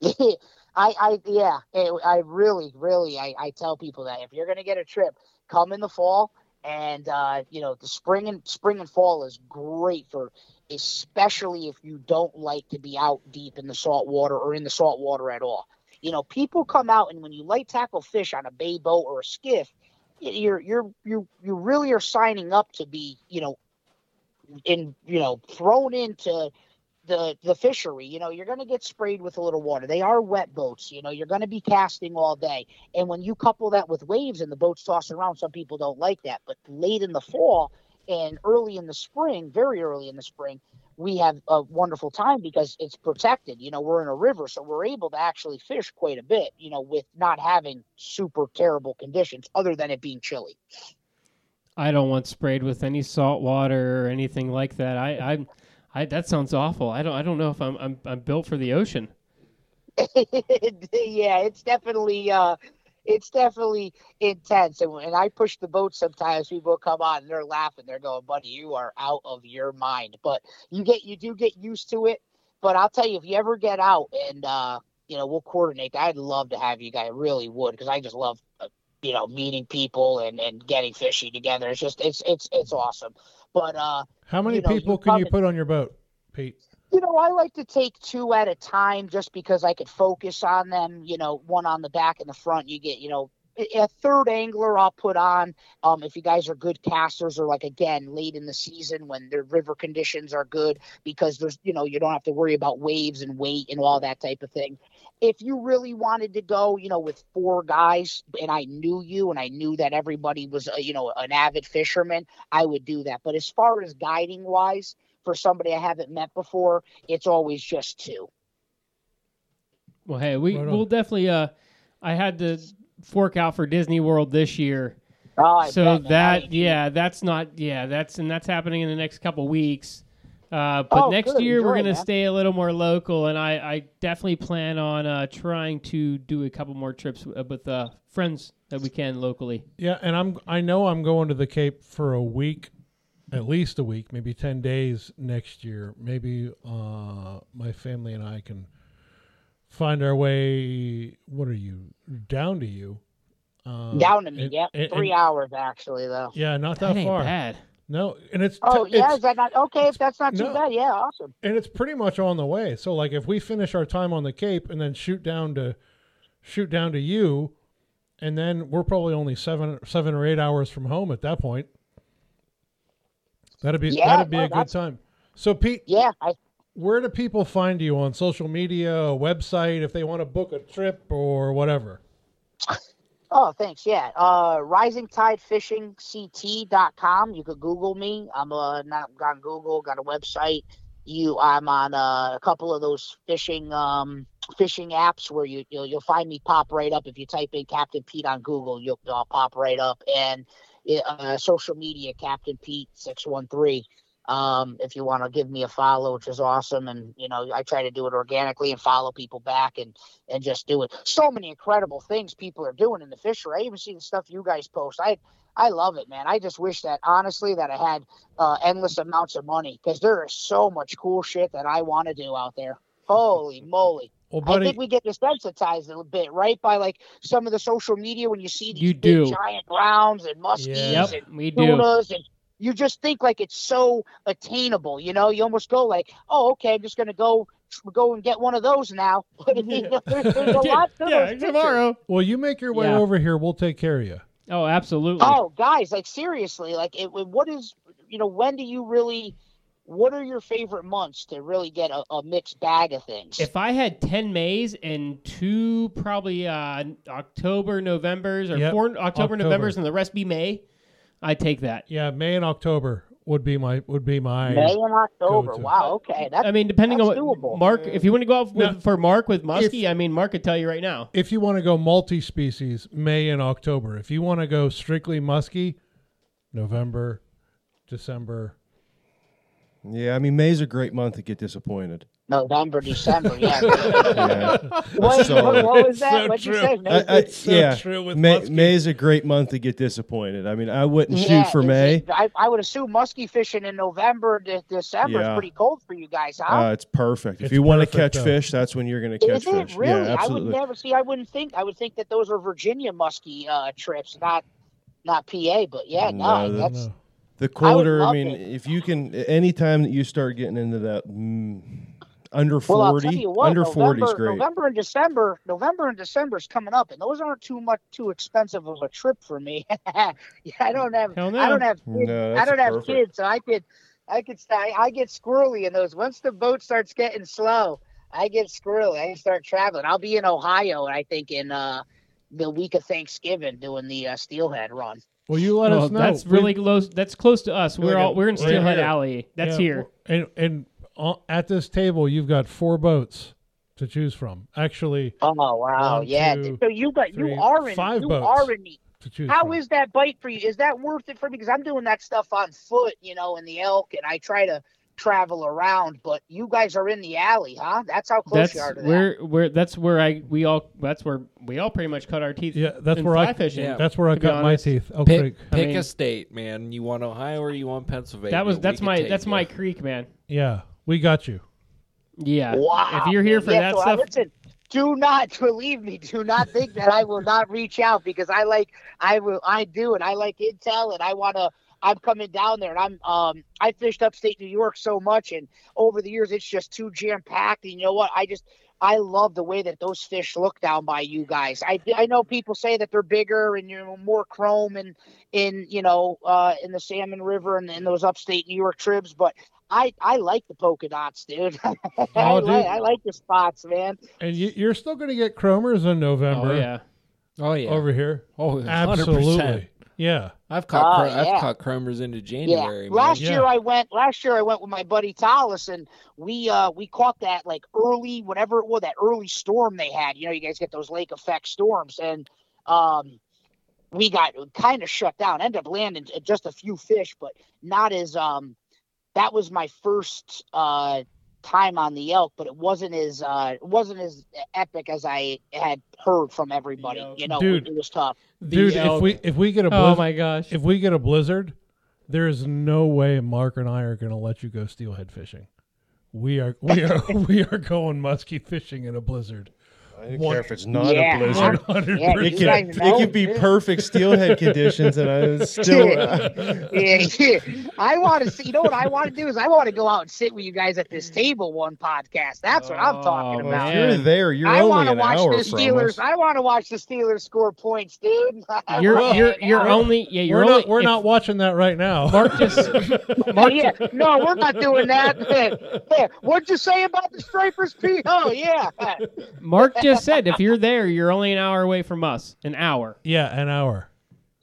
I, I, yeah, it, I really, really, I, I tell people that if you're gonna get a trip, come in the fall, and uh, you know the spring and spring and fall is great for especially if you don't like to be out deep in the salt water or in the salt water at all. You know, people come out and when you light tackle fish on a bay boat or a skiff, you're you're you you really are signing up to be, you know, in you know, thrown into the the fishery. You know, you're going to get sprayed with a little water. They are wet boats. You know, you're going to be casting all day. And when you couple that with waves and the boats tossing around, some people don't like that. But late in the fall, and early in the spring, very early in the spring, we have a wonderful time because it's protected. You know, we're in a river, so we're able to actually fish quite a bit, you know, with not having super terrible conditions other than it being chilly. I don't want sprayed with any salt water or anything like that. I, I, I that sounds awful. I don't, I don't know if I'm, I'm, I'm built for the ocean. yeah, it's definitely, uh, it's definitely intense. And when I push the boat, sometimes people come on and they're laughing. They're going, "Buddy, you are out of your mind." But you get you do get used to it. But I'll tell you, if you ever get out and uh, you know we'll coordinate. I'd love to have you guys. I really would because I just love uh, you know meeting people and and getting fishy together. It's just it's it's it's awesome. But uh, how many you know, people can you put on your boat, Pete? You know, I like to take two at a time just because I could focus on them. You know, one on the back and the front. You get, you know, a third angler I'll put on. Um, if you guys are good casters or like again late in the season when the river conditions are good because there's you know you don't have to worry about waves and weight and all that type of thing. If you really wanted to go, you know, with four guys and I knew you and I knew that everybody was, uh, you know, an avid fisherman, I would do that. But as far as guiding wise, for somebody I haven't met before, it's always just two. Well, hey, we right we'll definitely. Uh, I had to fork out for Disney World this year. Oh, so that yeah, that's not yeah, that's and that's happening in the next couple weeks. Uh, but Oh, next good. year we're gonna man. stay a little more local, and I, I definitely plan on uh, trying to do a couple more trips w- with uh, friends that we can locally. Yeah, and I'm I know I'm going to the Cape for a week, at least a week, maybe ten days next year. Maybe uh, my family and I can find our way. What are you down to you? Uh, Down to me, and- yep. and- Three and- hours actually, though. Yeah, not That that, far. bad. No, and it's Oh t- yeah, it's- is that not okay? If that's not too no. bad, yeah, awesome. and it's pretty much on the way. So like if we finish our time on the Cape and then shoot down to shoot down to you, and then we're probably only seven seven or eight hours from home at that point. That'd be Yeah, that'd be no, a good time. So Pete, Yeah, I where do people find you on social media, a website, if they want to book a trip or whatever? Oh, thanks. Yeah. Uh, risingtidefishingct.com. You could Google me. I'm uh, not on Google, got a website. You, I'm on uh, a couple of those fishing um, fishing apps where you you'll, you'll find me pop right up if you type in Captain Pete on Google. You'll I'll pop right up and uh, social media Captain Pete six one three. Um, if you want to give me a follow, which is awesome, and you know I try to do it organically and follow people back and and just do it. So many incredible things people are doing in the fishery. I even see the stuff you guys post. I I love it, man. I just wish that honestly that I had uh, endless amounts of money because there is so much cool shit that I want to do out there. Holy moly! Well, I think we get desensitized a little bit, right? By like some of the social media when you see these You big do. giant browns and muskies Yep, and we do. tunas and you just think like it's so attainable you know you almost go like oh okay i'm just gonna go go and get one of those now but you know, there's, there's a lot to yeah, those pictures. tomorrow. well, you make your way Yeah. over here. We'll take care of you. Oh, absolutely. oh guys like seriously like it, what is you know when do you really what are your favorite months to really get a, a mixed bag of things If I had ten Mays and two probably uh, October Novembers or Yep, four October, October. Novembers and the rest be May, I'd take that. Yeah, May and October would be my would be my. may and october go-to. wow okay that's I mean, depending on that's what doable. Mark, if you want to go out with, Now, for Mark with Muskie, I mean, Mark could tell you right now. if you want to go multi-species, May and October. If you want to go strictly musky, November, December. Yeah, I mean May's a great month to get disappointed. november december yeah Yeah, what, So- what, what was that so what'd you true. say I, I, It's so yeah. true with May, muskie. May's a great month to get disappointed. I mean, I wouldn't shoot for May. it- I, I would assume muskie fishing in November, de- December Yeah. is pretty cold for you guys, huh? Uh, it's perfect. If It's you want to catch though. fish, that's when you're going to catch fish. really? Yeah, I would never see. I wouldn't think. I would think that those are Virginia muskie uh, trips, not not PA. But yeah, no, No, that's No. The colder, I, love mean, it. if you can, anytime that you start getting into that mm, under well. Forty, you what. under forty is great. November and December, November and December is coming up, and those aren't too much too expensive of a trip for me. yeah, I don't have. No. I don't have. Kids. No, I don't have perfect. kids, so I could. I could. I, I get squirrely in those. Once the boat starts getting slow, I get squirrely. I start traveling. I'll be in Ohio, I think, in uh, the week of Thanksgiving doing the uh, Steelhead run. Well, you let Well, us know. that's We- really close. That's close to us. We're Right all we're in right Steelhead here. Alley. That's yeah, here. And and uh, at this table, you've got four boats to choose from. Actually, Oh wow, One, yeah. two, so you got three, you are in five you boats. are in the to choose. How from. is that bite for you? Is that worth it for me? Because I'm doing that stuff on foot, you know, in the elk, and I try to travel around. But you guys are in the alley, huh? That's how close That's you are to that. where where that's where I we all that's where we all pretty much cut our teeth. Yeah, that's in where fly I. fishing. Yeah. That's where I cut my teeth. Oh, Pick, Creek. I mean- a state, man. You want Ohio or you want Pennsylvania? That was that's my that's you. my creek, man. Yeah, we got you. Yeah. Wow. If you're here for Yeah, that so stuff, listen, do not believe me. Do not think that I will not reach out because I like I will I do and I like intel and I want to. I'm coming down there and I'm um I fished upstate New York so much and over the years it's just too jam packed. And you know what? I just I love the way that those fish look down by you guys. I I know people say that they're bigger and you know more chrome and in you know uh in the Salmon River and in those upstate New York tribs, but I I like the polka dots, dude. I, Oh, dude. like, I like the spots, man. And you, you're still going to get chromers in November oh yeah. Oh yeah. over here. oh, 100%. Absolutely. Yeah. I've caught Oh, cro- yeah. I've caught chromers into January. yeah. man. Last Yeah. year I went. Last year I went with my buddy Tallis, and we uh we caught that like early whatever it was that early storm they had. You know, you guys get those lake effect storms, and um we got kind of shut down. Ended up landing just a few fish, but not as um that was my first uh, time on the elk, but it wasn't as uh, it wasn't as epic as I had heard from everybody. You know, Dude. it, it was tough. Dude, if elk. we if we get a Oh my gosh. if we get a blizzard, there is no way Mark and I are going to let you go steelhead fishing. We are we are we are going muskie fishing in a blizzard. I don't One- care if it's not Yeah. a blizzard. Yeah, It you can, guys it know, can be dude. perfect steelhead conditions, and I still. yeah, uh, yeah. I want to see. You know what I want to do is I want to go out and sit with you guys at this table one podcast. That's what I'm talking Oh, about. if you're there, you're I only want to an watch hour the from Steelers. us. I want to watch the Steelers score points, dude. You're you're you're we're- only yeah you're we're only not we're if not watching that right now. Mark just Oh, yeah. No, we're not doing that. Yeah. What'd you say about the Stripers, Pete? Oh, yeah. Mark just said if you're there, you're only an hour away from us. An hour, yeah, an hour.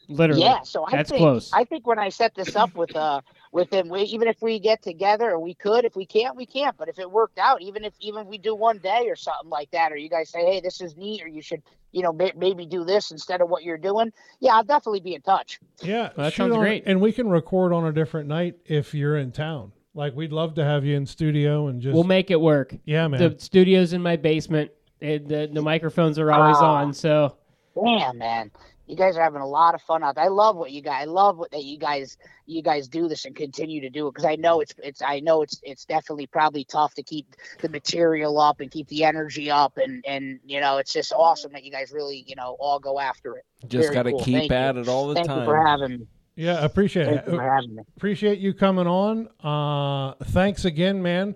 literally. Yeah, so I That's think close. I think when I set this up with uh with him, we, even if we get together, or we could. If we can't, we can't. But if it worked out, even if even if we do one day or something like that, or you guys say, hey, this is neat, or you should, you know, may, maybe do this instead of what you're doing. Yeah, I'll definitely be in touch. Yeah, That shoot sounds on- great. And we can record on a different night if you're in town. Like we'd love to have you in studio and just We'll make it work. yeah, man. The studio's in my basement. It, the the microphones are always on, so Damn, man. You guys are having a lot of fun out there. I love what you guys. I love what that you guys you guys do this and continue to do it because I know it's it's I know it's it's definitely probably tough to keep the material up and keep the energy up and and you know it's just awesome that you guys really you know all go after it. Just Very got to cool. keep Thank you. at it all the Thank time. Thank you for having me. yeah, appreciate Thank you it. for having me. Appreciate you coming on. Uh, thanks again, man.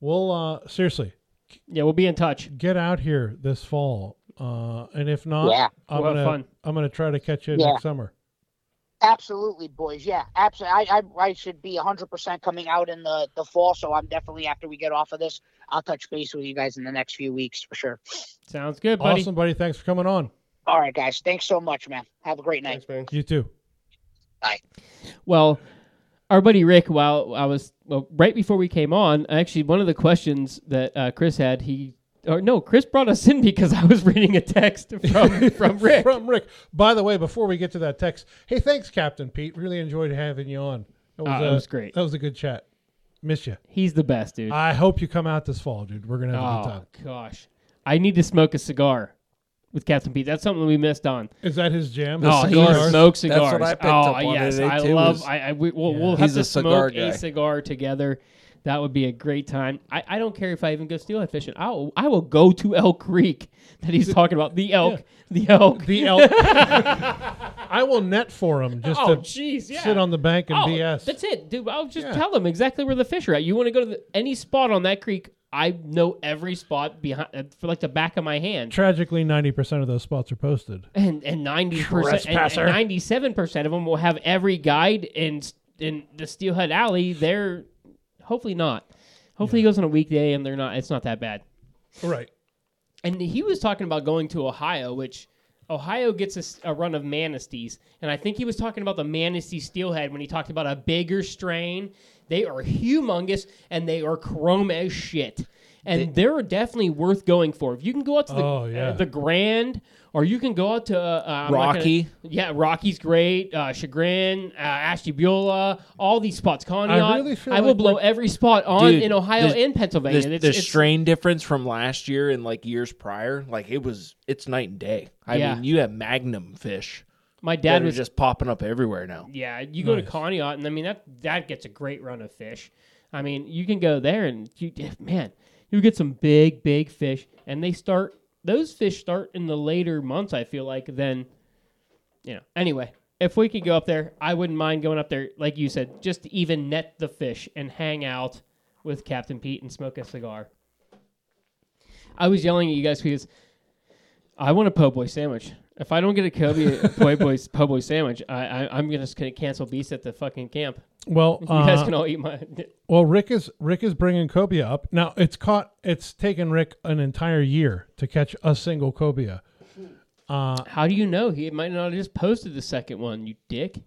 We'll uh, seriously yeah, we'll be in touch. get out here this fall. Uh, and if not, Yeah. I'm We'll gonna fun. I'm gonna try to catch you Yeah. next summer. Absolutely, boys. Yeah, absolutely. I, I, I should be 100% coming out in the, the fall. So I'm definitely, after we get off of this, I'll touch base with you guys in the next few weeks for sure. Sounds good, buddy. Awesome, buddy. Thanks for coming on. All right, guys. Thanks so much, man. Have a great night. Thanks, man. You too. Bye. Well, our buddy Rick, while I was well, right before we came on, actually one of the questions that uh, Chris had, he or no, Chris brought us in because I was reading a text from from Rick. From Rick. By the way, before we get to that text, hey, thanks, Captain Pete. Really enjoyed having you on. That Ah, a, it was great. That was a good chat. Miss you. He's the best, dude. I hope you come out this fall, dude. We're gonna have a good oh time. gosh, I need to smoke a cigar with Captain Pete. That's something we missed on. Is that his jam? oh, he cigars. smokes That's cigars. what I picked oh, up on yes, today, I too, love. is- I, I we, we'll, Yeah. we'll have He's to a cigar smoke guy. a cigar together. That would be a great time. I, I don't care if I even go steelhead fishing. I will, I will go to Elk Creek that he's talking about. The elk. The elk. The elk. I will net for him just oh, to jeez, yeah. sit on the bank and oh, BS. That's it, dude. I'll just Yeah. tell them exactly where the fish are at. You want to go to the, any spot on that creek? I know every spot behind uh, for like the back of my hand. Tragically, ninety percent of those spots are posted. and and ninety percent, and ninety seven percent of them will have every guide in in the Steelhead Alley. They're hopefully not. Hopefully, he goes on a weekday and they're not. It's not that bad. Right. And he was talking about going to Ohio, which Ohio gets a run of Manistees, and I think he was talking about the Manistee steelhead when he talked about a bigger strain. They are humongous and they are chrome as shit. And they, are definitely worth going for. If you can go out to the, Oh, yeah. uh, the Grand, or you can go out to uh, I'm gonna- Rocky. yeah, Rocky's great. Uh, Chagrin, uh, Ashtabula, all these spots. Conneaut. really feel I will blow every spot on Dude, in Ohio the- and Pennsylvania. the, It's- the it's- strain difference from last year and like years prior, like it was, it's night and day. I Yeah. mean, you have magnum fish my dad are was just popping up everywhere now. Yeah, you go Nice. to Conneaut, and I mean that that gets a great run of fish. I mean, you can go there, and you man, you get some big, big fish, and they start. Those fish start in the later months. I feel like then, you know. Anyway, if we could go up there, I wouldn't mind going up there, like you said, just to even net the fish and hang out with Captain Pete and smoke a cigar. I was yelling at you guys because I want a po' boy sandwich. If I don't get a cobia po' boy po' boy sandwich, I, I I'm just gonna cancel beast at the fucking camp. Well, You guys uh, can all eat my. well, Rick is Rick is bringing cobia up now. It's caught. It's taken Rick an entire year to catch a single cobia. Uh, How do you know he might not have just posted the second one? You dick.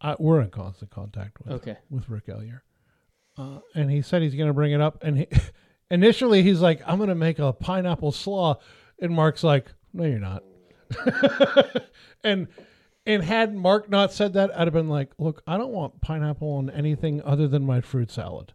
I, we're in constant contact with Okay. with Rick Ellier, uh, and he said he's going to bring it up. And he, initially, he's like, "I'm going to make a pineapple slaw," and Mark's like, "No, you're not." and and had Mark not said that, I'd have been like, "Look, I don't want pineapple on anything other than my fruit salad."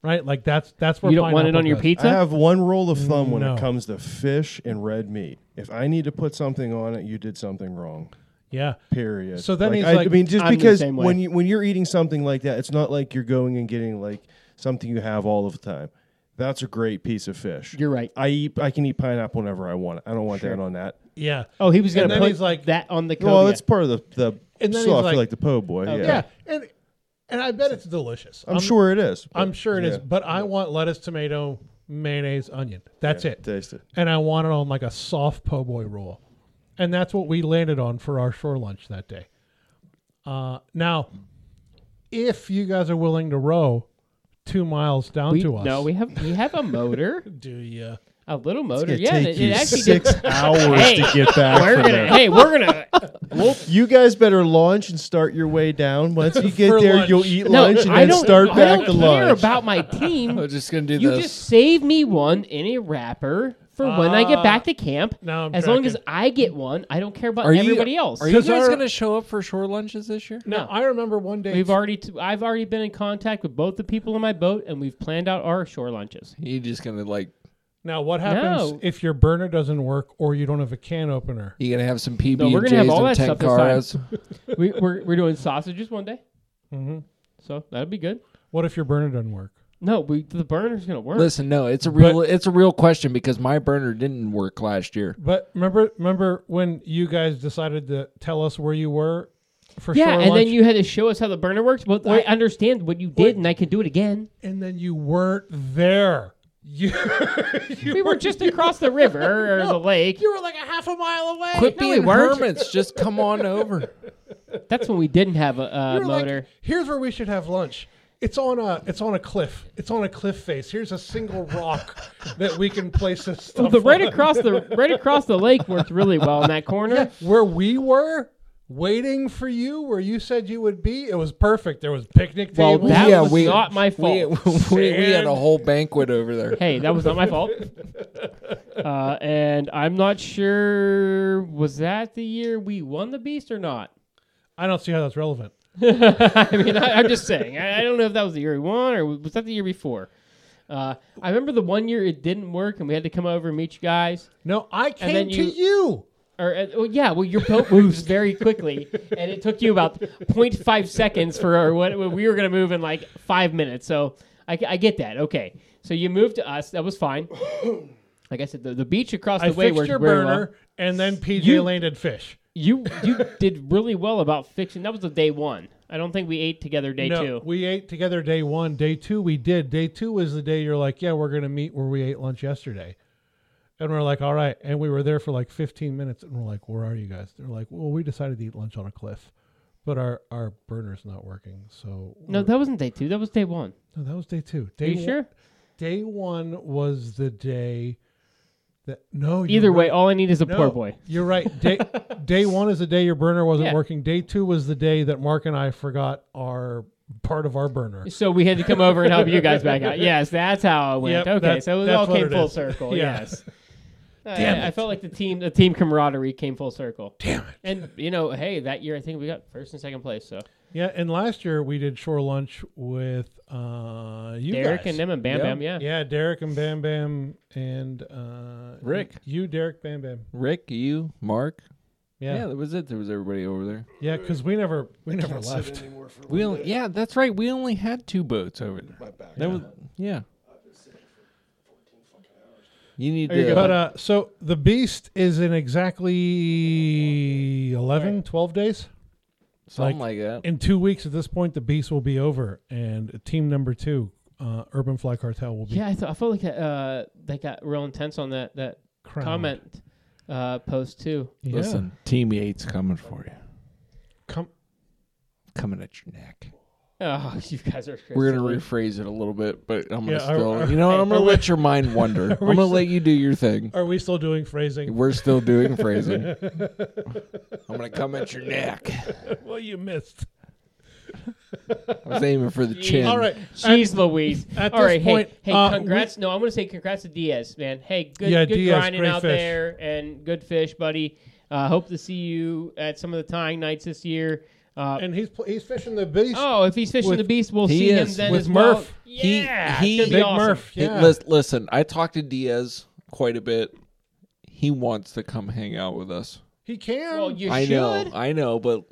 Right? Like that's that's where You don't want it pineapple on your goes. pizza? I have one rule of thumb when No. it comes to fish and red meat. If I need to put something on it, you did something wrong. Yeah. Period. So then Like, he's I, like- I mean, just I'm because when you when you're eating something like that, it's not like you're going and getting like something you have all of the time. That's a great piece of fish. You're right. I eat. I can eat pineapple whenever I want. I don't want that on that. Yeah. Oh, he was And gonna then put he's like- that on the code. Well, it's part of the the And then sauce. he's I like- like the po' boy. Okay. Yeah. Yeah. And and I bet it's delicious. I'm, sure it is. I'm but- sure it is, yeah. but I want lettuce, tomato, mayonnaise, onion. That's it. Taste it. And I want it on like a soft po' boy roll. And that's what we landed on for our shore lunch that day. Uh, now, if you guys are willing to row two miles down we, to us, no, we have we have a motor, do you? A little motor. gonna Yeah, take it, you it actually six did. hours Hey, to get back. We're gonna. there. Hey, we're gonna. We'll, You guys better launch and start your way down. Once you get there, lunch. you'll eat no, lunch and I then don't. start I back don't to care lunch. about my team. We're just gonna do You this. just save me one in a wrapper for when I get back to uh, camp. now I'm as long as. I get one, I don't care about Are you- everybody else. Are you 'Cause guys our- gonna show up for shore lunches this year? Now No. I remember one day We've already. T- I've already been in contact with both the people in my boat, and we've planned out our shore lunches. You're just gonna like Now what happens No. if your burner doesn't work or you don't have a can opener? you gonna have some PB No, we're and gonna have J's all and that stuff this time. Tencaras. we, we're we're doing sausages one day, hmm so that'll be good. What if your burner doesn't work? No, we the burner's gonna work. Listen, no, it's a real it's a real question because my burner didn't work last year. But remember, remember when you guys decided to tell us where you were for yeah, shore and lunch, then you had to show us how the burner works. Well, Wait. I understand what you did, Wait. and I can do it again. and then you weren't there. You, you We were just across the river or the lake. You were like a half a mile away. Quit No, being hermits. Just come on over. That's when we didn't have a You uh, were like, motor. Here's where we should have lunch. It's on a it's on a cliff. It's on a cliff face. Here's a single rock that we can place this stuff. Well, the right on. across the right across the lake worked really well in that corner. where we were waiting for you, where you said you would be. It was perfect. There was picnic Well, tables. that Yeah, was we- not my We, fault. we, we had a whole banquet over there. hey, that was not my fault. Uh, and I'm not sure was that the year we won the beast or not. I don't see how that's relevant. I mean, I, I'm just saying. I, I don't know if that was the year we won or was that the year before. Uh, I remember the one year it didn't work and we had to come over and meet you guys. No, I came then to you- you. Or uh, well, yeah, well, your boat moves very quickly, and it took you about 0.5 seconds for what we were going to move in like five minutes. So I, I get that. Okay, so you moved to us. That was fine. Like I said, the, the beach across the I way fixed worked your very burner, well. and then PJ You- landed fish. You you did really well about fixing. That was the day one. I don't think we ate together day no, two. we ate together day one. Day two, we did. Day two was the day you're like, yeah, we're gonna meet where we ate lunch yesterday. And we're like, all right. And we were there for like 15 minutes, and we're like, where are you guys? They're like, well, we decided to eat lunch on a cliff, but our our burner's not working. So no, that wasn't day two. That was day one. no, that was day two. Are Day you one- sure? Day one was the day that no. Either way, right. all I need is a No, poor boy. You're right. Day day one is the day your burner wasn't Yeah. working. Day two was the day that Mark and I forgot our part of our burner. So we had to come over and help you guys back out. Yes, that's how it went. Yep, okay, so it all came full circle. Yeah. Yes. Damn I, I it. felt like the team, the team camaraderie came full circle. Damn it. And you know, hey, that year I think we got first and second place. So Yeah, and last year we did shore lunch with uh you Derek guys. and them and Bam Yeah. Bam, yeah. Yeah, Derek and Bam Bam and uh Rick. You, Derek, Bam Bam. Rick, you, Mark. Yeah. Yeah, that was it. There was everybody over there. yeah, because we never we never left. anymore for a We little only, bit. yeah, that's right. We only had two boats over there. My back. That was yeah. You need Are you to. good? But uh so the beast is in exactly 11, 12 days. something like, that. In two weeks at this point, the beast will be over, and team number two, uh, Urban Fly Cartel, will be Yeah, I, th- I felt like uh, they got real intense on that that crowned. comment uh, post too. Yeah. Listen, Team Eight's coming for you. Come, Coming at your neck. Oh, you guys are. Crazy. We're gonna rephrase it a little bit, but I'm gonna Yeah, still. are- you know. I'm gonna are we- let your mind wander. I'm gonna still- let you do your thing. are we still doing phrasing? We're still doing phrasing. I'm gonna come at your neck. well, you missed. I was aiming for the chin. All right. Jeez Louise. at All this right, point, hey, hey, uh, congrats. no, I'm going to say congrats to Diaz, man. Hey, good, Yeah, good Diaz, grinding out fish. there and good fish, buddy. Uh, hope to see you at some of the tying nights this year. Uh, And he's he's fishing the beast. oh, if he's fishing with- the beast, we'll He see him then With as. Murph. He- Yeah, he- it's gonna Big awesome. Murph. Yeah. lis- listen, I talked to Diaz quite a bit. He wants to come hang out with us. He can. Well, you I should. know, I know, but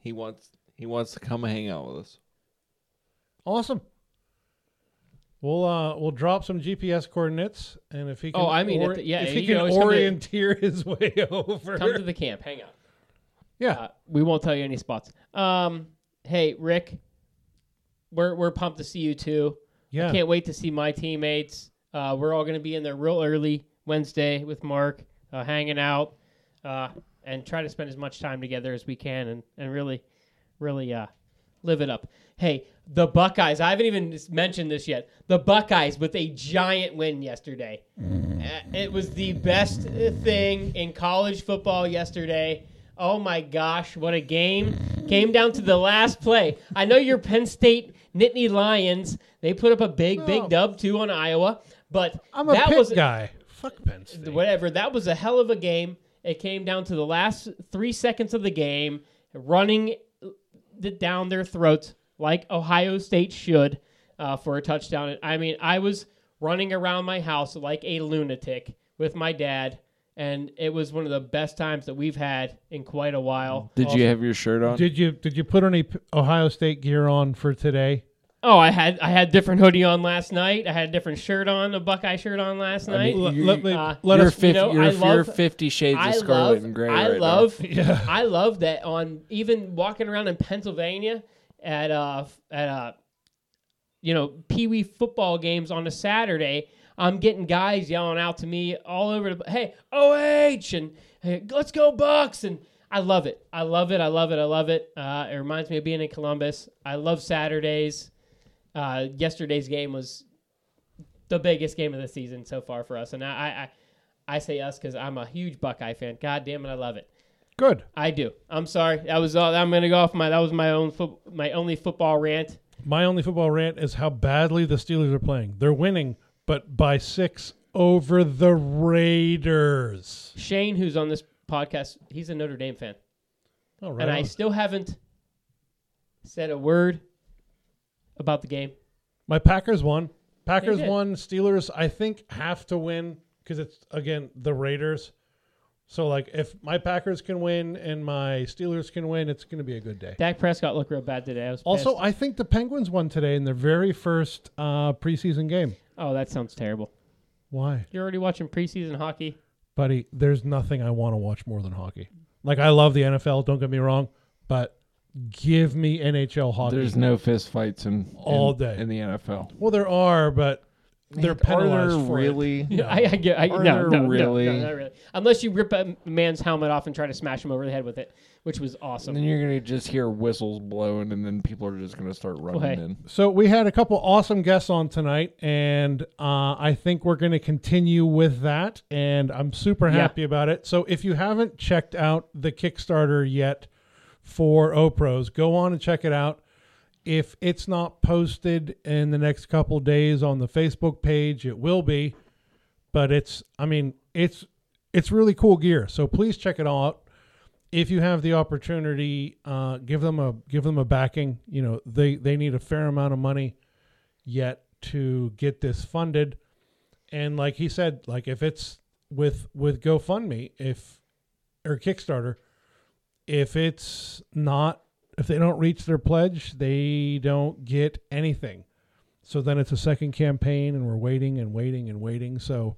he wants he wants to come hang out with us. awesome. We'll uh we'll drop some GPS coordinates, and if he can, Oh, I mean, ori- if the- yeah, if he he can can always come to- orienteer his way over. Come to the camp. Hang out. Yeah, Uh, we won't tell you any spots. Um, hey, Rick, we're we're pumped to see you too. yeah. Can't wait to see my teammates. Uh, we're all going to be in there real early Wednesday with Mark, uh, hanging out, uh, and try to spend as much time together as we can, and and really, really uh, live it up. Hey, the Buckeyes. I haven't even mentioned this yet. The Buckeyes with a giant win yesterday. Uh, it was the best uh, thing in college football yesterday. Oh my gosh, what a game! Came down to the last play. I know your Penn State Nittany Lions. They put up a big, No. big dub too on Iowa, but I'm a that was guy. Fuck Penn State. whatever. That was a hell of a game. It came down to the last three seconds of the game, running it down their throats like Ohio State should uh, for a touchdown. I mean, I was running around my house like a lunatic with my dad, and it was one of the best times that we've had in quite a while. Did you have your shirt on? Did you did you put any P- Ohio State gear on for today? Oh, I had I had different hoodie on last night. I had a different shirt on, a Buckeye shirt on last I night. mean, Let, you- let me uh, let you're us. fifty. you know, you're, I you're love- Fifty Shades I of Scarlet love, and Gray. I right now. love, Yeah. I love that on even walking around in Pennsylvania at uh at uh you know Pee Wee football games on a Saturday. I'm getting guys yelling out to me all over the hey OH and hey, let's go Bucks and I love it. I love it. I love it. I love it. Uh, it reminds me of being in Columbus. I love Saturdays. Uh, yesterday's game was the biggest game of the season so far for us, and I I, I say us because I'm a huge Buckeye fan. God damn it, I love it. Good. I do. I'm sorry. That was all. I'm gonna go off my. That was my own. Fo- my only football rant. My only football rant is how badly the Steelers are playing. They're winning, but by six over the Raiders. Shane, who's on this podcast, he's a Notre Dame fan, right. and I still haven't said a word about the game. My Packers won. Packers won. Steelers, I think, have to win because it's again the Raiders. So like, if my Packers can win and my Steelers can win, it's going to be a good day. Dak Prescott looked real bad today. I was Also, pissed. I think the Penguins won today in their very first uh, preseason game. Oh, that sounds terrible. Why, You're already watching preseason hockey. buddy? There's nothing I want to watch more than hockey. Like I love the NFL. Don't get me wrong, but give me NHL hockey. There's no fist fights in All in- day. in the NFL. well, there are, but they're Are penalized there for it. really? No. I, I get. I, Are no, there no, no, really? no, not really. Unless you rip a man's helmet off and try to smash him over the head with it, which was awesome. And then you're gonna just hear whistles blowing, and then people are just gonna start running hey. in. So we had a couple awesome guests on tonight, and uh, I think we're going to continue with that, and I'm super Yeah. happy about it. So if you haven't checked out the Kickstarter yet for OPROS, go on and check it out. If it's not posted in the next couple days on the Facebook page, it will be. But it's, I mean, it's it's really cool gear. So please check it out if you have the opportunity, uh, give them a give them a backing. You know, they they need a fair amount of money yet to get this funded. And like he said, like if it's with with GoFundMe, if or Kickstarter, if it's not if they don't reach their pledge, they don't get anything. So then it's a second campaign and we're waiting and waiting and waiting. So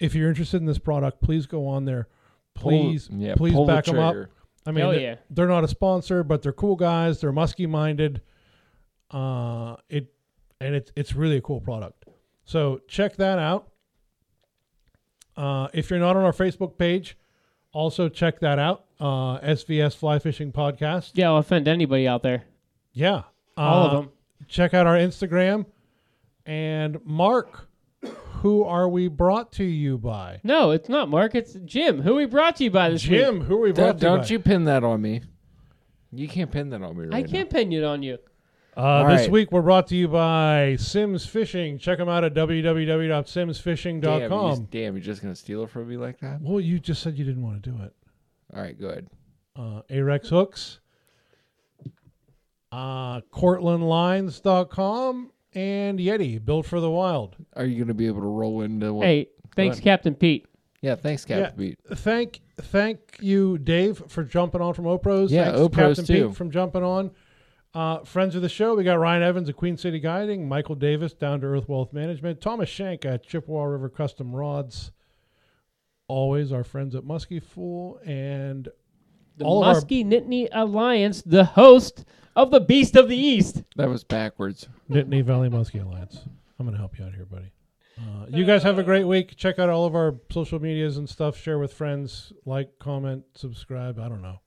if you're interested in this product, please go on there. Pull- Please yeah, please pull the back them up. I mean, Hell they- yeah. they're not a sponsor, but they're cool guys. They're musky minded. Uh, it and it's it's really a cool product. So check that out. Uh, if you're not on our Facebook page, also check that out. Uh, SVS Fly Fishing Podcast. yeah, I'll offend anybody out there. Yeah, All of Uh, them. Check out our Instagram. And Mark, who are we brought to you by? No, it's not Mark. It's Jim. Who we brought to you by this Jim, week? who are we brought Don't, to you by? don't you pin that on me. You can't pin that on me right I can't pin it on you. Uh, this right. week we're brought to you by Simms Fishing. Check them out at Damn, you, www.simmsfishing.com. damn, you're just gonna steal it from me like that? Well, you just said you didn't want to do it. All right, go ahead. uh, Ahrex Hooks, uh, CortlandLines.com, and Yeti, built for the wild. Are you going to be able to roll into what? Hey, thanks, ahead. Captain Pete. Yeah, thanks, Captain Pete. Thank thank you, Dave, for jumping on from Opros. Yeah, Thanks, Opros Captain too. Pete, from jumping on. Uh, friends of the show, we got Ryan Evans at Queen City Guiding, Michael Davis, Down to Earth Wealth Management, Thomas Shank at Chippewa River Custom Rods. Always our friends at Muskie Fool and The all of our Muskie Nittany Alliance, the host of the Beast of the East. That was backwards. Nittany Valley Muskie Alliance. I'm going to help you out here, buddy. Uh, you guys have a great week. Check out all of our social medias and stuff. Share with friends. Like, comment, subscribe. I don't know.